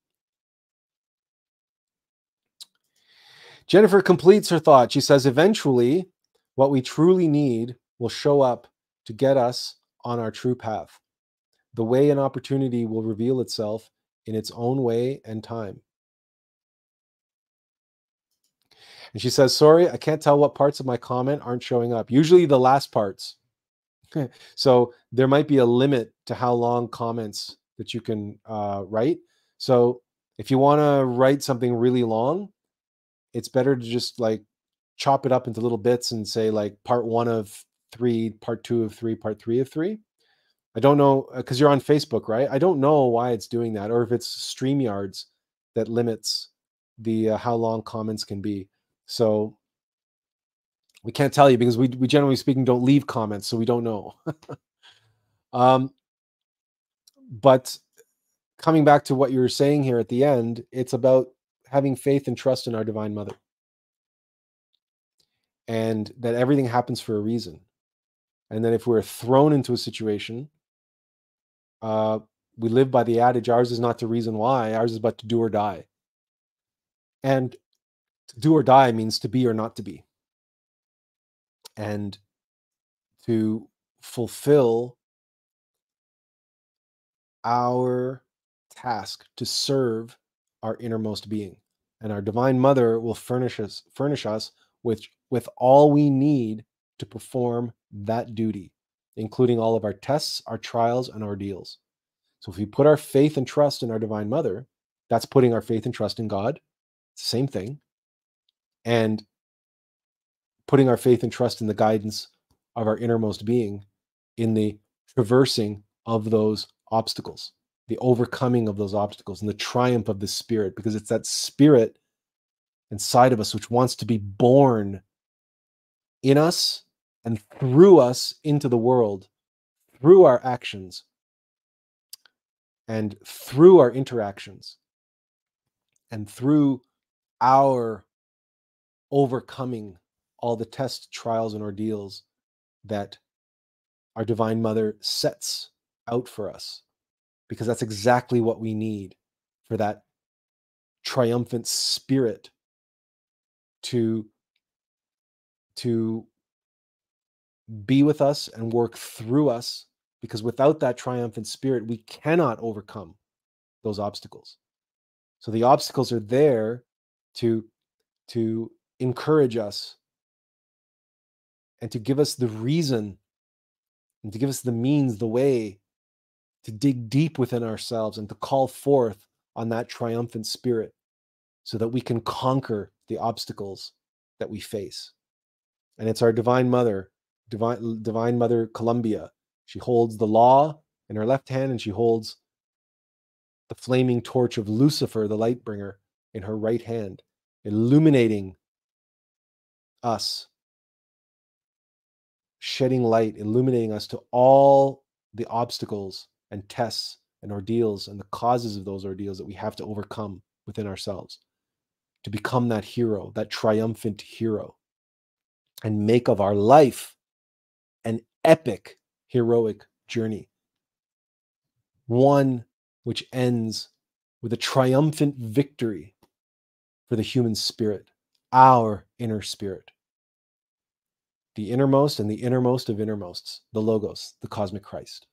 Jennifer completes her thought. She says, eventually, what we truly need will show up to get us on our true path. The way and opportunity will reveal itself in its own way and time. And she says, Sorry, I can't tell what parts of my comment aren't showing up. Usually the last parts. [LAUGHS] so there might be a limit to how long comments that you can uh, write. So if you want to write something really long, it's better to just like chop it up into little bits and say like part one of three, part two of three, part three of three. I don't know because uh, you're on Facebook, right? I don't know why it's doing that, or if it's Streamyards that limits the uh, how long comments can be. So we can't tell you because we we generally speaking don't leave comments, so we don't know. [LAUGHS] um, but coming back to what you were saying here at the end, it's about having faith and trust in our divine mother. And that everything happens for a reason. And then if we're thrown into a situation uh, we live by the adage ours is not the reason why ours is but to do or die. And to do or die means to be or not to be. And to fulfill our task to serve our innermost being. And our divine mother will furnish us furnish us with with all we need to perform that duty, including all of our tests, our trials and ordeals. So if we put our faith and trust in our divine mother, that's putting our faith and trust in God. Same thing. And putting our faith and trust in the guidance of our innermost being in the traversing of those obstacles the overcoming of those obstacles and the triumph of the spirit because it's that spirit inside of us which wants to be born in us and through us into the world through our actions and through our interactions and through our overcoming all the tests, trials, and ordeals that our Divine Mother sets out for us because that's exactly what we need for that triumphant spirit to to be with us and work through us because without that triumphant spirit we cannot overcome those obstacles. So the obstacles are there to to encourage us and to give us the reason and to give us the means the way to dig deep within ourselves and to call forth on that triumphant spirit so that we can conquer the obstacles that we face. and it's our divine mother, divine divine mother Columbia. She holds the law in her left hand and she holds the flaming torch of Lucifer, the light bringer, in her right hand, illuminating us, shedding light, illuminating us to all the obstacles and tests and ordeals and the causes of those ordeals that we have to overcome within ourselves to become that hero, that triumphant hero, and make of our life an epic, heroic journey. One which ends with a triumphant victory for the human spirit, our inner spirit. The innermost and the innermost of innermosts, the Logos, the cosmic Christ,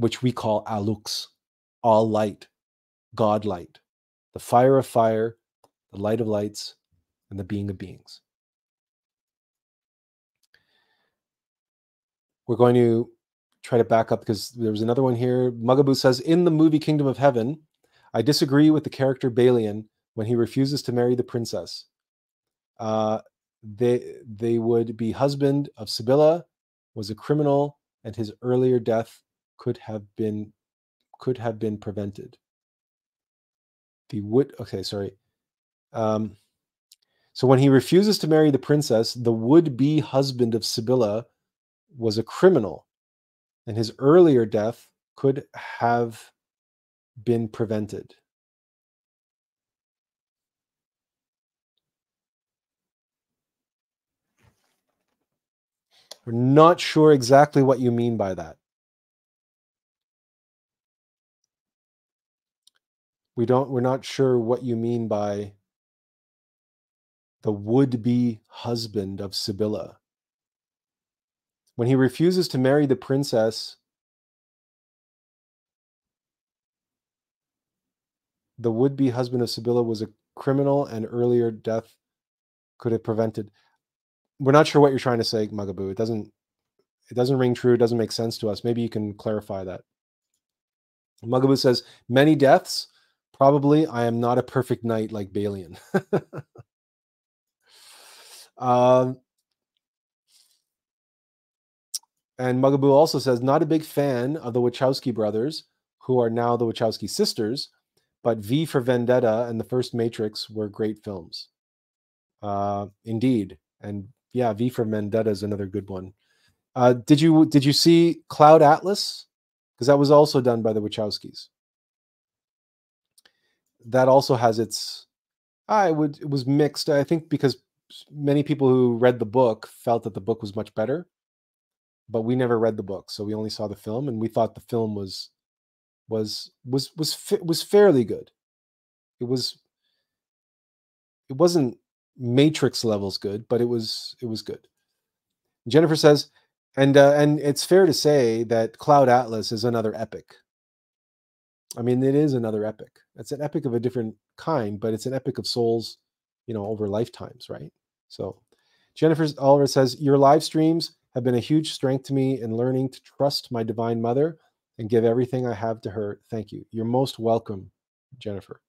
which we call Alux, all light, God light, the fire of fire, the light of lights, and the being of beings. We're going to try to back up because there was another one here. Mugaboo says In the movie Kingdom of Heaven, I disagree with the character Balian when he refuses to marry the princess. Uh, they they would be husband of Sibylla, was a criminal, and his earlier death could have been could have been prevented. The would okay, sorry. Um, so when he refuses to marry the princess, the would-be husband of Sibylla was a criminal, and his earlier death could have been prevented. We're not sure exactly what you mean by that. We don't we're not sure what you mean by the would-be husband of Sibylla. When he refuses to marry the princess, the would-be husband of Sibylla was a criminal and earlier death could have prevented. We're not sure what you're trying to say, Mugaboo. It doesn't it doesn't ring true, it doesn't make sense to us. Maybe you can clarify that. Mugaboo says, many deaths. Probably I am not a perfect knight like Balian. [LAUGHS] um, and Mugaboo also says, not a big fan of the Wachowski brothers, who are now the Wachowski sisters, but V for Vendetta and the first Matrix were great films. Uh, indeed, and yeah, V for Vendetta is another good one. Uh, did you did you see Cloud Atlas? Because that was also done by the Wachowskis. That also has its. I would it was mixed. I think because many people who read the book felt that the book was much better, but we never read the book, so we only saw the film, and we thought the film was was was was was fairly good. It was it wasn't Matrix levels good, but it was it was good. Jennifer says, and uh, and it's fair to say that Cloud Atlas is another epic. I mean, it is another epic. It's an epic of a different kind, but it's an epic of souls, you know, over lifetimes, right? So, Jennifer Oliver says, Your live streams have been a huge strength to me in learning to trust my Divine Mother and give everything I have to her. Thank you. You're most welcome, Jennifer.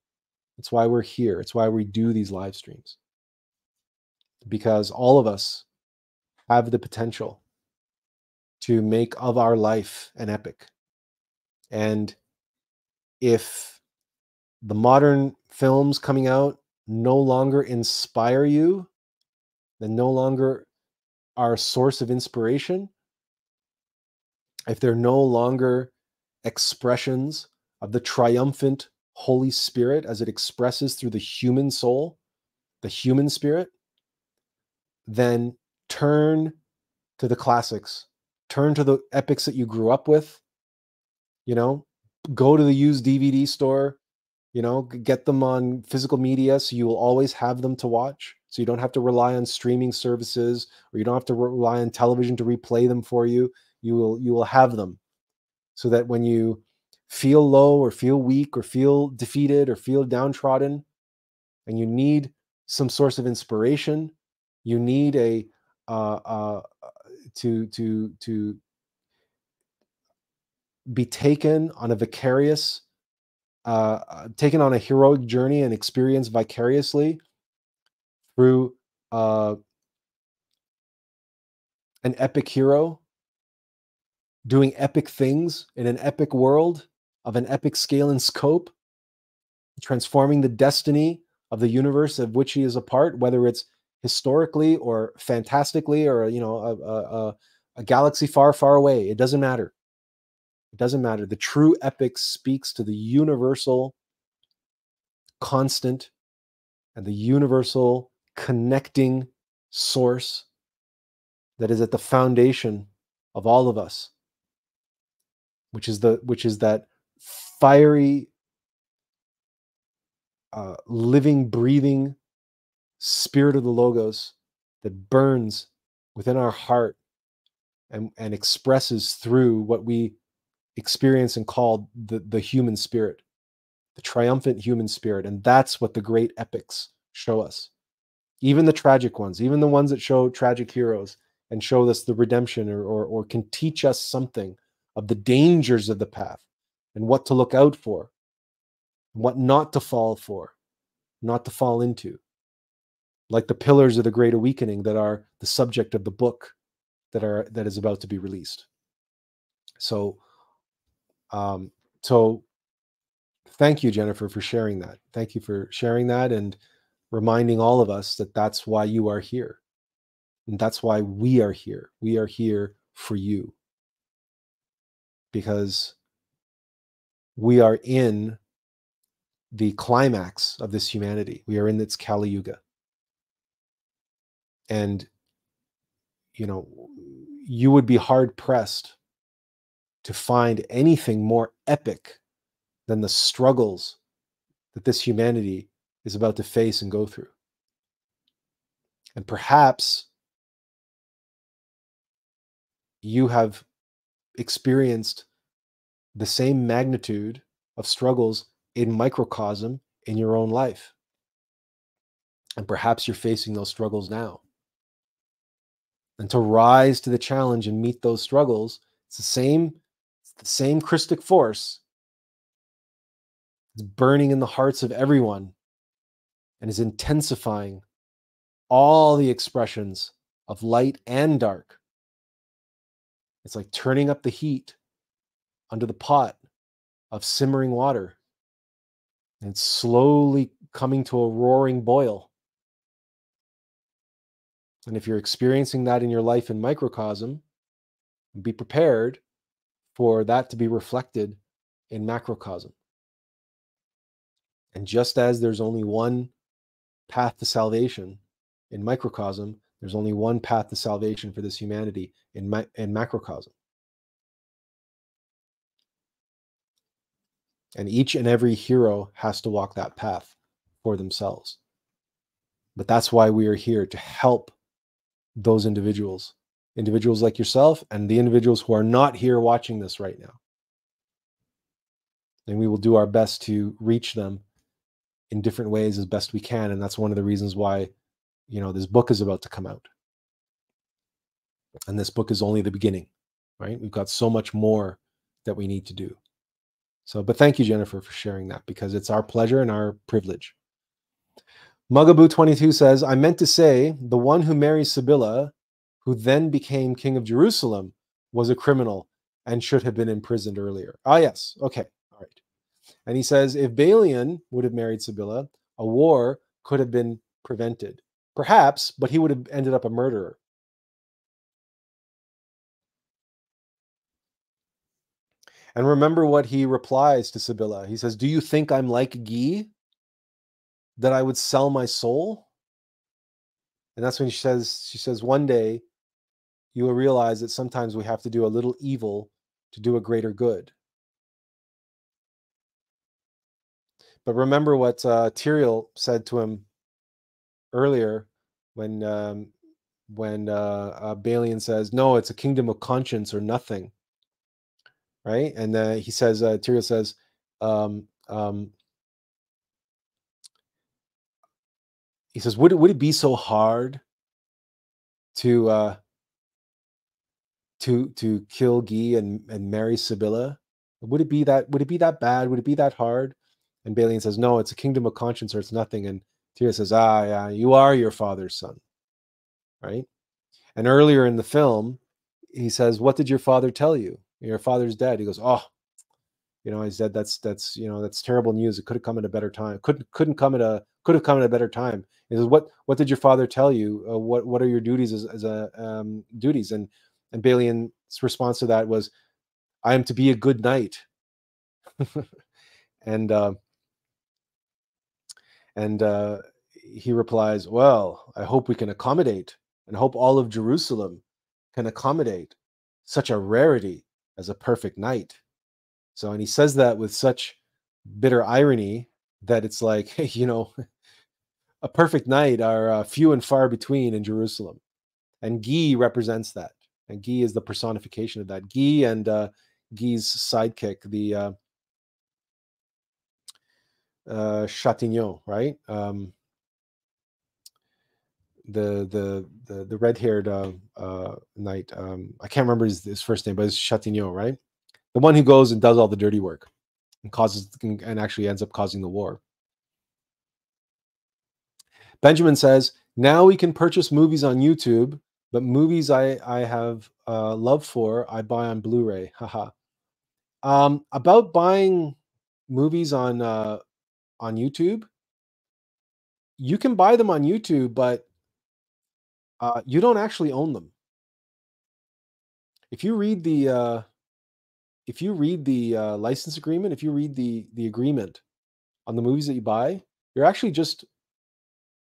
It's why we're here. It's why we do these live streams. Because all of us have the potential to make of our life an epic. And if the modern films coming out no longer inspire you, then no longer are a source of inspiration, if they're no longer expressions of the triumphant Holy Spirit as it expresses through the human soul, the human spirit, then turn to the classics, turn to the epics that you grew up with. You know, go to the used DVD store, you know, get them on physical media so you will always have them to watch. So you don't have to rely on streaming services or you don't have to rely on television to replay them for you. You will you will have them so that when you feel low or feel weak or feel defeated or feel downtrodden and you need some source of inspiration you need a uh, uh, to to to be taken on a vicarious uh, taken on a heroic journey and experience vicariously through uh, an epic hero doing epic things in an epic world of an epic scale and scope, transforming the destiny of the universe of which he is a part, whether it's historically or fantastically or you know a, a, a galaxy far, far away. It doesn't matter. It doesn't matter. The true epic speaks to the universal, constant, and the universal connecting source that is at the foundation of all of us which is the which is that fiery uh, living breathing spirit of the logos that burns within our heart and, and expresses through what we experience and called the, the human spirit the triumphant human spirit and that's what the great epics show us even the tragic ones even the ones that show tragic heroes and show us the redemption or, or, or can teach us something of the dangers of the path and what to look out for, what not to fall for, not to fall into. Like the pillars of the Great Awakening that are the subject of the book that are that is about to be released. So, um, so thank you, Jennifer, for sharing that. Thank you for sharing that and reminding all of us that that's why you are here. And that's why we are here. We are here for you because we are in the climax of this humanity. We are in its Kali Yuga. And, you know, you would be hard pressed to find anything more epic than the struggles that this humanity is about to face and go through. And perhaps you have experienced the same magnitude of struggles in microcosm in your own life. And perhaps you're facing those struggles now. And to rise to the challenge and meet those struggles, it's the same, the same Christic force. It's burning in the hearts of everyone and is intensifying all the expressions of light and dark it's like turning up the heat under the pot of simmering water and slowly coming to a roaring boil. And if you're experiencing that in your life in microcosm, be prepared for that to be reflected in macrocosm. And just as there's only one path to salvation in microcosm, there's only one path to salvation for this humanity in, ma- in macrocosm. And each and every hero has to walk that path for themselves. But that's why we are here to help those individuals, individuals like yourself, and the individuals who are not here watching this right now. And we will do our best to reach them in different ways as best we can. And that's one of the reasons why you know this book is about to come out and this book is only the beginning right we've got so much more that we need to do so but thank you jennifer for sharing that because it's our pleasure and our privilege mugaboo 22 says i meant to say the one who marries sibylla who then became king of jerusalem was a criminal and should have been imprisoned earlier ah yes okay all right and he says if balian would have married sibylla a war could have been prevented Perhaps, but he would have ended up a murderer. And remember what he replies to Sibylla. He says, Do you think I'm like Guy? That I would sell my soul? And that's when she says, she says, one day you will realize that sometimes we have to do a little evil to do a greater good. But remember what uh, Tyrael said to him earlier when um, when uh, uh, Balian says, "No, it's a kingdom of conscience or nothing," right? And uh, he says, uh, Tyrael says, um, um, he says, "Would it would it be so hard to uh, to to kill Guy and and marry Sibylla? Would it be that would it be that bad? Would it be that hard?" And Balian says, "No, it's a kingdom of conscience or it's nothing." And Tyrael says, Ah, yeah, you are your father's son. right? And earlier in the film, he says, "What did your father tell you? Your father's dead." He goes, "Oh, you know," I said, "That's that's you know that's terrible news. It could have come at a better time. Couldn't couldn't come at a could have come at a better time." He says, "What what did your father tell you? Uh, what what are your duties as, as a um, duties?" And and Balian's response to that was, "I am to be a good knight." [LAUGHS] and uh, and uh, he replies, "Well, I hope we can accommodate, and hope all of Jerusalem can accommodate such a rarity as a perfect knight." So, and he says that with such bitter irony that it's like, [LAUGHS] you know, a perfect knight are uh, few and far between in Jerusalem, and Guy represents that, and Guy is the personification of that. Guy and uh, Guy's sidekick, the uh, uh, Chatillon, right? Um, the the the the red haired uh, uh, knight. Um, I can't remember his, his first name, but it's Chatillon, right? The one who goes and does all the dirty work and causes and actually ends up causing the war. Benjamin says, now we can purchase movies on YouTube, but movies I, I have uh, love for, I buy on Blu-ray. Haha. um, about buying movies on uh, on YouTube, you can buy them on YouTube, but uh, you don't actually own them. If you read the uh, if you read the uh, license agreement, if you read the the agreement on the movies that you buy, you're actually just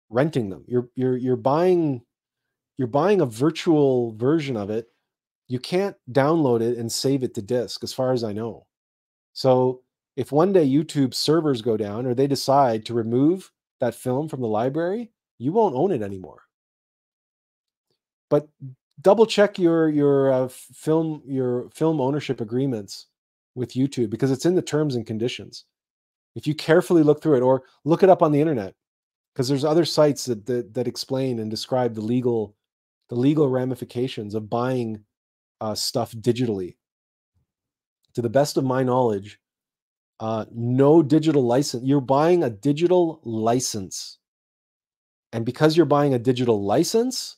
renting them. You're you're you're buying you're buying a virtual version of it. You can't download it and save it to disk, as far as I know. So if one day YouTube servers go down or they decide to remove that film from the library, you won't own it anymore. But double check your your uh, film your film ownership agreements with YouTube because it's in the terms and conditions. If you carefully look through it or look it up on the internet, because there's other sites that, that, that explain and describe the legal the legal ramifications of buying uh, stuff digitally. To the best of my knowledge, uh, no digital license. You're buying a digital license, and because you're buying a digital license,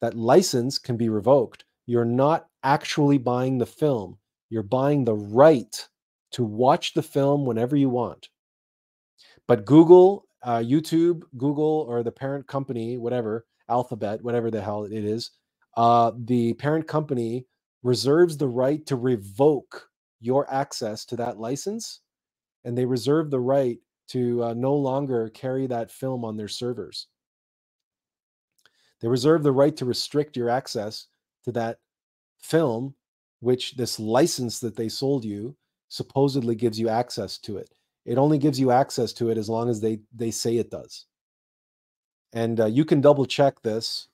that license can be revoked. You're not actually buying the film. You're buying the right to watch the film whenever you want. But Google uh, YouTube, Google, or the parent company, whatever, Alphabet, whatever the hell it is, uh, the parent company reserves the right to revoke your access to that license, and they reserve the right to uh, no longer carry that film on their servers. They reserve the right to restrict your access to that film, which this license that they sold you supposedly gives you access to it. It only gives you access to it as long as they they say it does. And uh, you can double check this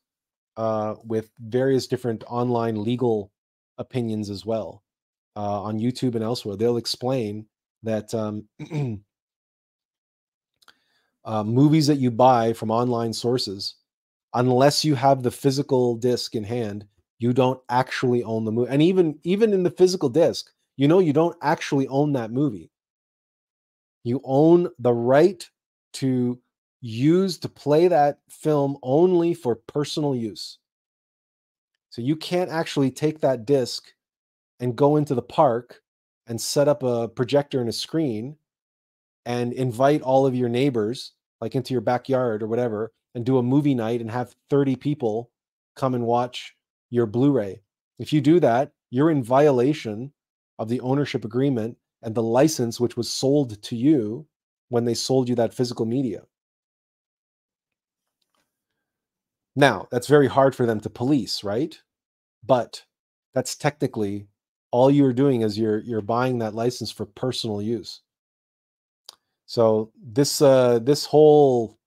uh, with various different online legal opinions as well uh, on YouTube and elsewhere. They'll explain that um, [CLEARS THROAT] uh, movies that you buy from online sources, unless you have the physical disc in hand, you don't actually own the movie. And even even in the physical disc, you know you don't actually own that movie. You own the right to use to play that film only for personal use. So you can't actually take that disc and go into the park and set up a projector and a screen and invite all of your neighbors like into your backyard or whatever and do a movie night and have 30 people come and watch your Blu-ray. If you do that, you're in violation of the ownership agreement and the license which was sold to you when they sold you that physical media. Now, that's very hard for them to police, right? But that's technically all you're doing is you're you're buying that license for personal use. So this uh this whole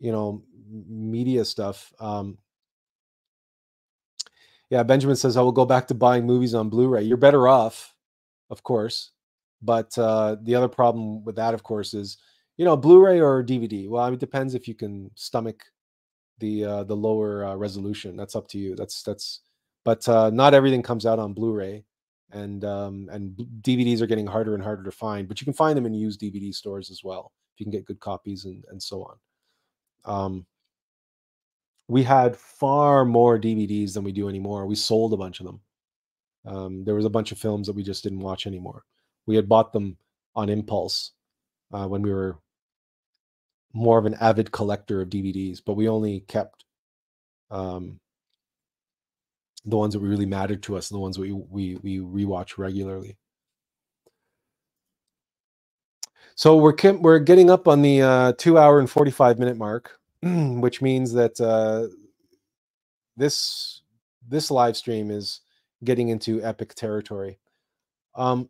you know media stuff um yeah, Benjamin says I will go back to buying movies on Blu-ray. You're better off, of course, but uh, the other problem with that, of course, is you know Blu-ray or DVD. Well, it depends if you can stomach the uh, the lower uh, resolution. That's up to you. That's that's. But uh, not everything comes out on Blu-ray, and um, and DVDs are getting harder and harder to find. But you can find them in used DVD stores as well if you can get good copies and and so on. Um, we had far more DVDs than we do anymore. We sold a bunch of them. Um, there was a bunch of films that we just didn't watch anymore. We had bought them on impulse uh, when we were more of an avid collector of DVDs, but we only kept um, the ones that really mattered to us, the ones we we we rewatch regularly. So we're we're getting up on the uh, two hour and forty five minute mark, [CLEARS THROAT] which means that uh, this this live stream is getting into epic territory. Um,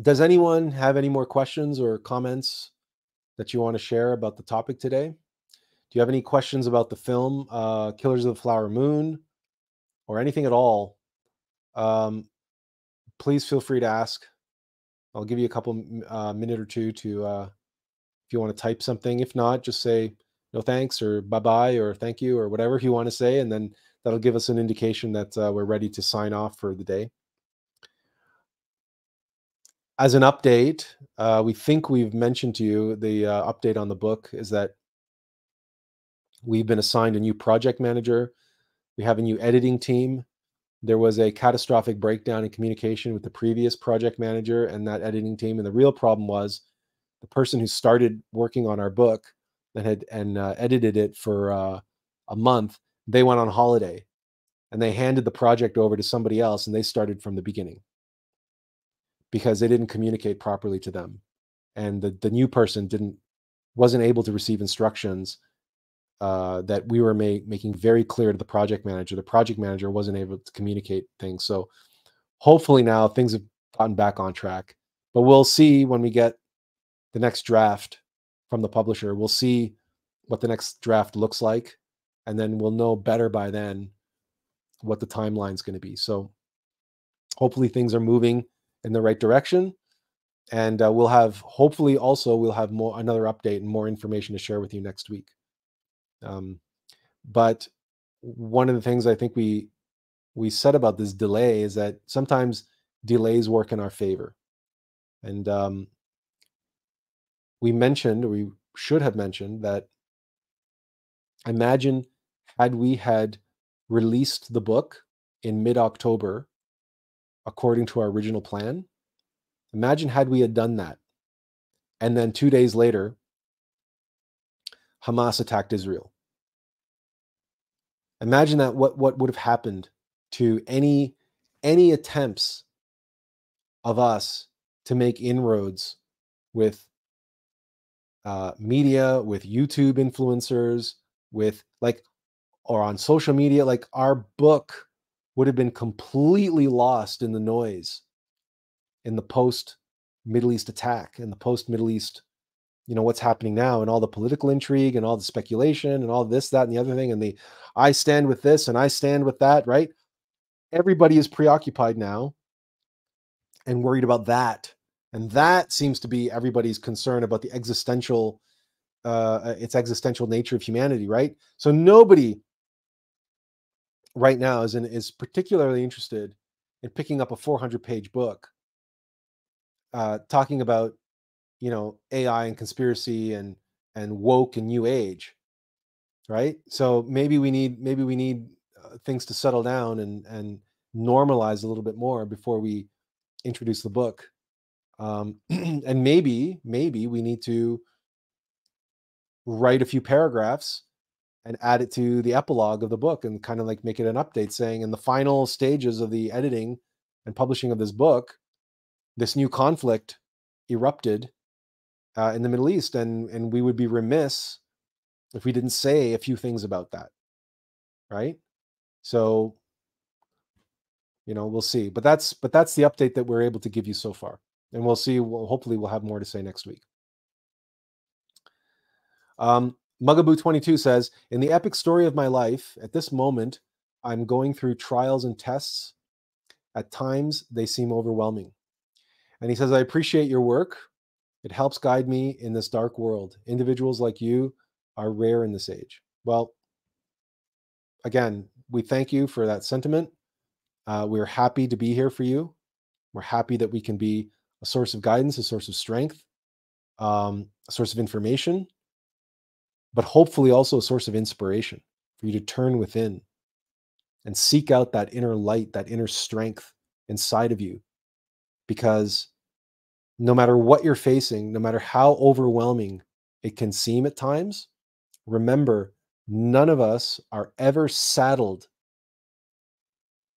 does anyone have any more questions or comments that you want to share about the topic today? Do you have any questions about the film uh, Killers of the Flower Moon or anything at all? Um, please feel free to ask. I'll give you a couple uh, minute or two to uh, if you want to type something. If not, just say no thanks or bye bye or thank you or whatever you want to say, and then that'll give us an indication that uh, we're ready to sign off for the day. As an update, uh, we think we've mentioned to you the uh, update on the book is that we've been assigned a new project manager. We have a new editing team. There was a catastrophic breakdown in communication with the previous project manager and that editing team. And the real problem was the person who started working on our book and had and uh, edited it for uh, a month they went on holiday and they handed the project over to somebody else and they started from the beginning because they didn't communicate properly to them. And the, the new person didn't wasn't able to receive instructions uh, that we were ma- making very clear to the project manager. The project manager wasn't able to communicate things. So hopefully now things have gotten back on track. But we'll see when we get the next draft from the publisher. We'll see what the next draft looks like and then we'll know better by then what the timeline is going to be. So hopefully things are moving in the right direction and uh, we'll have hopefully also we'll have more another update and more information to share with you next week. Um, but one of the things i think we we said about this delay is that sometimes delays work in our favor. And um, we mentioned we should have mentioned that imagine had we had released the book in mid October, according to our original plan, imagine had we had done that. And then two days later, Hamas attacked Israel. Imagine that what, what would have happened to any any attempts of us to make inroads with uh, media, with YouTube influencers, with like or on social media, like our book would have been completely lost in the noise in the post Middle East attack and the post Middle East, you know, what's happening now and all the political intrigue and all the speculation and all this, that, and the other thing. And the I stand with this and I stand with that, right? Everybody is preoccupied now and worried about that. And that seems to be everybody's concern about the existential, uh, its existential nature of humanity, right? So nobody right now is in, is particularly interested in picking up a 400 page book. Uh, talking about you know AI and conspiracy and and woke and new age right? So maybe we need maybe we need uh, things to settle down and and normalize a little bit more before we introduce the book. Um, [CLEARS THROAT] and maybe maybe we need to write a few paragraphs and add it to the epilogue of the book and kind of like make it an update saying in the final stages of the editing and publishing of this book this new conflict erupted uh, in the middle east and and we would be remiss if we didn't say a few things about that right? So you know we'll see but that's but that's the update that we're able to give you so far and we'll see we'll, hopefully we'll have more to say next week. Um, Mugaboo22 says, In the epic story of my life, at this moment, I'm going through trials and tests. At times, they seem overwhelming. And he says, I appreciate your work. It helps guide me in this dark world. Individuals like you are rare in this age. Well, again, we thank you for that sentiment. Uh, we're happy to be here for you. We're happy that we can be a source of guidance, a source of strength, um, a source of information but hopefully also a source of inspiration for you to turn within and seek out that inner light, that inner strength inside of you. Because no matter what you're facing, no matter how overwhelming it can seem at times, remember none of us are ever saddled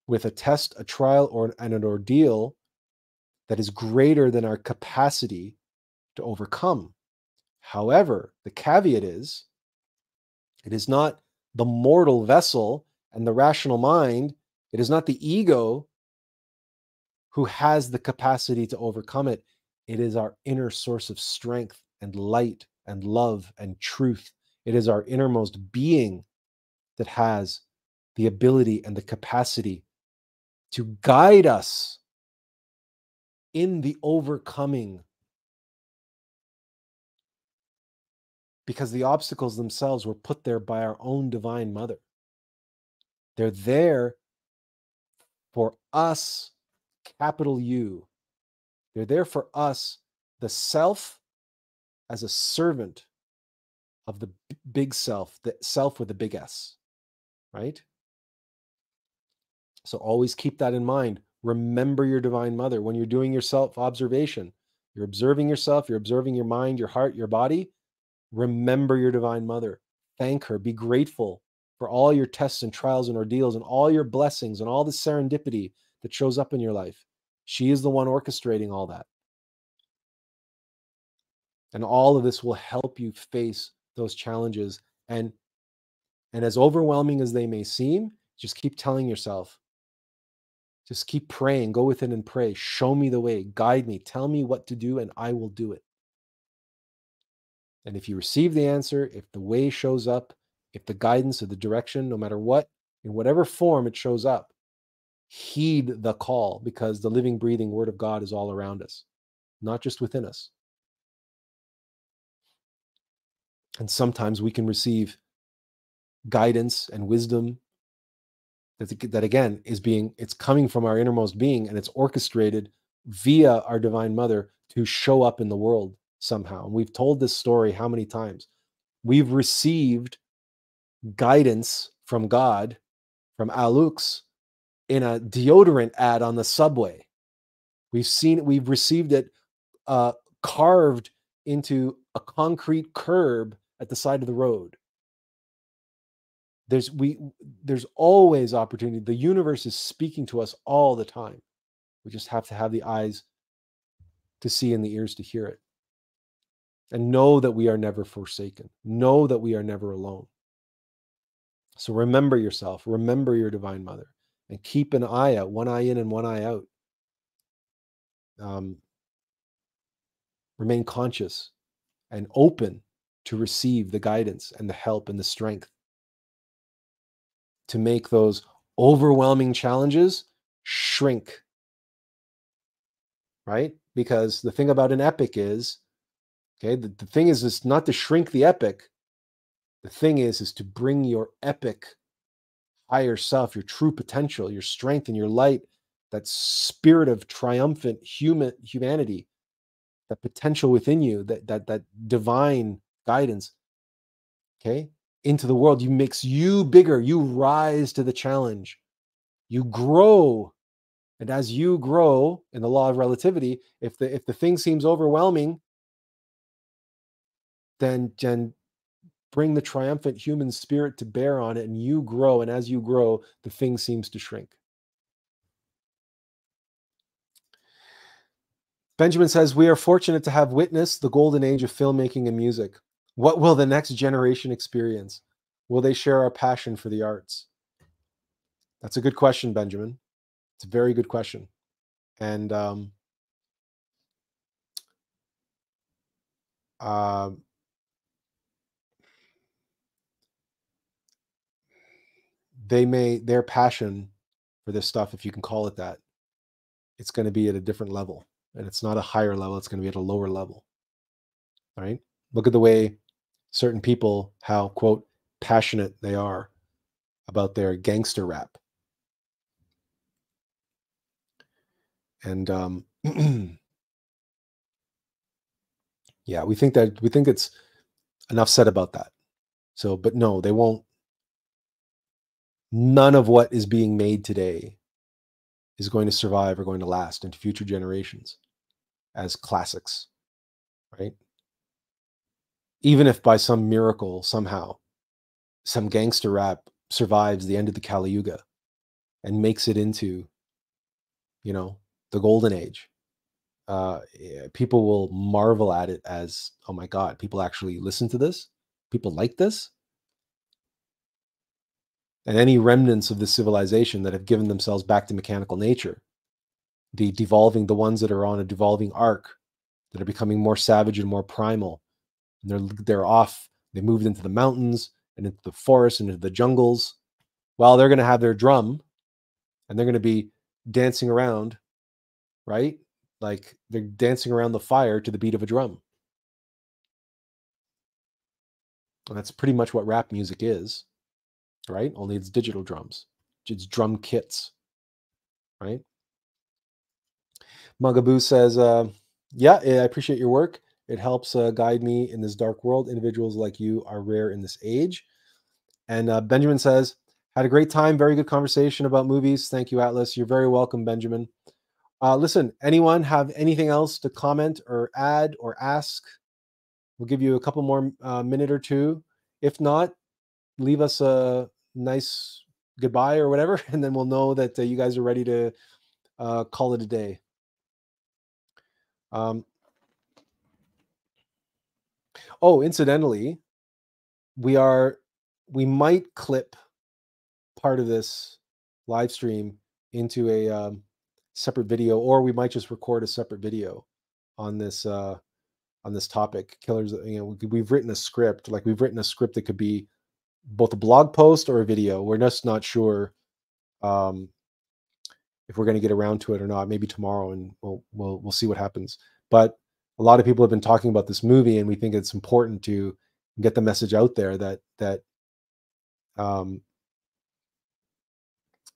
with a test, a trial, or an, an ordeal that is greater than our capacity to overcome. However, the caveat is it is not the mortal vessel and the rational mind, it is not the ego who has the capacity to overcome it. It is our inner source of strength and light and love and truth. It is our innermost being that has the ability and the capacity to guide us in the overcoming. Because the obstacles themselves were put there by our own divine mother. They're there for us, capital U. They're there for us, the self as a servant of the big self, the self with a big S, right? So always keep that in mind. Remember your divine mother when you're doing your self observation. You're observing yourself, you're observing your mind, your heart, your body. Remember your divine mother. Thank her. Be grateful for all your tests and trials and ordeals and all your blessings and all the serendipity that shows up in your life. She is the one orchestrating all that. And all of this will help you face those challenges. And and as overwhelming as they may seem, just keep telling yourself, just keep praying, go within and pray. Show me the way, guide me, tell me what to do, and I will do it. And if you receive the answer, if the way shows up, if the guidance or the direction, no matter what, in whatever form it shows up, heed the call because the living, breathing word of God is all around us, not just within us. And sometimes we can receive guidance and wisdom that, that again is being it's coming from our innermost being and it's orchestrated via our divine mother to show up in the world somehow and we've told this story how many times? We've received guidance from god from alux in a deodorant ad on the subway. We've seen it we've received it uh, carved into a concrete curb at the side of the road. There's we there's always opportunity. The universe is speaking to us all the time. We just have to have the eyes to see and the ears to hear it and know that we are never forsaken know that we are never alone so remember yourself remember your divine mother and keep an eye out one eye in and one eye out um, remain conscious and open to receive the guidance and the help and the strength to make those overwhelming challenges shrink. Right? Because the thing about an epic is, okay, the, the thing is, is not to shrink the epic. The thing is, is to bring your epic higher self, your true potential, your strength and your light, that spirit of triumphant human humanity, that potential within you, that that that divine guidance. Okay, into the world. You makes you bigger. You rise to the challenge. You grow. And as you grow in the law of relativity, if the if the thing seems overwhelming, then then bring the triumphant human spirit to bear on it and you grow. And as you grow, the thing seems to shrink. Benjamin says, We are fortunate to have witnessed the golden age of filmmaking and music. What will the next generation experience? Will they share our passion for the arts? That's a good question, Benjamin. It's a very good question. And um, uh, they may, their passion for this stuff, if you can call it that, it's going to be at a different level. And it's not a higher level, it's going to be at a lower level. All right. Look at the way certain people how quote passionate they are about their gangster rap and um [CLEARS THROAT] yeah we think that we think it's enough said about that So, but no, they won't. None of what is being made today is going to survive or going to last into future generations as classics, right? Even if by some miracle, somehow, some gangster rap survives the end of the Kali Yuga and makes it into, you know, the golden age, uh, people will marvel at it as, oh my God, people actually listen to this? People like this? And any remnants of the civilization that have given themselves back to mechanical nature, the devolving, the ones that are on a devolving arc, that are becoming more savage and more primal, and they're they're off. They moved into the mountains and into the forests and into the jungles. Well, they're going to have their drum, and they're going to be dancing around, right? Like they're dancing around the fire to the beat of a drum. And that's pretty much what rap music is, right? Only it's digital drums, it's drum kits, right? Mugaboo says, uh, Yeah, I appreciate your work. It helps uh, guide me in this dark world. Individuals like you are rare in this age. And uh, Benjamin says, Had a great time. Very good conversation about movies. Thank you, Attlas. You're very welcome, Benjamin. Uh, listen, anyone have anything else to comment or add or ask? We'll give you a couple more uh, minute or two. If not, leave us a nice goodbye or whatever, [LAUGHS] and then we'll know that uh, you guys are ready to uh, call it a day. Um, oh, incidentally, we are we might clip part of this live stream into a um, separate video, or we might just record a separate video on this uh, on this topic. Killers, you know, we've written a script, like we've written a script that could be both a blog post or a video. We're just not sure um, if we're going to get around to it or not. Maybe tomorrow, and we'll we'll we'll see what happens. But a lot of people have been talking about this movie, and we think it's important to get the message out there that that um,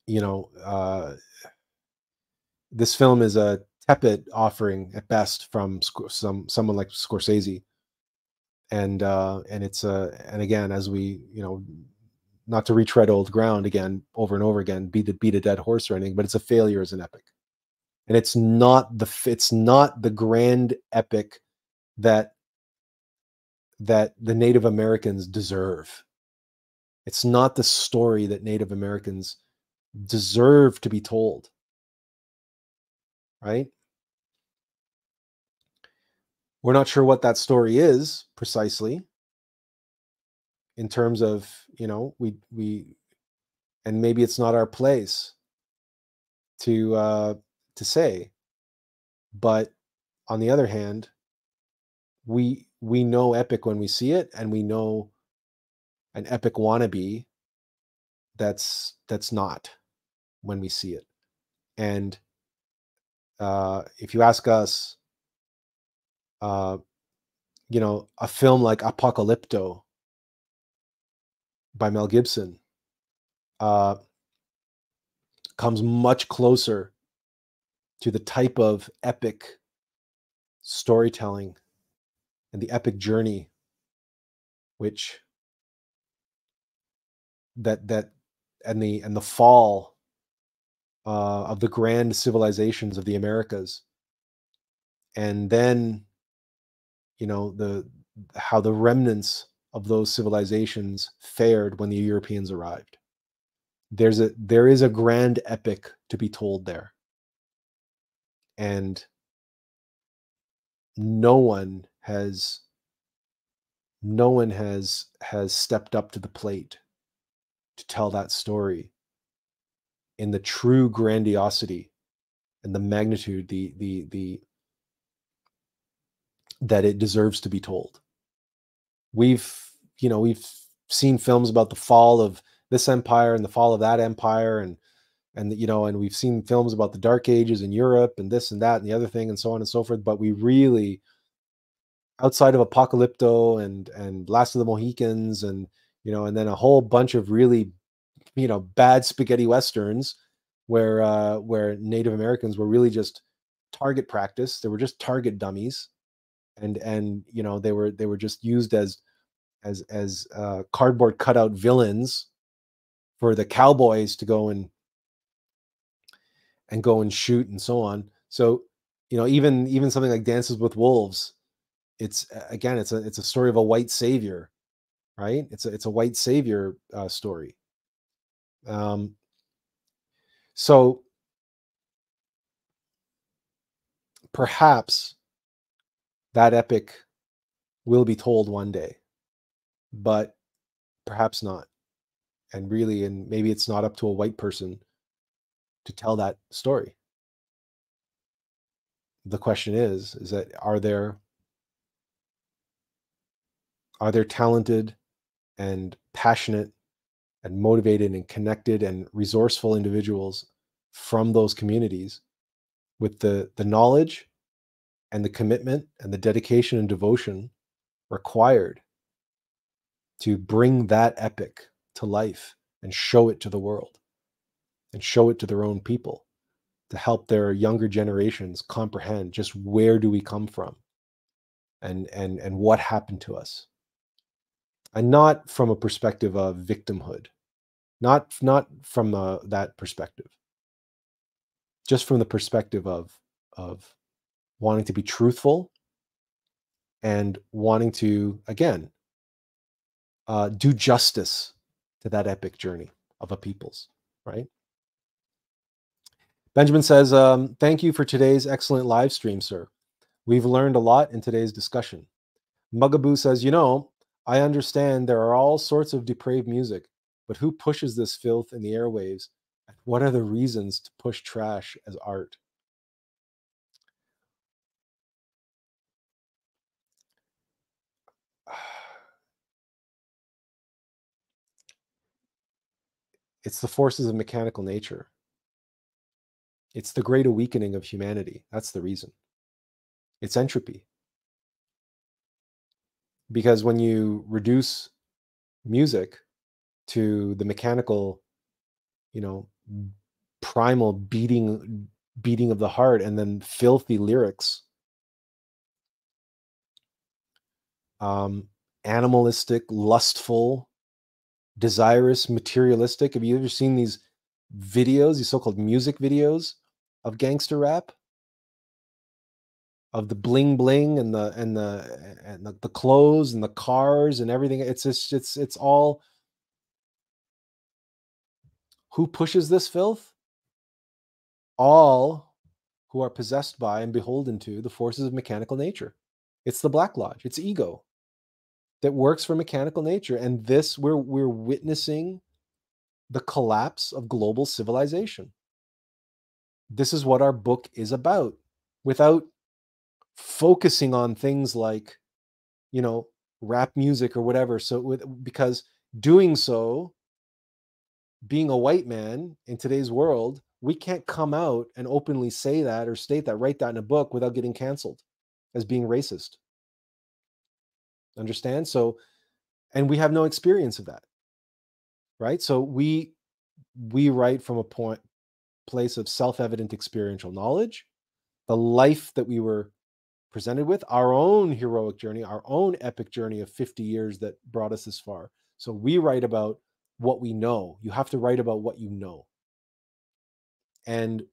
you know uh, this film is a tepid offering at best from some someone like Scorsese, and uh, and it's a and again as we you know not to retread old ground again over and over again beat a beat a dead horse or anything, but it's a failure as an epic, and it's not the it's not the grand epic that that the Native Americans deserve. It's not the story that Native Americans deserve to be told right? We're not sure what that story is precisely in terms of, you know, we we and maybe it's not our place to uh to say. But on the other hand, we we know epic when we see it and we know an epic wannabe that's that's not when we see it and uh, if you ask us, uh, you know, a film like Apocalypto by Mel Gibson uh, comes much closer to the type of epic storytelling and the epic journey which that that and the and the fall uh, of the grand civilizations of the Americas, and then you know the how the remnants of those civilizations fared when the Europeans arrived. There's a there is a grand epic to be told there, and no one has no one has has stepped up to the plate to tell that story in the true grandiosity and the magnitude the the the that it deserves to be told we've you know we've seen films about the fall of this empire and the fall of that empire and and you know and we've seen films about the dark ages in europe and this and that and the other thing and so on and so forth but we really outside of apocalypto and and last of the mohicans and you know and then a whole bunch of really you know bad spaghetti westerns where uh, where Native Americans were really just target practice. They were just target dummies, and and you know they were they were just used as as as uh, cardboard cutout villains for the cowboys to go and and go and shoot and so on. So you know even even something like Dances with Wolves, it's again it's a it's a story of a white savior, right? It's a it's a white savior uh, story. Um, so perhaps that epic will be told one day, but perhaps not. And really, and maybe it's not up to a white person to tell that story. The question is, is that are there are there talented and passionate and motivated and connected and resourceful individuals from those communities with the the knowledge and the commitment and the dedication and devotion required to bring that epic to life and show it to the world and show it to their own people to help their younger generations comprehend just where do we come from and and and what happened to us. And not from a perspective of victimhood not not from uh, that perspective. Just from the perspective of of wanting to be truthful and wanting to again uh, do justice to that epic journey of a people's right? Benjamin says um, thank you for today's excellent live stream sir. We've learned a lot in today's discussion. Mugaboo says you know i understand there are all sorts of depraved music but who pushes this filth in the airwaves? What are the reasons to push trash as art? It's the forces of mechanical nature. It's the great awakening of humanity. That's the reason. It's entropy. Because when you reduce music to the mechanical, you know, primal beating beating of the heart and then filthy lyrics um animalistic lustful desirous materialistic. Have you ever seen these videos these so-called music videos of gangster rap? Of the bling bling and the and the and the, the clothes and the cars and everything. It's just it's it's all who pushes this filth? All who are possessed by and beholden to the forces of mechanical nature. It's the Black Lodge, it's ego that works for mechanical nature. And this, we're, we're witnessing the collapse of global civilization. This is what our book is about without focusing on things like, you know, rap music or whatever. So, with, because doing so being a white man in today's world, we can't come out and openly say that or state that, write that in a book without getting canceled as being racist. Understand? So, and we have no experience of that. Right? So we we write from a point place of self-evident experiential knowledge, the life that we were presented with, our own heroic journey, our own epic journey of 50 years that brought us this far. So we write about what we know. You have to write about what you know. And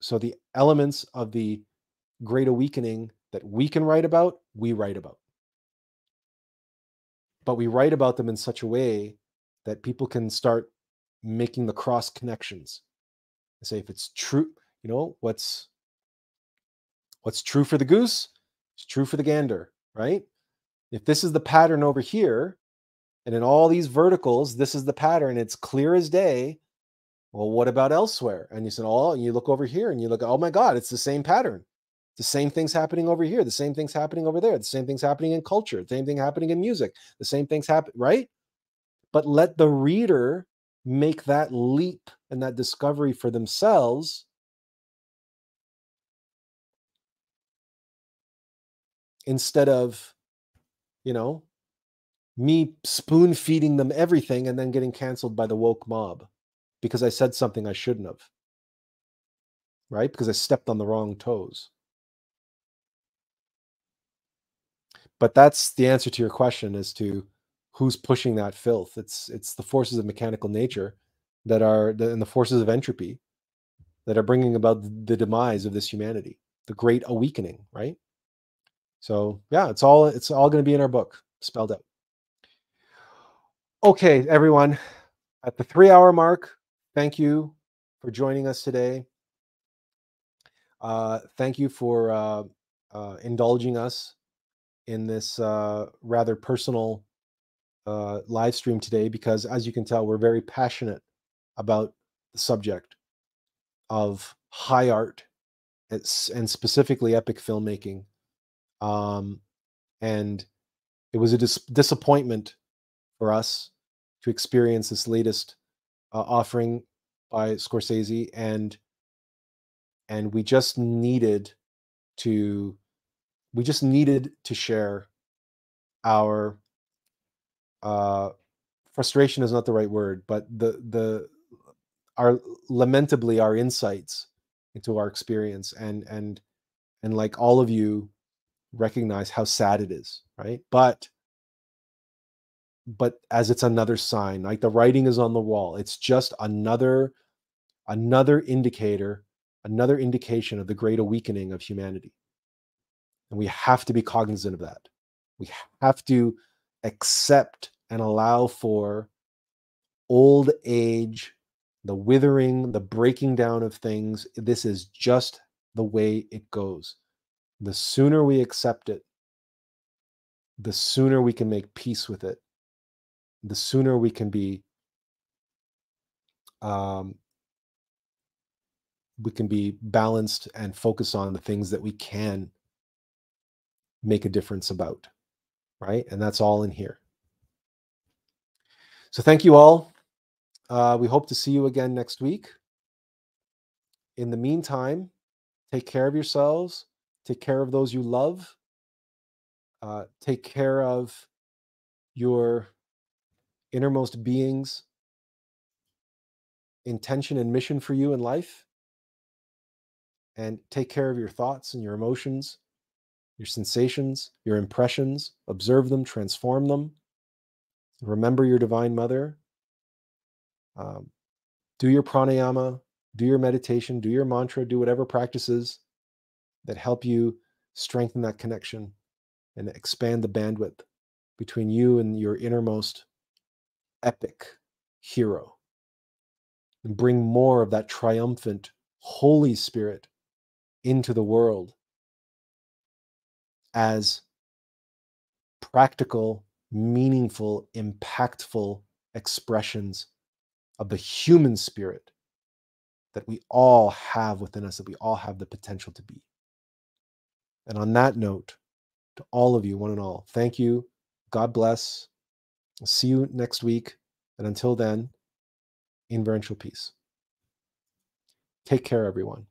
so the elements of the great awakening that we can write about, we write about. But we write about them in such a way that people can start making the cross connections. Say if it's true, you know, what's what's true for the goose is true for the gander, right? If this is the pattern over here, and in all these verticals, this is the pattern. It's clear as day. Well, what about elsewhere? And you said, oh, and you look over here and you look, oh my God, it's the same pattern. The same things happening over here. The same things happening over there. The same things happening in culture. The same thing happening in music. The same things happen, right? But let the reader make that leap and that discovery for themselves. Instead of, you know, me spoon feeding them everything and then getting canceled by the woke mob because I said something I shouldn't have. Right? Because I stepped on the wrong toes. But that's the answer to your question as to who's pushing that filth. It's it's the forces of mechanical nature that are the, and the forces of entropy that are bringing about the demise of this humanity, the great awakening, right? So yeah, it's all it's all going to be in our book, spelled out. Okay, everyone, at the three hour mark, thank you for joining us today. Uh, thank you for uh, uh, indulging us in this uh, rather personal uh, live stream today because, as you can tell, we're very passionate about the subject of high art and specifically epic filmmaking. Um, and it was a dis- disappointment for us to experience this latest uh, offering by Scorsese, and and we just needed to we just needed to share our uh, frustration is not the right word, but the the our lamentably our insights into our experience and and and like all of you recognize how sad it is right? But but as it's another sign like the writing is on the wall. It's just another another indicator another indication of the great awakening of humanity and we have to be cognizant of that we have to accept and allow for old age the withering, the breaking down of things. This is just the way it goes. The sooner we accept it, the sooner we can make peace with it, the sooner we can be um, we can be balanced and focus on the things that we can make a difference about right? And that's all in here. So thank you all. Uh, we hope to see you again next week. In the meantime, take care of yourselves, take care of those you love, uh, take care of your innermost being's. Intention and mission for you in life, and take care of your thoughts and your emotions, your sensations, your impressions. Observe them, transform them. Remember your divine mother um, do your pranayama, do your meditation, do your mantra, do whatever practices that help you strengthen that connection and expand the bandwidth between you and your innermost epic hero and bring more of that triumphant Holy Spirit into the world as practical, meaningful, impactful expressions of the human spirit that we all have within us, that we all have the potential to be. And on that note, to all of you, one and all, thank you. God bless. I'll see you next week. And until then, inverential peace. Take care, everyone.